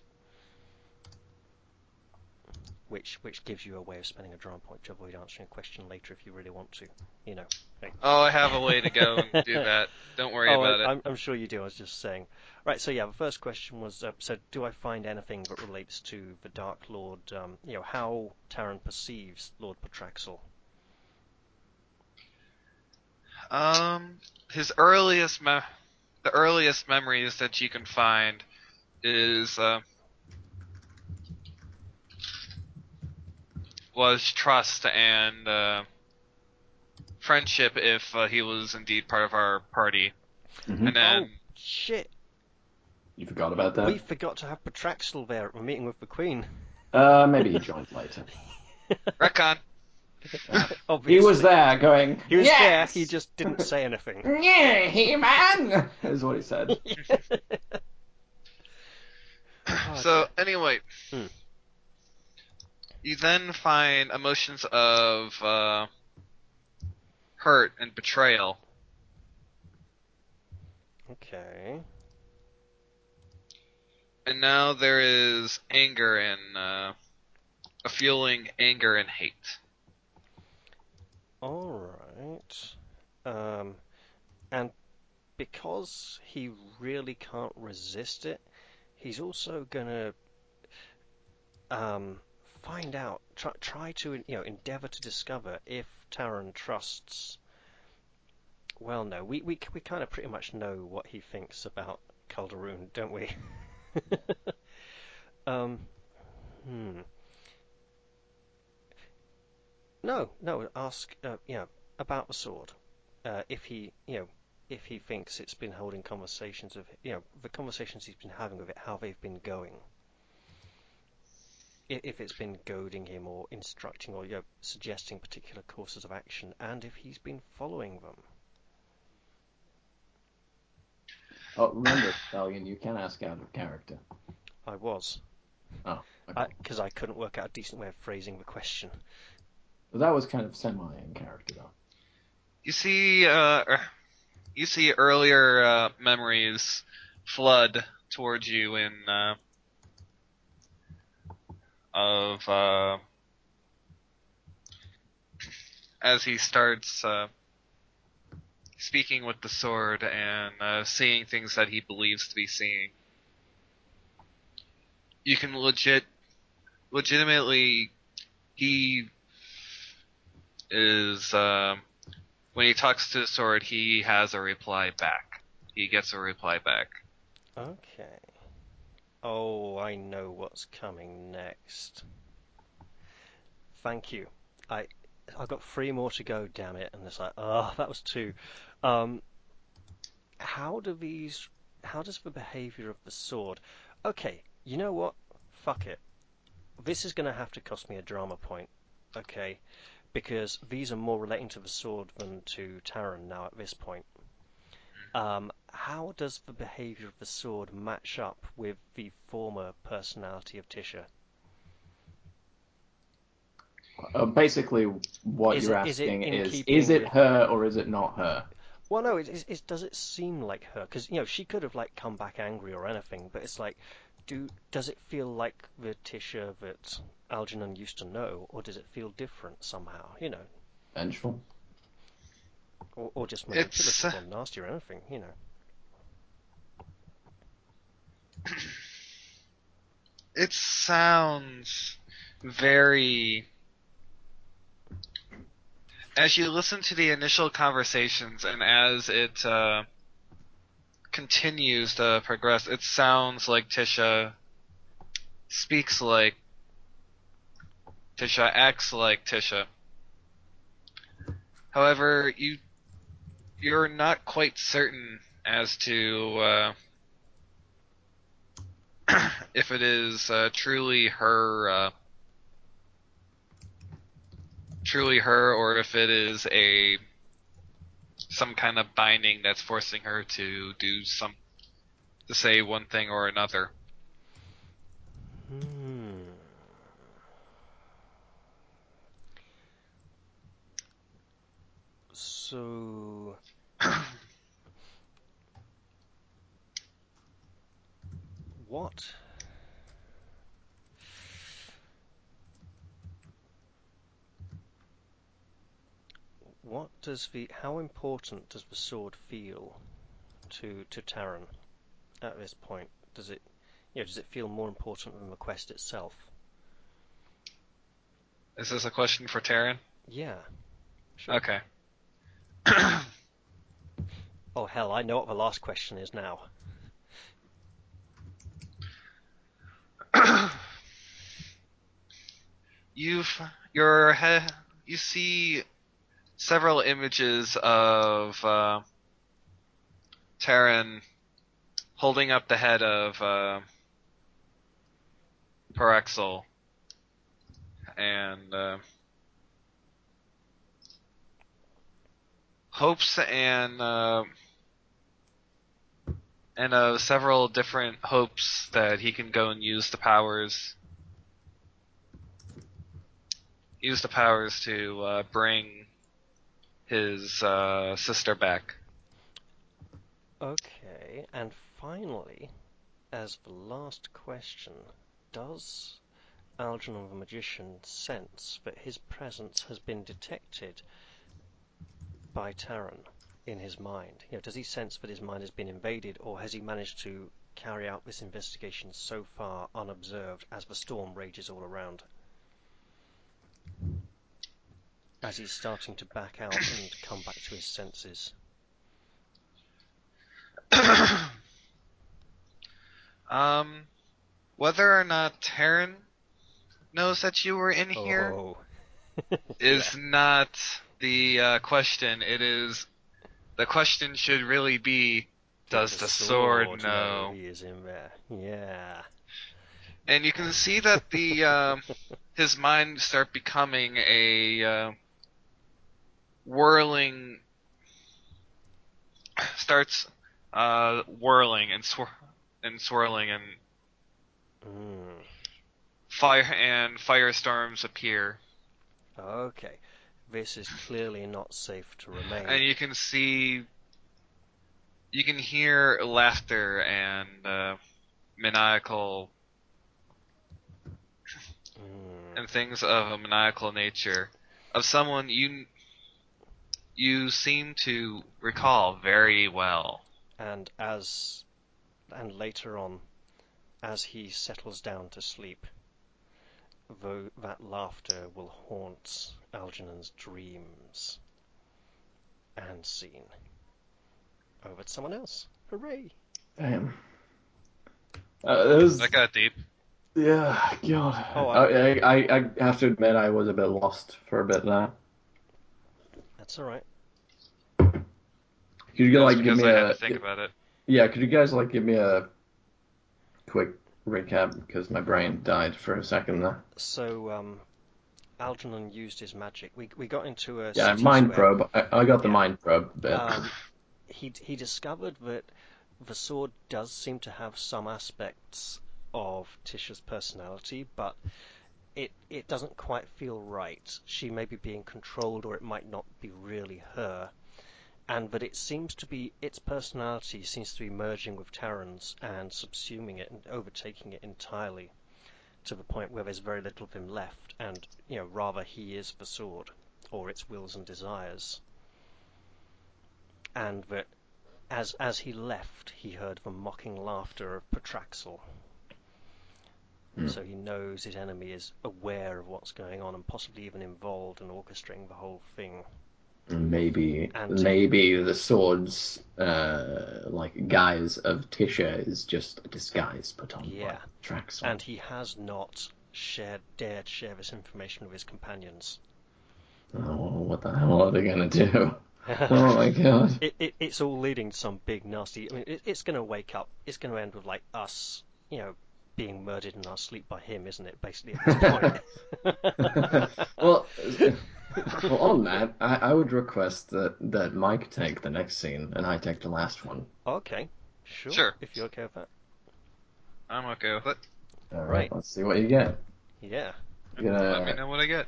Which which gives you a way of spending a drama point to avoid answering a question later if you really want to. You know. Hey. Oh, I have a way to go and do that. Don't worry oh, about I, it. I'm, I'm sure you do. I was just saying. Right. So yeah, the first question was: uh, so do I find anything that relates to the Dark Lord? Um, you know, how Taran perceives Lord Patraxel. Um, his earliest me- the earliest memories that you can find is uh, was trust and uh, friendship if uh, he was indeed part of our party, Mhm. and then oh shit! You forgot about that? We forgot to have Patraxel there at the meeting with the Queen. Uh, maybe he joined later. retcon. He was there going, He was yes! there. He just didn't say anything. Yeah, He-Man! is what he said. Oh, So dear. anyway, Hmm. You then find emotions of uh, hurt and betrayal. Okay. And now there is anger and uh, a feeling anger and hate. All right. Um, and because he really can't resist it, he's also gonna um, find out, try, try to you know endeavor to discover if Taran trusts. Well, no, we we we kind of pretty much know what he thinks about Calderoon, don't we? um, hmm. No, no. Ask, uh, you know, about the sword. Uh, if he, you know, if he thinks it's been holding conversations of, you know, the conversations he's been having with it, how they've been going. I- If it's been goading him or instructing or you know, suggesting particular courses of action, and if he's been following them. Oh, remember, Stallion, you can ask out of character. I was, Oh, okay. because I, couldn't work out a decent way of phrasing the question. But that was kind of semi in character, though. You see, uh, er, you see earlier uh, memories flood towards you in uh, of uh, as he starts uh, speaking with the sword and uh, seeing things that he believes to be seeing. You can legit, legitimately he is um, when he talks to the sword, he has a reply back. He gets a reply back. Okay. Oh, I know what's coming next. Thank you. I I've got three more to go, damn it, and it's like, oh, that was two. Um, how do these? How does the behavior of the sword? Okay, you know what? Fuck it. This is going to have to cost me a drama point. Okay, because these are more relating to the sword than to Taran now at this point. Um, how does the behavior of the sword match up with the former personality of Tisha? Uh, basically, what Is you're it asking in is: keeping is it her or is it not her? Well, no, it, it, it does it seem like her? Because you know she could have like come back angry or anything, but it's like, do does it feel like the Tisha that Algernon used to know, or does it feel different somehow? You know, Vengeful. Or, or just manipulative uh, or nasty or anything? You know. It sounds very. As you listen to the initial conversations and as it uh, continues to progress, it sounds like Tisha speaks like Tisha, acts like Tisha. However, you you're not quite certain as to uh, if it is uh, truly her, uh, truly her, or if it is a some kind of binding that's forcing her to do some, to say one thing or another. Hmm. So. What? What does the how important does the sword feel to to Taran at this point? Does it you know, does it feel more important than the quest itself? Is this a question for Taran? Yeah. Sure. Okay. Oh hell, I know what the last question is now. You've your you see several images of uh, holding up the head of uh, Patraxel and uh, hopes and uh, and uh, several different hopes that he can go and use the powers use the powers to uh, bring his uh, sister back. Okay, and finally, as the last question, does Algernon the Magician sense that his presence has been detected by Taran in his mind? You know, does he sense that his mind has been invaded, or has he managed to carry out this investigation so far unobserved as the storm rages all around? As he's starting to back out and come back to his senses. um, whether or not Taran knows that you were in here Oh, is not the uh, question. It is the question should really be, does the sword know? he is in there? Yeah. And you can see that the um his mind start becoming a uh, whirling starts uh, whirling and swir- and swirling and Mm. fire and firestorms appear Okay. This is clearly not safe to remain. and you can see you can hear laughter and uh, maniacal Mm. and things of a maniacal nature of someone you you seem to recall very well. And as and later on, as he settles down to sleep, though that laughter will haunt Algernon's dreams and scene. Over to someone else. Hooray! Damn. Uh, it was, That got deep. yeah, God. Oh, I, I, I have to admit I was a bit lost for a bit there. That's alright. Could you That's like give because me I a to think about it. yeah? Could you guys like give me a quick recap because my brain died for a second there. So, um, Algernon used his magic. We, we got into a. Yeah, mind square. probe. I, I got the Yeah. mind probe bit. Um, he he discovered that the sword does seem to have some aspects of Tisha's personality, but it it doesn't quite feel right. She may be being controlled, or it might not be really her, and that it seems to be its personality seems to be merging with Taran's and subsuming it and overtaking it entirely, to the point where there's very little of him left, and you know rather he is the sword, or its wills and desires and that as as he left, he heard the mocking laughter of Patraxel. Hmm. So he knows his enemy is aware of what's going on and possibly even involved in orchestrating the whole thing. Maybe And- maybe the sword's uh, like guise of Tisha is just a disguise put on Yeah. by Traxel. And he has not shared dared share this information with his companions. Oh, what the hell are they gonna do? Oh my god. it, it, it's all leading to some big nasty. I mean, it, it's going to wake up. It's going to end with like us, you know, being murdered in our sleep by him, isn't it? Basically, at this point. well, well, on that, I, I would request that, that Mike take the next scene and I take the last one. okay, sure. Sure. If you're okay with that. I'm okay with it. All right, Right. let's see what you get. Yeah. You Let me get know what I get.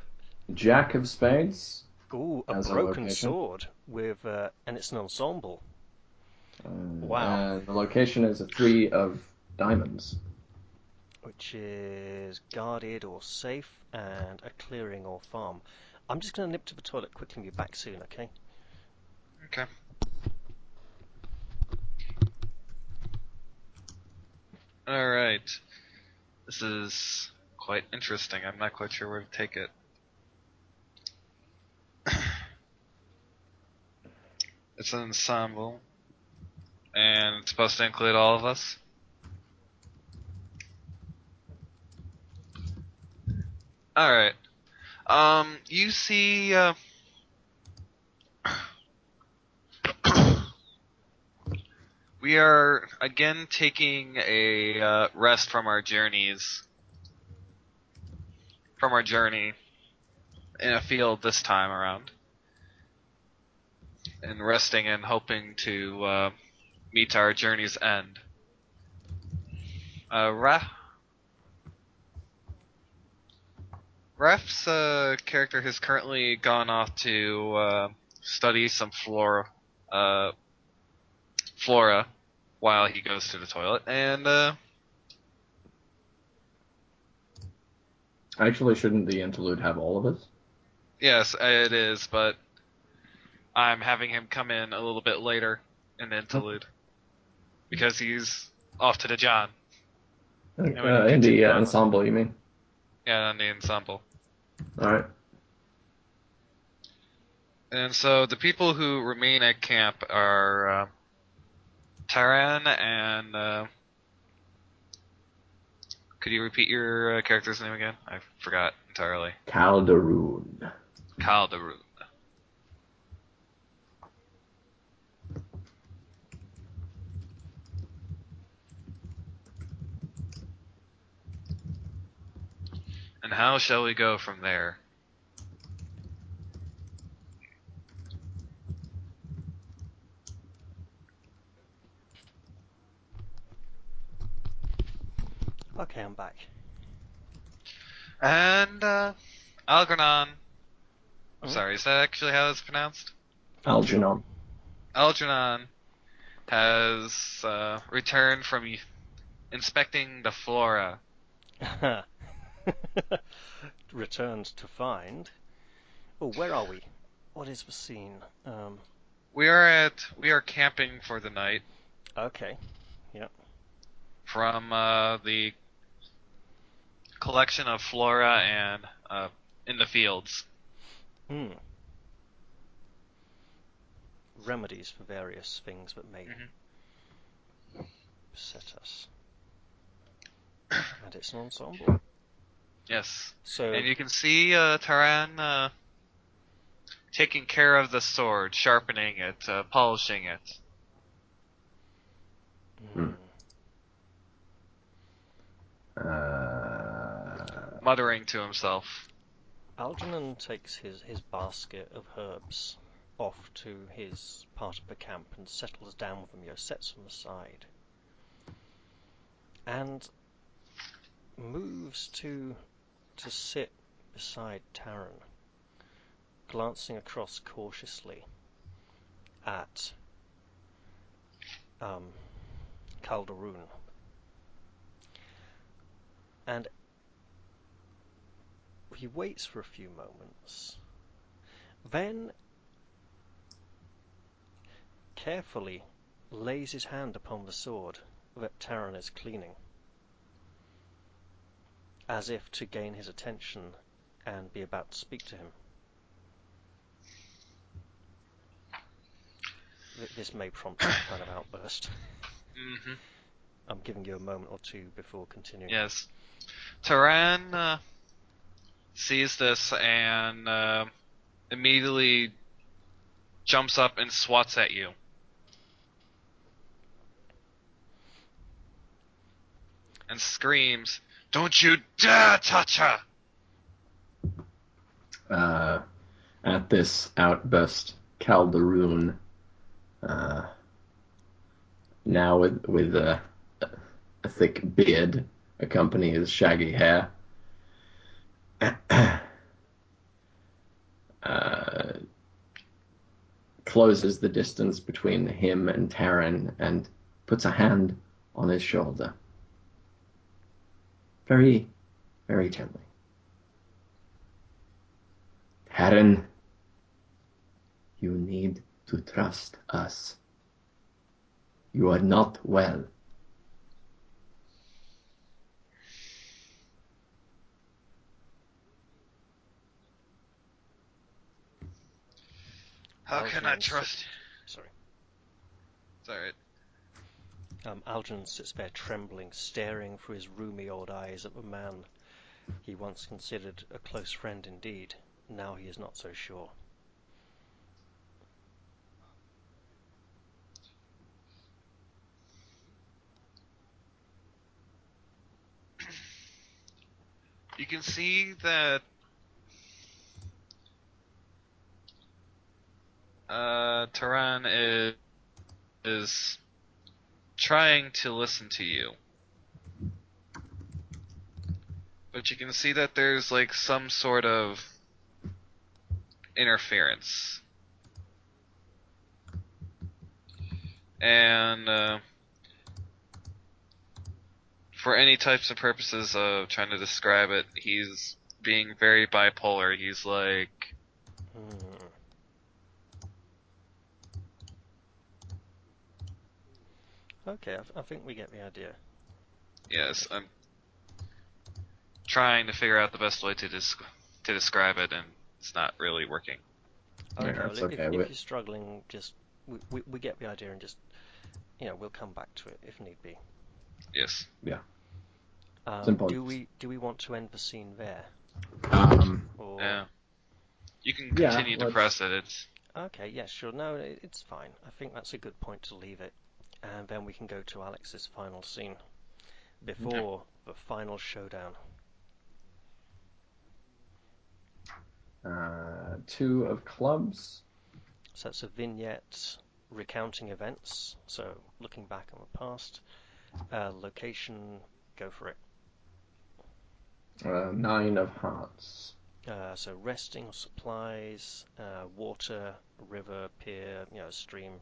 Jack of Spades, Ooh, a As a broken location? sword with, uh, and it's an ensemble. uh, Wow. and the location is a three of diamonds. which is guarded or safe, and a clearing or farm. I'm just going to nip to the toilet quickly and be back soon, okay? Okay. Alright. This is quite interesting. I'm not quite sure where to take it. it's an ensemble. And it's supposed to include all of us. Alright. Um, you see, uh, we are again taking a uh, rest from our journeys, from our journey in a field this time around, and resting and hoping to uh, meet our journey's end. Uh, Ra- Ref's uh, character has currently gone off to uh, study some flora, uh, flora while he goes to the toilet, and uh, Actually, shouldn't the interlude have all of us? yes, it is, but I'm having him come in a little bit later in the interlude because he's off to the John. Uh, in the uh, ensemble, you mean? Yeah, on the ensemble. All right. And so the people who remain at camp are uh, Taran and. Uh, could you repeat your uh, character's name again? I forgot entirely. Calderoon. Calderoon. And how shall we go from there? Okay, I'm back. And uh, Algernon. I'm Hmm? sorry, is that actually how it's pronounced? Algernon. Algernon has uh, returned from inspecting the flora. Returned to find. Oh, where are we? What is the scene? Um, We are at we are camping for the night okay. Yep. from uh, the collection of flora and uh, in the fields. Hmm. Remedies for various things that may Mhm. beset us. and it's an ensemble. Yes. So And you can see uh, Taran uh, taking care of the sword, sharpening it, uh, polishing it. Hmm. Uh, muttering to himself. Algernon takes his, his basket of herbs off to his part of the camp and settles down with them, you know, sets them aside. And moves to to sit beside Taran, glancing across cautiously at um, Calderon. And he waits for a few moments, then carefully lays his hand upon the sword that Taran is cleaning, as if to gain his attention and be about to speak to him. This may prompt some kind of outburst. hmm I'm giving you a moment or two before continuing. Yes. Taran uh, sees this and uh, immediately jumps up and swats at you. And screams, Don't you dare touch her! uh, at this outburst, Calderon, uh, now with with a, a thick beard accompanying his shaggy hair, uh, closes the distance between him and Taran and puts a hand on his shoulder. Very, very gently. Taran, you need to trust us. You are not well. How can I trust sits- Sorry. Sorry. Um, Algernon sits there trembling, staring through his rheumy old eyes at the man he once considered a close friend indeed. Now he is not so sure. You can see that uh, Taran is is trying to listen to you, but you can see that there's like some sort of interference, and uh, for any types of purposes of trying to describe it, he's being very bipolar. He's like Hmm. Okay, I, th- I think we get the idea. Yes, I'm trying to figure out the best way to dis- to describe it, and it's not really working. Okay, Yeah, well, that's if, okay, if we- you're struggling, just we, we, we get the idea and just you know we'll come back to it if need be. Yes. Um, do we do we want to end the scene there? Um, Or Yeah. You can Yeah, continue to let's- press it. It's okay, yeah, sure. No, it, it's fine. I think that's a good point to leave it, and then we can go to Alex's final scene before the final showdown. uh, two of clubs. So it's a vignette recounting events. So looking back on the past. Uh, location, go for it. Uh, nine of hearts. Uh, so resting or supplies, uh, water, river, pier, you know, stream.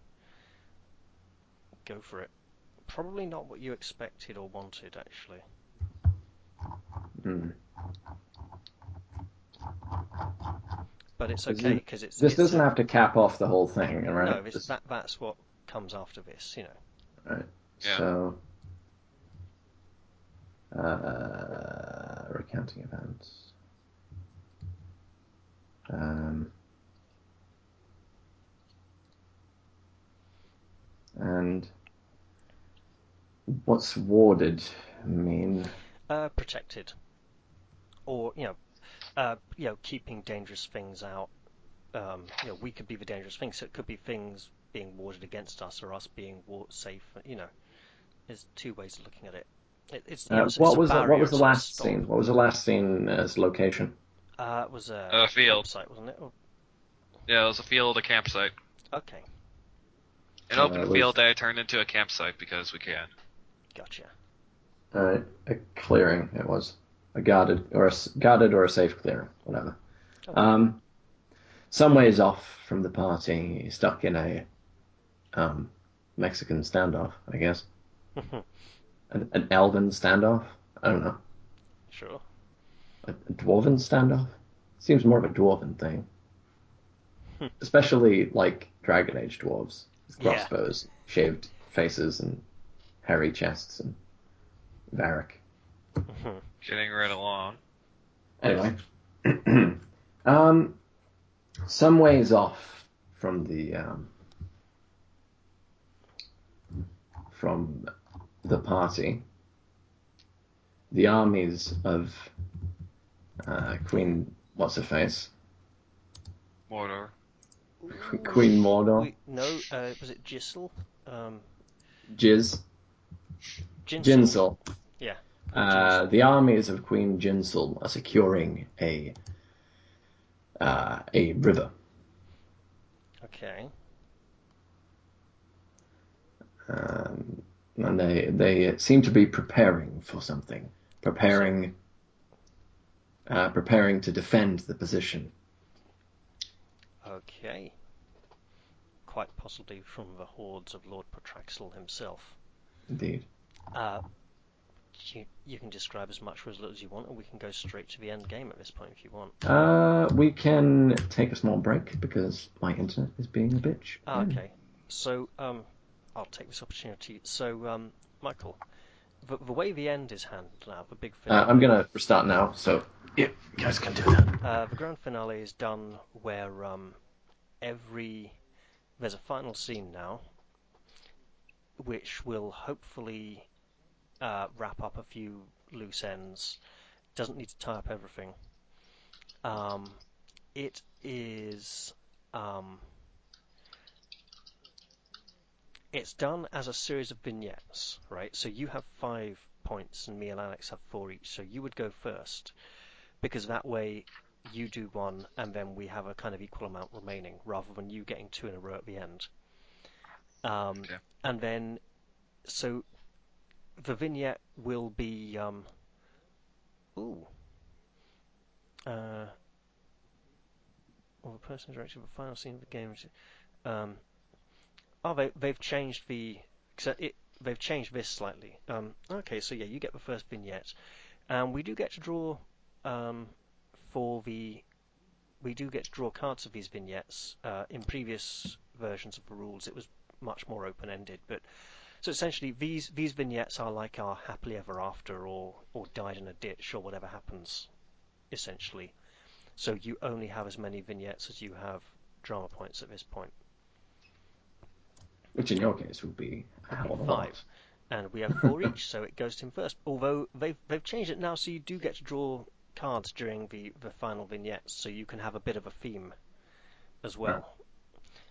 Go for it. Probably not what you expected or wanted, actually. Hmm. But it's okay is- because it's This it's doesn't a- have to cap off the whole thing, right? no, it's, Just- that that's what comes after this, you know. Yeah. So, uh, recount counting events. Um, and what's warded mean? Uh, protected, or you know, uh, you know, keeping dangerous things out. Um, you know, we could be the dangerous thing, so it could be things being warded against us, or us being wa- safe. You know, there's two ways of looking at it. it it's, Uh, it's- what it's was the, what was the it's not a last stop. scene? What was the last scene as location? Uh, it was a Uh, field. campsite, wasn't it? Oh, Yeah, it was a field, a campsite. okay, An Uh, open it was- field that I turned into a campsite because we can. gotcha. Alright, a clearing it was. A guarded or a s- guarded or a safe clearing, whatever. Okay. Um, some ways off from the party, stuck in a um, Mexican standoff, I guess. An, an elven standoff? I don't know. sure. A, a dwarven standoff? Seems more of a dwarven thing. Especially like Dragon Age dwarves. With Yeah. crossbows, shaved faces, and hairy chests, and Varric. Mhm. Getting right along. Anyway, um, some ways off from the um, from the party, the armies of uh, Queen what's her face, Mordor. Qu- Queen Mordor, We, no, uh, was it Gisel? Um, Jiz, Jinsel. Jinsel. Yeah. Uh, the armies of Queen Jinsel are securing a uh, a river. Okay. um, and they they seem to be preparing for something, preparing uh, preparing to defend the position. Okay. Quite possibly from the hordes of Lord Protraxel himself. Indeed. Uh, you, you can describe as much or as little as you want, and we can go straight to the end game at this point if you want. Uh, we can take a small break because my internet is being a bitch. Ah, okay. So, um, I'll take this opportunity. So, um, Michael, the, the way the end is handled now, the big Uh, I'm gonna restart now, so yeah, you guys can do that. uh, the grand finale is done where um, every there's a final scene now, which will hopefully uh, wrap up a few loose ends. Doesn't need to tie up everything. Um, it is. Um, it's done as a series of vignettes, right? So you have five points, and me and Alex have four each. So you would go first, because that way you do one, and then we have a kind of equal amount remaining, rather than you getting two in a row at the end. Um, Okay. And then, so the vignette will be. Um, ooh. Uh, well, the person directed the final scene of the game. Um, oh, they they've changed the. It, they've changed this slightly. Um, okay, so yeah, you get the first vignette, and we do get to draw um, for the. We do get to draw cards of these vignettes. Uh, in previous versions of the rules, it was much more open-ended, but so essentially, these these vignettes are like our happily ever after, or or died in a ditch, or whatever happens, essentially. So you only have as many vignettes as you have drama points at this point. Which in your case would be a hell of a lot. Five. And we have four each, so it goes to him first. Although they've they've changed it now, so you do get to draw cards during the, the final vignettes, so you can have a bit of a theme as well.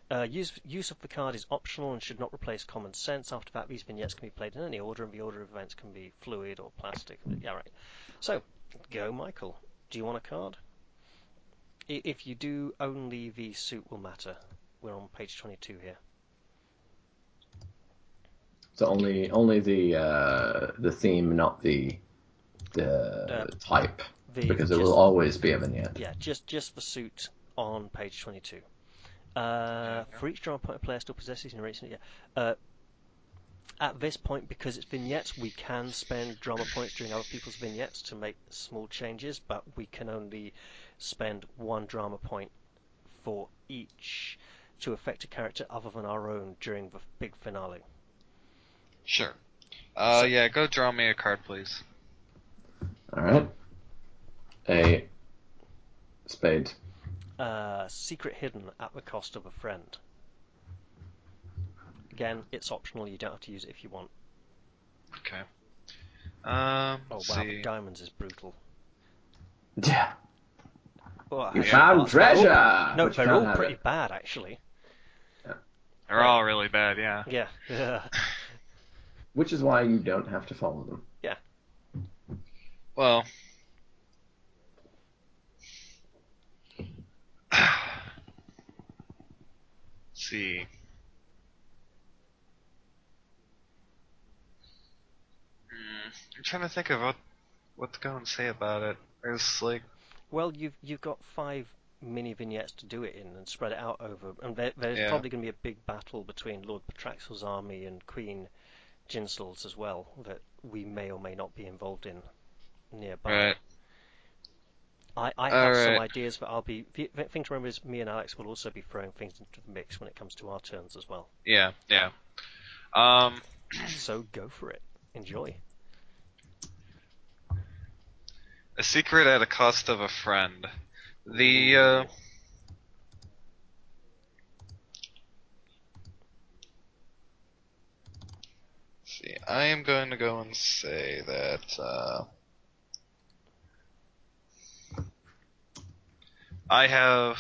Uh, use use of the card is optional and should not replace common sense. After that, these vignettes can be played in any order, and the order of events can be fluid or plastic. Yeah, right. So, go, Michael. Do you want a card? If you do, only the suit will matter. We're on page 22 here. So only only the uh, the theme, not the the Uh, type, The, because it will always be a vignette. Yeah, just just the suit on page 22. Uh, for each drama point a player still possesses in racing, yeah. Uh, at this point, because it's vignettes, we can spend drama points during other people's vignettes to make small changes, but we can only spend one drama point for each to affect a character other than our own during the big finale. Sure. Uh, So- yeah, go draw me a card, please. All right. a spade. Uh, secret hidden at the cost of a friend. Again, it's optional. You don't have to use it if you want. Okay. Um, Oh let's wow, see. diamonds is brutal. Yeah. Oh, You found that's- they're all- treasure! No, but they're all pretty it. bad actually. They're all really bad, yeah. Yeah. Yeah. Which is why you don't have to follow them. Yeah. Well. Let's see. Hmm, I'm trying to think of what what to go and say about it. There's like Well, you've you've got five mini vignettes to do it in and spread it out over, and there, there's Yeah. probably going to be a big battle between Lord Patraxel's army and Queen Jinsel's as well that we may or may not be involved in nearby. right. I, I have some ideas, but I'll be. The thing to remember is me and Alex will also be throwing things into the mix when it comes to our turns as well. Yeah, yeah. Um, So go for it. Enjoy. a secret at a cost of a friend. The uh, see, I am going to go and say that uh, I have,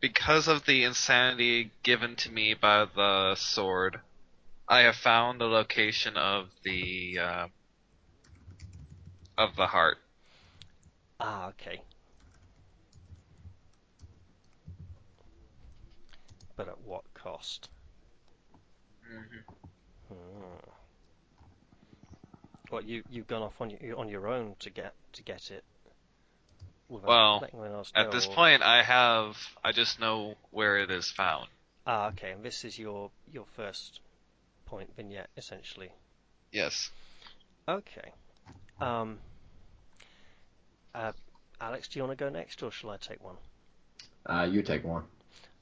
because of the insanity given to me by the sword, I have found the location of the uh, of the heart. Ah, okay. But at what cost? Hmm. What you you've gone off on your on your own to get to get it? Well, letting At this or- point, I have. I just know where it is found. Ah, okay. And this is your your first point vignette, essentially. Yes. Okay. Um. Uh, Alex, do you want to go next, or shall I take one? Uh, you take one.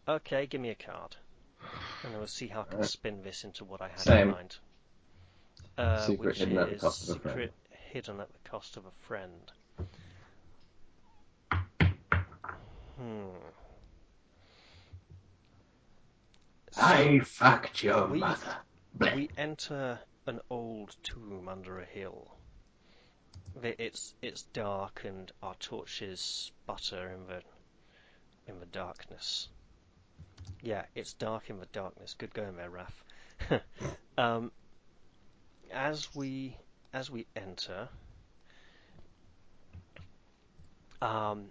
Okay, give me a card, and then we'll see how I can Alright. spin this into what I had Same. in mind. Uh, Secret which hidden at the cost of a friend. secret hidden at the cost of a friend. Hmm. I fucked your we- mother. Bleh. we enter an old tomb under a hill. It's it's dark and our torches sputter in the in the darkness. Yeah, it's dark in the darkness. Good going there, Raf. um, as we as we enter, um,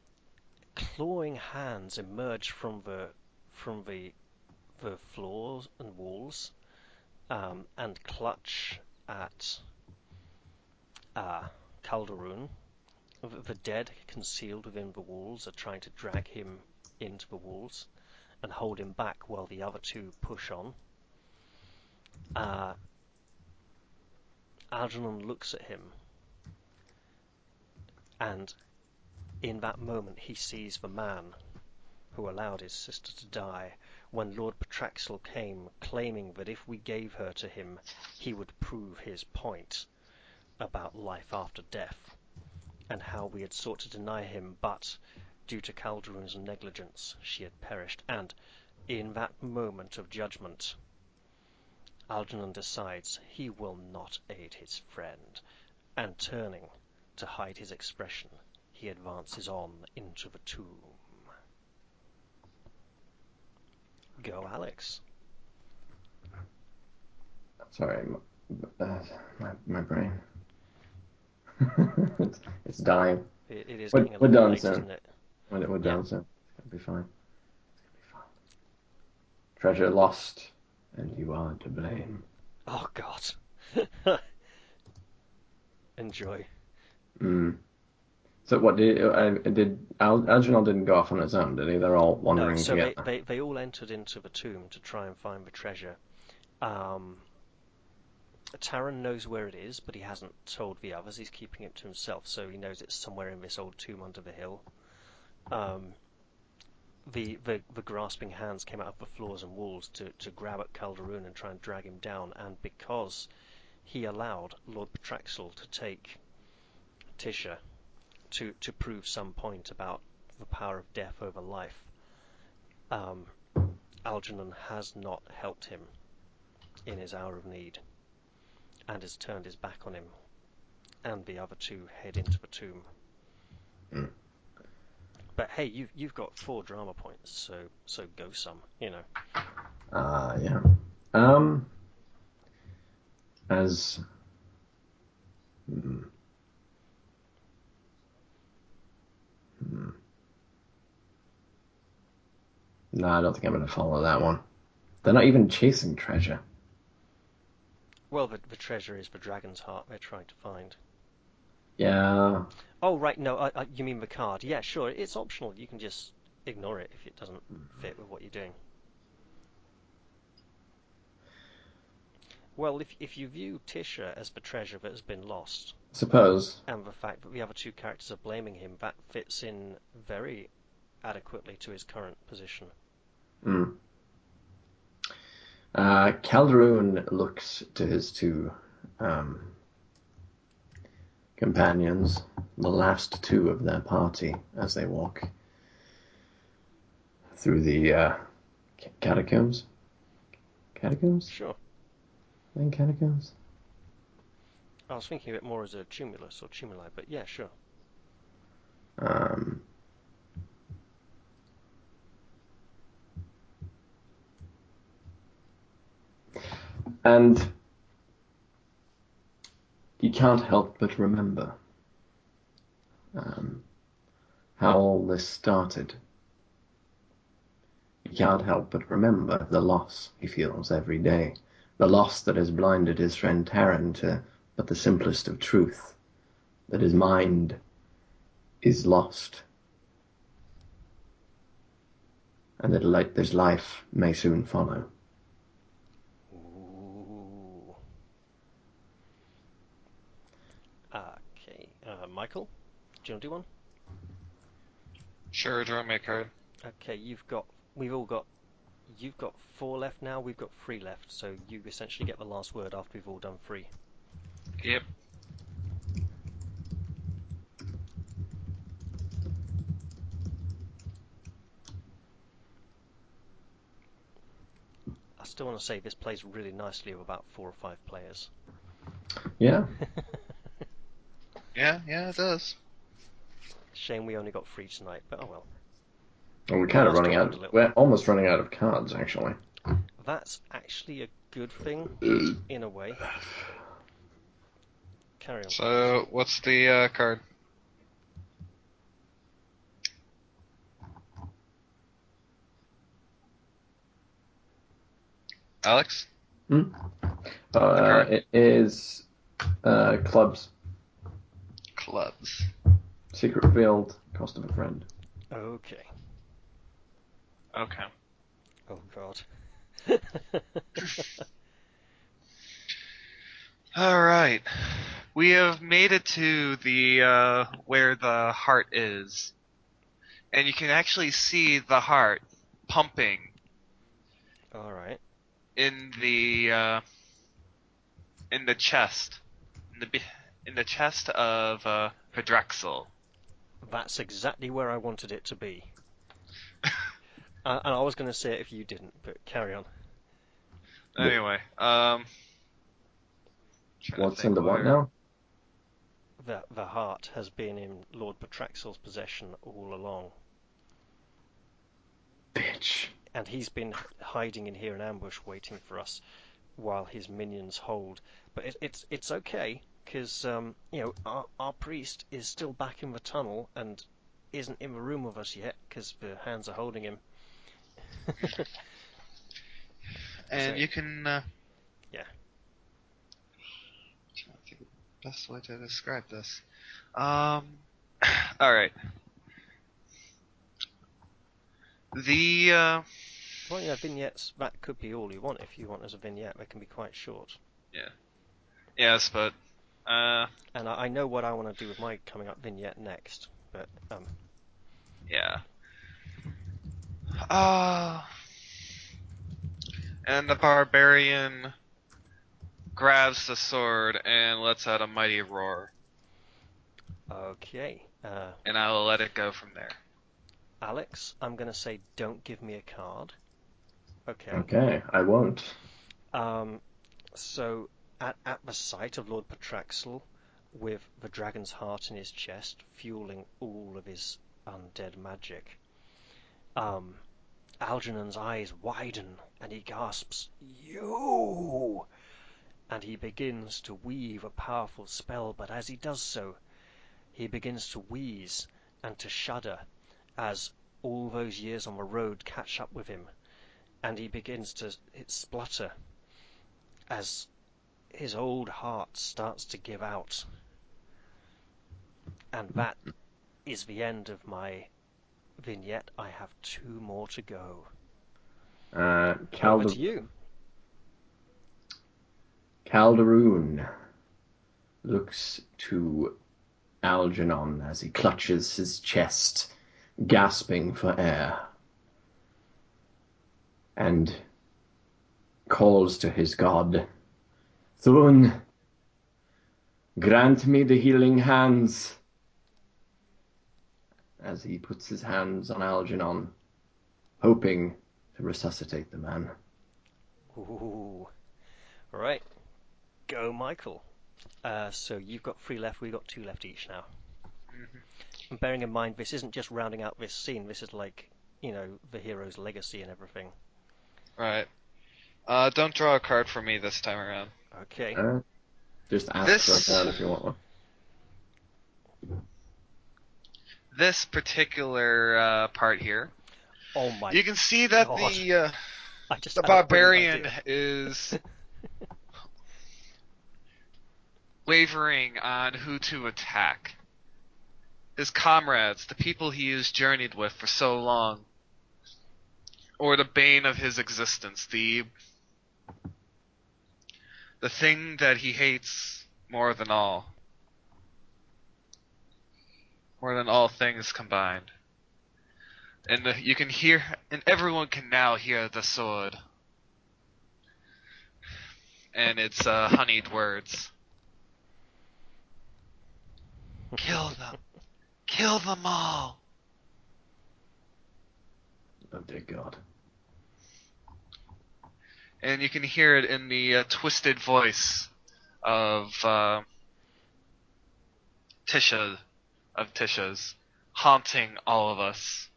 clawing hands emerge from the from the the floors and walls um, and clutch at uh, Calderon. The the dead, concealed within the walls, are trying to drag him into the walls and hold him back while the other two push on. Uh, Algernon looks at him, and in that moment he sees the man who allowed his sister to die when Lord Patraxel came, claiming that if we gave her to him, he would prove his point about life after death, and how we had sought to deny him, but due to Calderon's negligence, she had perished. And in that moment of judgment, Algernon decides he will not aid his friend, and turning to hide his expression, he advances on into the tomb. Go, Alex. Sorry, uh, my my brain. it's, it's dying. It, it is We're- we're done late, soon. We're, we're Yeah. done soon. Be fine. It's gonna be fine. Treasure lost, and you are to blame. Oh God. Enjoy. Mm. So what did uh, did Al- Algernon didn't go off on his own, did he? They're all wandering no, so they, they, they all entered into the tomb to try and find the treasure. Um, Taran knows where it is, but he hasn't told the others. He's keeping it to himself, so he knows it's somewhere in this old tomb under the hill. Um, the, the the grasping hands came out of the floors and walls to, to grab at Calderon and try and drag him down, and because he allowed Lord Patraxel to take Tisha, to to prove some point about the power of death over life, um, Algernon has not helped him in his hour of need, and has turned his back on him, and the other two head into the tomb. Mm. But hey, you've you've got four drama points, so so go some, you know. Uh, yeah. Um, as. Hmm. Hmm. No, I don't think I'm going to follow that one. They're not even chasing treasure. Well, the, the treasure is the dragon's heart they're trying to find. Yeah. Oh, right, no, I, I, you mean the card. Yeah, sure, it's optional. You can just ignore it if it doesn't fit with what you're doing. Well, if, if you view Tisha as the treasure that has been lost, Suppose. and the fact that the other two characters are blaming him, that fits in very adequately to his current position. Hmm. Uh, Calderon looks to his two um, companions, the last two of their party, as they walk through the uh, catacombs. Catacombs? Sure. In catacombs? I was thinking of it more as a tumulus or tumuli, but yeah, sure. Um, and you can't help but remember um, how all this started. You can't help but remember the loss he feels every day, the loss that has blinded his friend Taran to but the simplest of truth, that his mind is lost, and that this life may soon follow. Ooh. Okay, uh, Um, Michael, do you want to do one? Sure, draw me a card. Okay, you've got, we've all got, you've got four left now, we've got three left, so you essentially get the last word after we've all done three. Yep. I still want to say this plays really nicely with about four or five players. Yeah, Yeah, yeah, it does. Shame we only got three tonight, but oh well. well, we're kind of running out. a. We're almost running out of cards, actually. That's actually a good thing, in a way. Carry on. So, what's the uh, card? Alex? Uh, it is uh, clubs. Clubs. Secret revealed. Cost of a friend. Okay. Okay. Oh god. All right. We have made it to the uh, where the heart is, and you can actually see the heart pumping Alright. in the uh, in the chest, in the be- in the chest of uh, Patraxel. That's exactly where I wanted it to be. uh, and I was going to say it if you didn't, but carry on. Anyway, um, What's in the what now? The, the heart has been in Lord Patraxel's possession all along. Bitch. and he's been hiding in here in ambush, waiting for us, while his minions hold. But it, it's it's okay because um, you know our our priest is still back in the tunnel and isn't in the room with us yet because the hands are holding him. And So- you can. Uh, Yeah. Trying think the best way to describe this. Um. all right. The uh, well, know, vignettes that could be all you want if you want as a vignette. They can be quite short. Yeah. Yes, but uh, And I, I know what I want to do with my coming up vignette next, but um, yeah. Uh, and the barbarian grabs the sword and lets out a mighty roar. okay. Uh, and I will let it go from there. Alex, I'm going to say don't give me a card. Okay. Okay, I won't. Um, so, at, at the sight of Lord Patraxel, with the dragon's heart in his chest, fueling all of his undead magic, um, Algernon's eyes widen and he gasps, You! And he begins to weave a powerful spell, but as he does so, he begins to wheeze and to shudder as all those years on the road catch up with him, and he begins to splutter as his old heart starts to give out. And that is the end of my vignette. I have two more to go. Uh, Over to you. Calderon looks to Algernon as he clutches his chest, gasping for air, and calls to his god, Thun, grant me the healing hands. As he puts his hands on Algernon, hoping to resuscitate the man. Ooh. Right. Go, Michael. Uh, so you've got three left, we've got two left each now. And bearing in mind, this isn't just rounding out this scene, this is like, you know, the hero's legacy and everything. Right. Uh, don't draw a card for me this time around. Okay. Uh, just ask This- for a card if you want one. This particular uh, part here, Oh my. you can see that God. the uh, I just the had a brilliant barbarian is wavering on who to attack. His comrades, the people he has journeyed with for so long, or the bane of his existence, the the thing that he hates more than all. More than all things combined. And you can hear, and everyone can now hear the sword and it's uh, honeyed words. Kill them. Kill them all. Oh dear God. And you can hear it in the uh, twisted voice of uh, Tisha, of Tisha's, haunting all of us.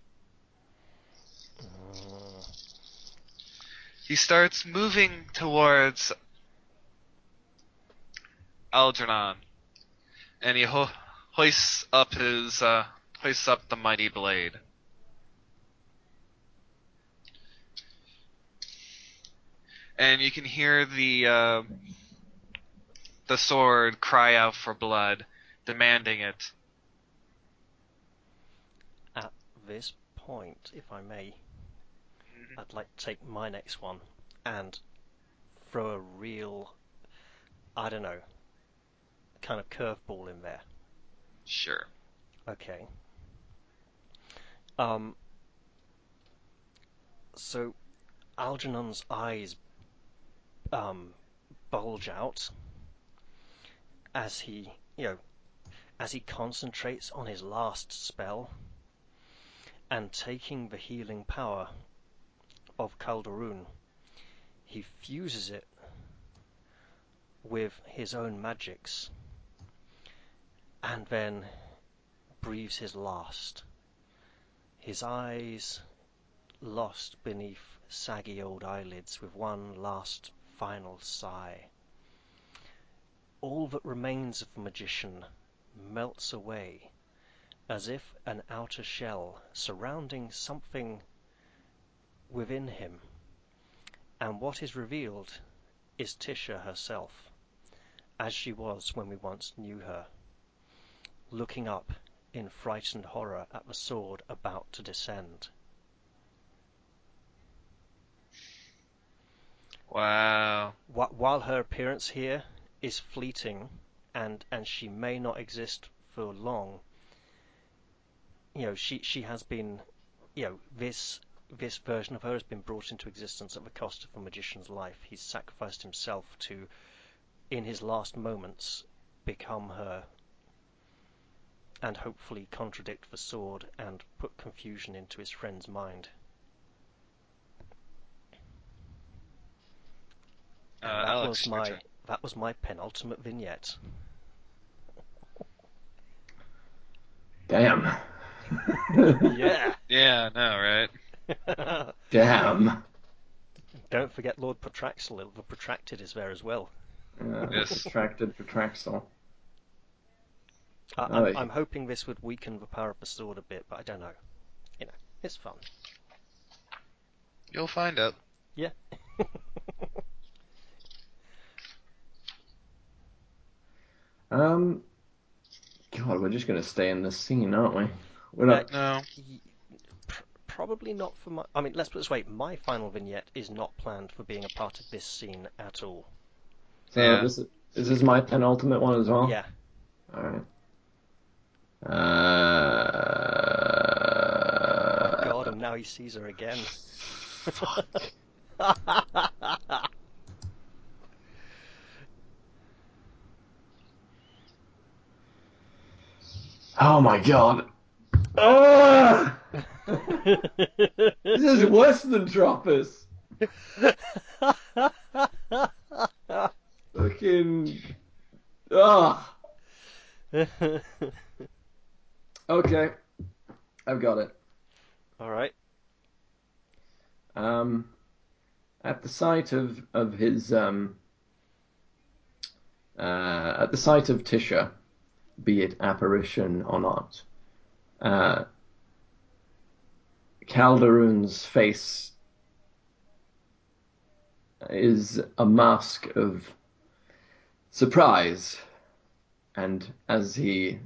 He starts moving towards Algernon, and he ho- hoists up his uh, hoists up the mighty blade. And you can hear the uh, the sword cry out for blood, demanding it. At this point, if I may, I'd like to take my next one and throw a real, I don't know, kind of curveball in there. Sure. Okay. Um. So, Algernon's eyes um, bulge out as he, you know, as he concentrates on his last spell and taking the healing power of Calderon, he fuses it with his own magics and then breathes his last. His eyes lost beneath saggy old eyelids with one last final sigh. All that remains of the magician melts away as if an outer shell surrounding something within him, and what is revealed is Tisha herself, as she was when we once knew her, looking up in frightened horror at the sword about to descend. Wow. While her appearance here is fleeting and, and she may not exist for long, you know, she, she has been, you know, this this version of her has been brought into existence at the cost of a magician's life. He's sacrificed himself to, in his last moments, become her and hopefully contradict the sword and put confusion into his friend's mind. Uh, that Alex, was my turn. that was my penultimate vignette. Damn. Yeah. Yeah, no, right? Damn. Don't forget Lord Protraxel. The protracted is there as well. Uh, Yes. Protracted Protraxel. I, Oh, I'm, yeah. I'm hoping this would weaken the power of the sword a bit, but I don't know. You know, it's fun. You'll find out. Yeah. Um, God, we're just gonna stay in this scene, aren't we? We're not. No. Probably not for my. I mean, let's put it this way: my final vignette is not planned for being a part of this scene at all. So Yeah. this is, is this my penultimate one as well? Yeah. All right. Uh. God, and now he sees her again. Oh my God. This is worse than Troppus. Fucking. Ah. Okay. I've got it. all right. Um, at the sight of of his um, uh, at the sight of Tisha, be it apparition or not, uh, Calderon's face is a mask of surprise, and as he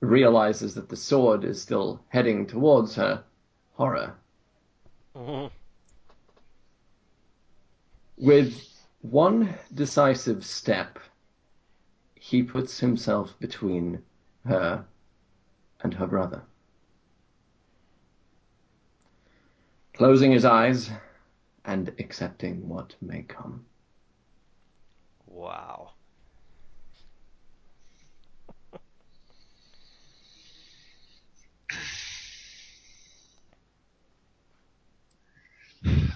realizes that the sword is still heading towards her, horror. Mhm. With one decisive step, he puts himself between her and her brother. Closing his eyes and accepting what may come. Wow.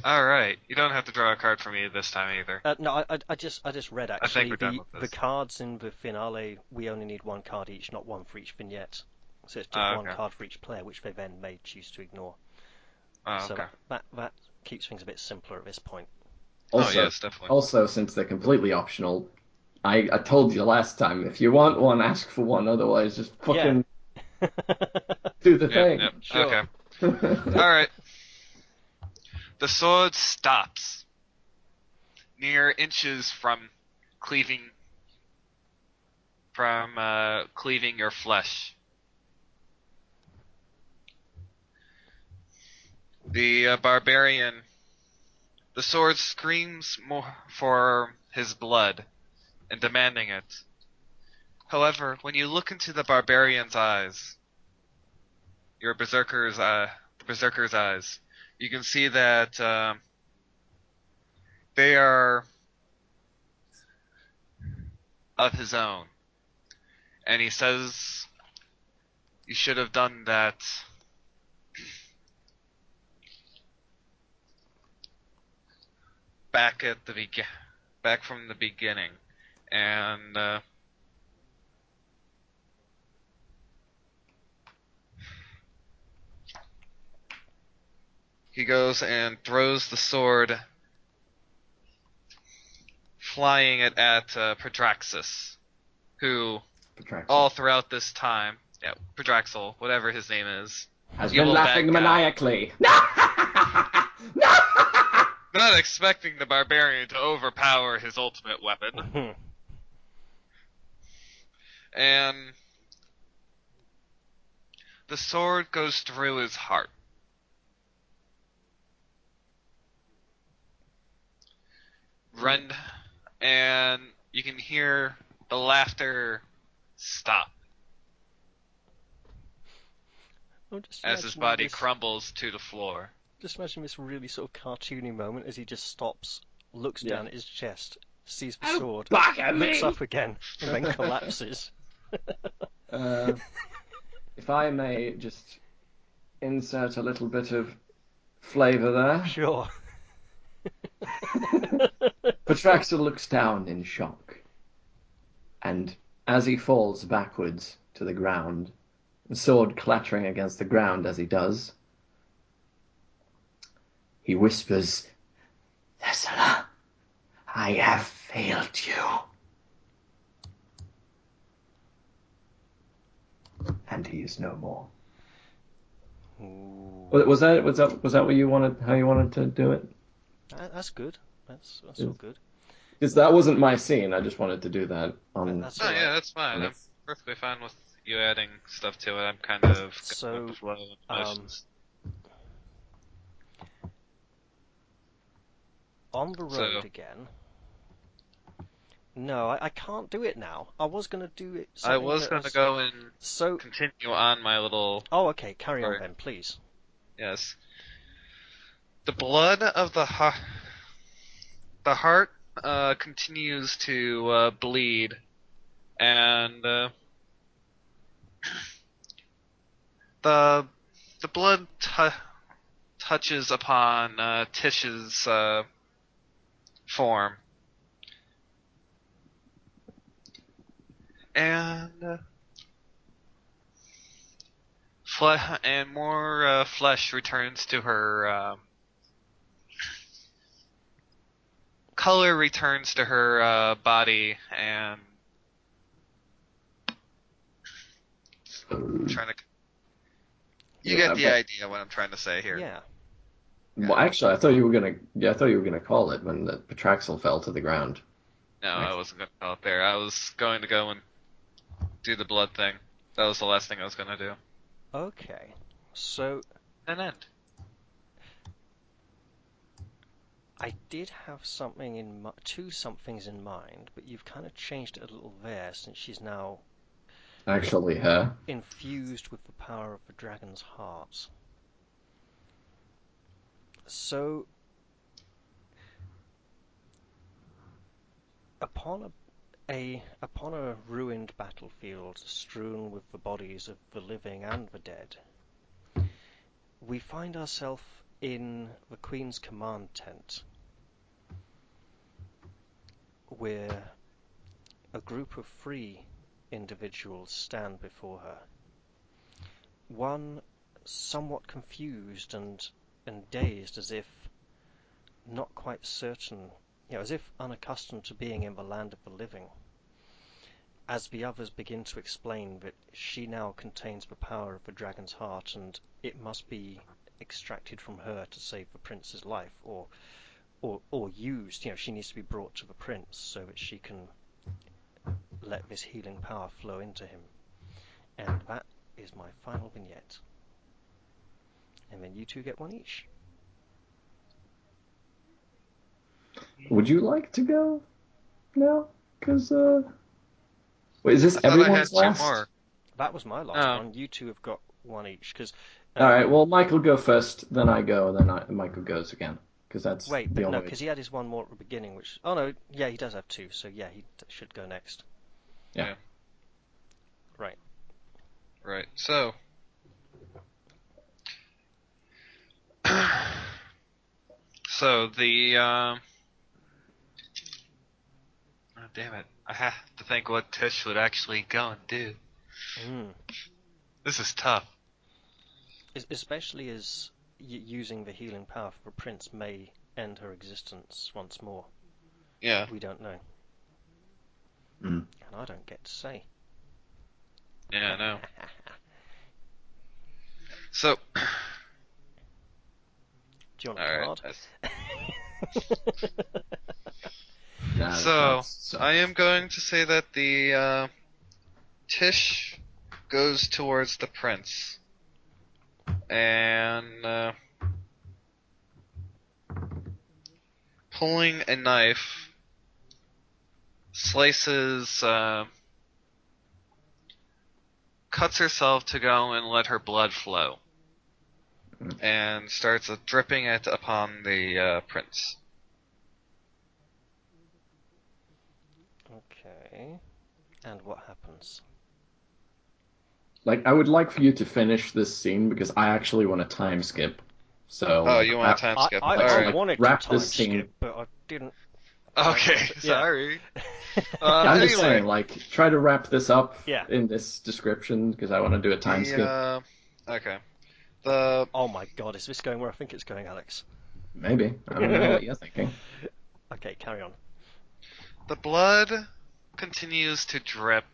All right. You don't have to draw a card for me this time either. Uh, no, I, I, I just, I just read think actually we're done the with the cards in the finale. We only need one card each, not one for each vignette. So it's just Ah, one card for each player, which they then may choose to ignore. Oh, so okay. that that keeps things a bit simpler at this point. Also, oh, yes, definitely. also since they're completely optional, I, I told you last time, if you want one, ask for one, otherwise just fucking do the Yep, thing. yep. Sure. Okay. All right. The sword stops near inches from cleaving from uh, cleaving your flesh. The uh, barbarian, the sword screams more for his blood and demanding it. However, when you look into the barbarian's eyes, your berserker's uh, the berserker's eyes, you can see that um, they are of his own, and he says, "You should have done that." Back at the begin, back from the beginning, and uh, he goes and throws the sword, flying it at uh, Pedraxis, who Protraction. all throughout this time, yeah, Patraxel, whatever his name is, Has been laughing maniacally. not expecting the barbarian to overpower his ultimate weapon, and the sword goes through his heart. Rend, and you can hear the laughter stop just as his body this, crumbles to the floor. Just imagine this really sort of cartoony moment as he just stops, looks Yeah. down at his chest, sees the Oh, sword, Back at looks me! up again, and then collapses. Uh, if I may just insert a little bit of flavour there. Sure. Petraxa looks down in shock. And as he falls backwards to the ground, the sword clattering against the ground as he does, he whispers, Thessala, I have failed you. And he is no more. Ooh, was that was that was that what you wanted? How you wanted to do it? that's good. That's that's Yeah. all good. Because that wasn't my scene. I just wanted to do that on. That's Oh all yeah, that's fine. I'm perfectly fine with you adding stuff to it. I'm kind of So, the um. On the road So- again. No, I, I can't do it now. I was gonna do it. I was going to go and So. continue on my little Oh, okay. Carry on then, please. yes. The blood of the heart, the heart uh, continues to uh, bleed, and uh, the the blood t- touches upon uh, Tish's uh, form, and uh, fle- and more flesh returns to her. Uh, color returns to her uh, body, and I'm trying to. You Yeah, get the but- idea what I'm trying to say here. Yeah. Well, actually, I thought you were gonna. Yeah, I thought you were gonna call it when the Patraxel fell to the ground. No, I wasn't going to go out there. I was going to go and do the blood thing. That was the last thing I was going to do. Okay. So an end. I did have something in mi- two somethings in mind, but you've kind of changed it a little there since she's now Actually, her. infused with the power of the dragon's heart. So, upon a, a upon a ruined battlefield strewn with the bodies of the living and the dead, we find ourselves in the Queen's command tent, where a group of three individuals stand before her. One somewhat confused and, and dazed, as if not quite certain, you know, as if unaccustomed to being in the land of the living. As the others begin to explain that she now contains the power of the dragon's heart and it must be extracted from her to save the prince's life, or or or used, you know, she needs to be brought to the prince so that she can let this healing power flow into him. And that is my final vignette. And then you two get one each. Would you like to go? No, because uh, wait, is this I thought I had everyone's two last? more. That was my last Oh. one. You two have got one each. Because All right. Well, Michael go first, then I go, then I, Michael goes again, because that's wait, the but no, because he had his one more at the beginning. Which oh no, yeah, he does have two. So yeah, he d- should go next. Yeah. Right. Right. So. so the. Um... Oh, damn it! I have to think what Tish would actually go and do. Mm. This is tough. Es- Especially as using the healing power for the prince may end her existence once more. Yeah. We don't know. Mm. And I don't get to say. Yeah. I know. So. Do you want All a right. card? that's- Nah, So I am going to say that the uh, Tish goes towards the prince, and uh, pulling a knife, slices, uh, cuts herself to go and let her blood flow, and starts dripping it upon the uh, prince. Okay. And what happens? Like I would like for you to finish this scene because I actually want to time skip. So Oh, you want I- to time I, skip? I, All I right. wanted Wrap to time this scene. skip, but I didn't. Okay, Yeah. sorry. Uh, I'm just saying, like, try to wrap this up Yeah. in this description because I want to do a time the, skip. uh, okay. The Oh my god, is this going where I think it's going, Alex? Maybe I don't know what you're thinking. Okay, carry on. the blood continues to drip,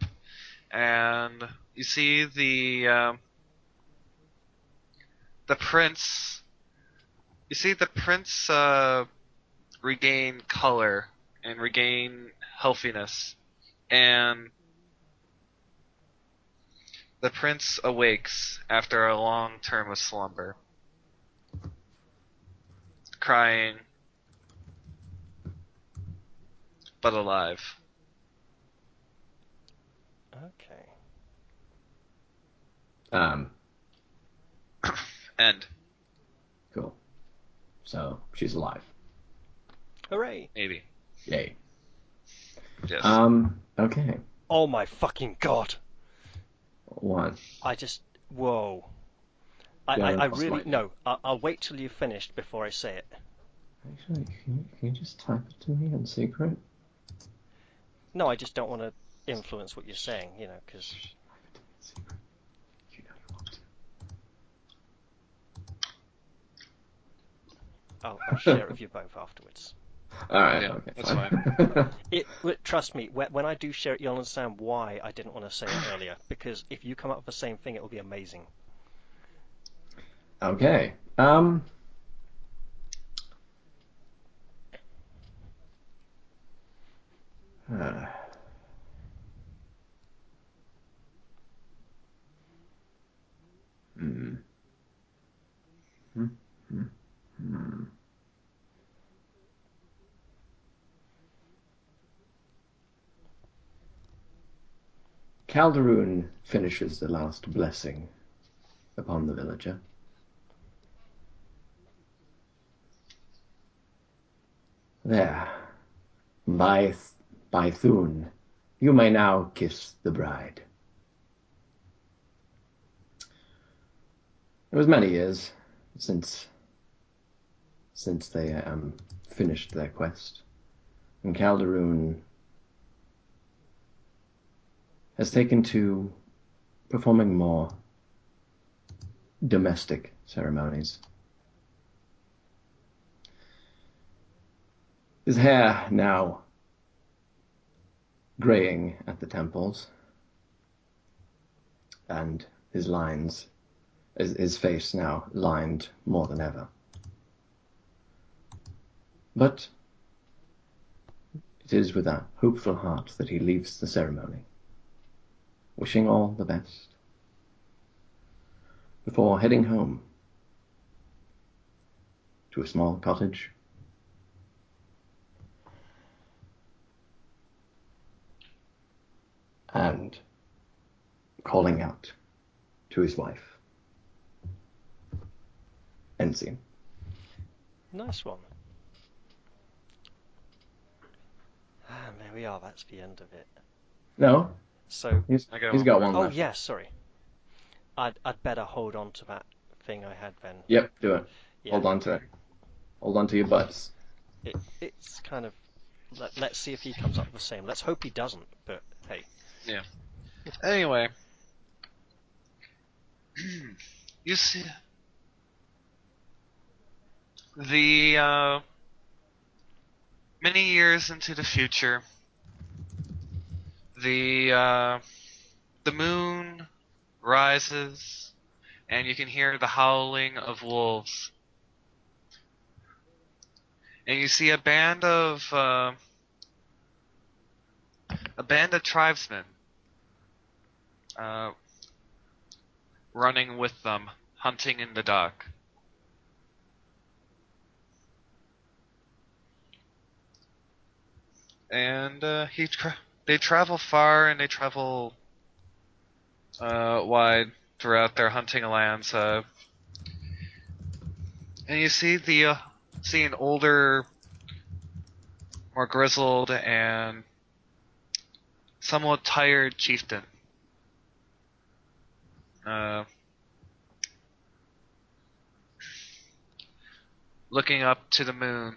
and you see the um, the prince. You see the prince uh, regain color and regain healthiness, and the prince awakes after a long term of slumber, crying, but alive. Okay. Um, End. cool. So she's alive. Hooray! Maybe. Yay. Yes. Um. Okay. Oh my fucking god! One. I just. Whoa. I, Yeah, I, I that's really. like- No, I'll, I'll wait till you've finished before I say it. Actually, can you, can you just type it to me in secret? No, I just don't want to influence what you're saying, you know, because. Secret. You know you want to. I'll, I'll share it with you both afterwards. All right. Yeah, okay. that's fine. It, trust me, when I do share it, you'll understand why I didn't want to say it earlier. Because if you come up with the same thing, it will be amazing. okay. Um. Uh, hmm. Hmm, hmm, hmm. Calderon finishes the last blessing upon the villager. There. By, by you may now kiss the bride. It was many years since since they um, finished their quest, and Calderon has taken to performing more domestic ceremonies. His hair now graying at the temples, and his lines, his, his face now lined more than ever. But it is with a hopeful heart that he leaves the ceremony, wishing all the best, before heading home to a small cottage and calling out to his wife. Scene. Nice one. Ah, there we are. That's the end of it. No, So, he's, I got he's one got more. one oh left. yeah, sorry. I'd I'd better hold on to that thing I had then. Yep, do it. Yeah. Hold on to it. Hold on to your butts. It, it's kind of. Let, let's see if he comes up with the same. Let's hope he doesn't. But hey, Yeah. Anyway, you see the uh, many years into the future, the uh, the moon rises, and you can hear the howling of wolves, and you see a band of uh, a band of tribesmen uh, running with them, hunting in the dark. And uh, he tra- they travel far and they travel uh, wide throughout their hunting lands. Uh, and you see the uh, see an older, more grizzled and somewhat tired chieftain uh, looking up to the moon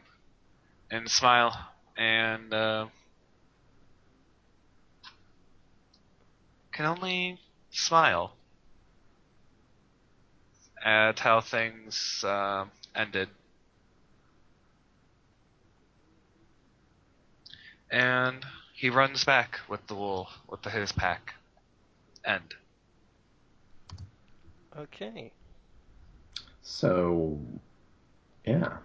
and smile and uh, can only smile at how things uh, ended. And he runs back with the wool with the, his pack. End. Okay. So, yeah.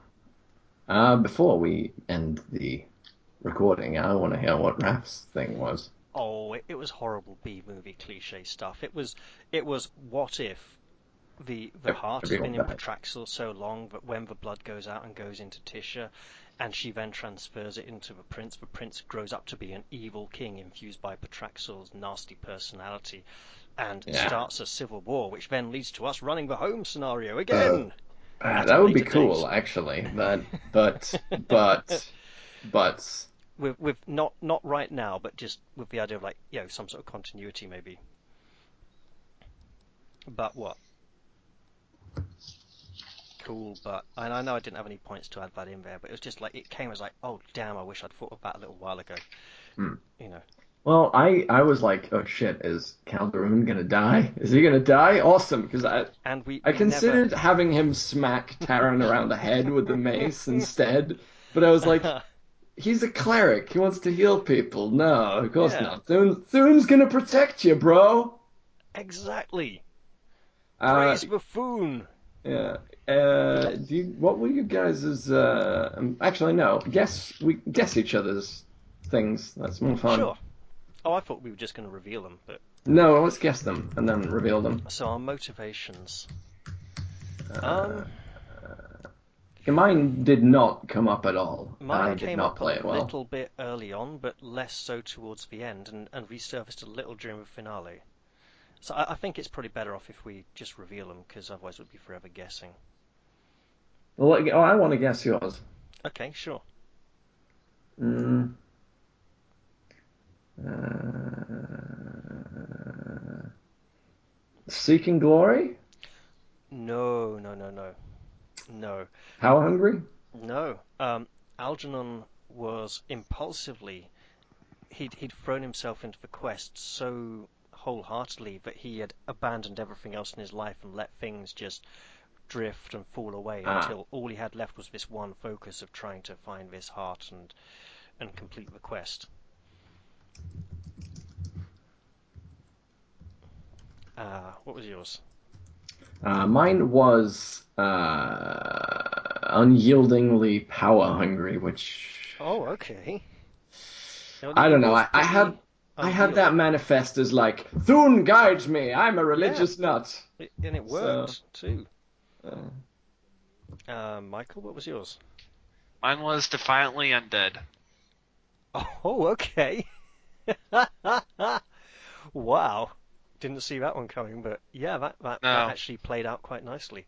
Uh, before we end the recording, I want to hear what Raf's thing was. Oh, it, it was horrible B movie cliche stuff. It was it was what if the the heart has been in died. Patraxel so long that when the blood goes out and goes into Tisha, and she then transfers it into the prince, the prince grows up to be an evil king infused by Patraxel's nasty personality, and Yeah. starts a civil war, which then leads to us running the home scenario again. Uh, At that would be cool, date. actually. But, but, but, but, with with not not right now, but just with the idea of like you know some sort of continuity maybe. But what? Cool, but and I know I didn't have any points to add that in there, but it was just like it came as like, oh damn, I wish I'd thought of that a little while ago. Hmm. You know. well, I, I was like, oh shit, is Calderon gonna die? Is he gonna die? Awesome, because I, And we, I we considered having him smack Taran around the head with the mace instead, but I was like, never... he's a cleric. He wants to heal people. No, of course Yeah. not. Thune, Thune's gonna protect you, bro. exactly. Uh, Praise buffoon. yeah. Uh, do you, what were you guys' uh, um, actually no, guess we guess each other's things. That's more fun. Sure. Oh, I thought we were just going to reveal them, but No, let's guess them and then reveal them. so our motivations. Uh, Um, mine did not come up at all. Mine I did came not up play a well. little bit early on, but less so towards the end, and, and resurfaced a little during the finale. So I, I think it's probably better off if we just reveal them, because otherwise we'd be forever guessing. Well, oh, I want to guess yours. Okay, sure. Mm. Uh, Seeking glory? No, no, no, no, no, Power hungry? no. Um, Algernon was impulsively. He'd he'd thrown himself into the quest so wholeheartedly that he had abandoned everything else in his life and let things just drift and fall away Ah. until all he had left was this one focus of trying to find this heart and and complete the quest. Uh, what was yours? Uh, mine was uh, unyieldingly power hungry, which Oh, okay. Now, I don't know. I, I had pretty I had that manifest as like Thune guides me. I'm a religious nut. It- and it So- worked too. Uh, Uh, Michael, what was yours? Mine was defiantly undead. Oh, okay. wow. Didn't see that one coming, but yeah, that, that, No. that actually played out quite nicely.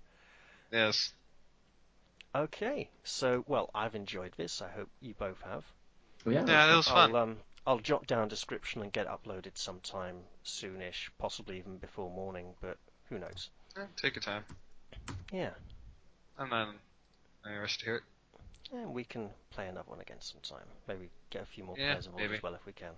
Yes. Okay, so well, I've enjoyed this. I hope you both have. yeah. Yeah, that was fun. I'll um, I'll jot down description and get uploaded sometime soonish, possibly even before morning, but who knows? Eh, Take your time. Yeah, I'm not in any rush to hear it. and we can play another one again sometime. Maybe get a few more Yeah, players involved maybe. as well if we can.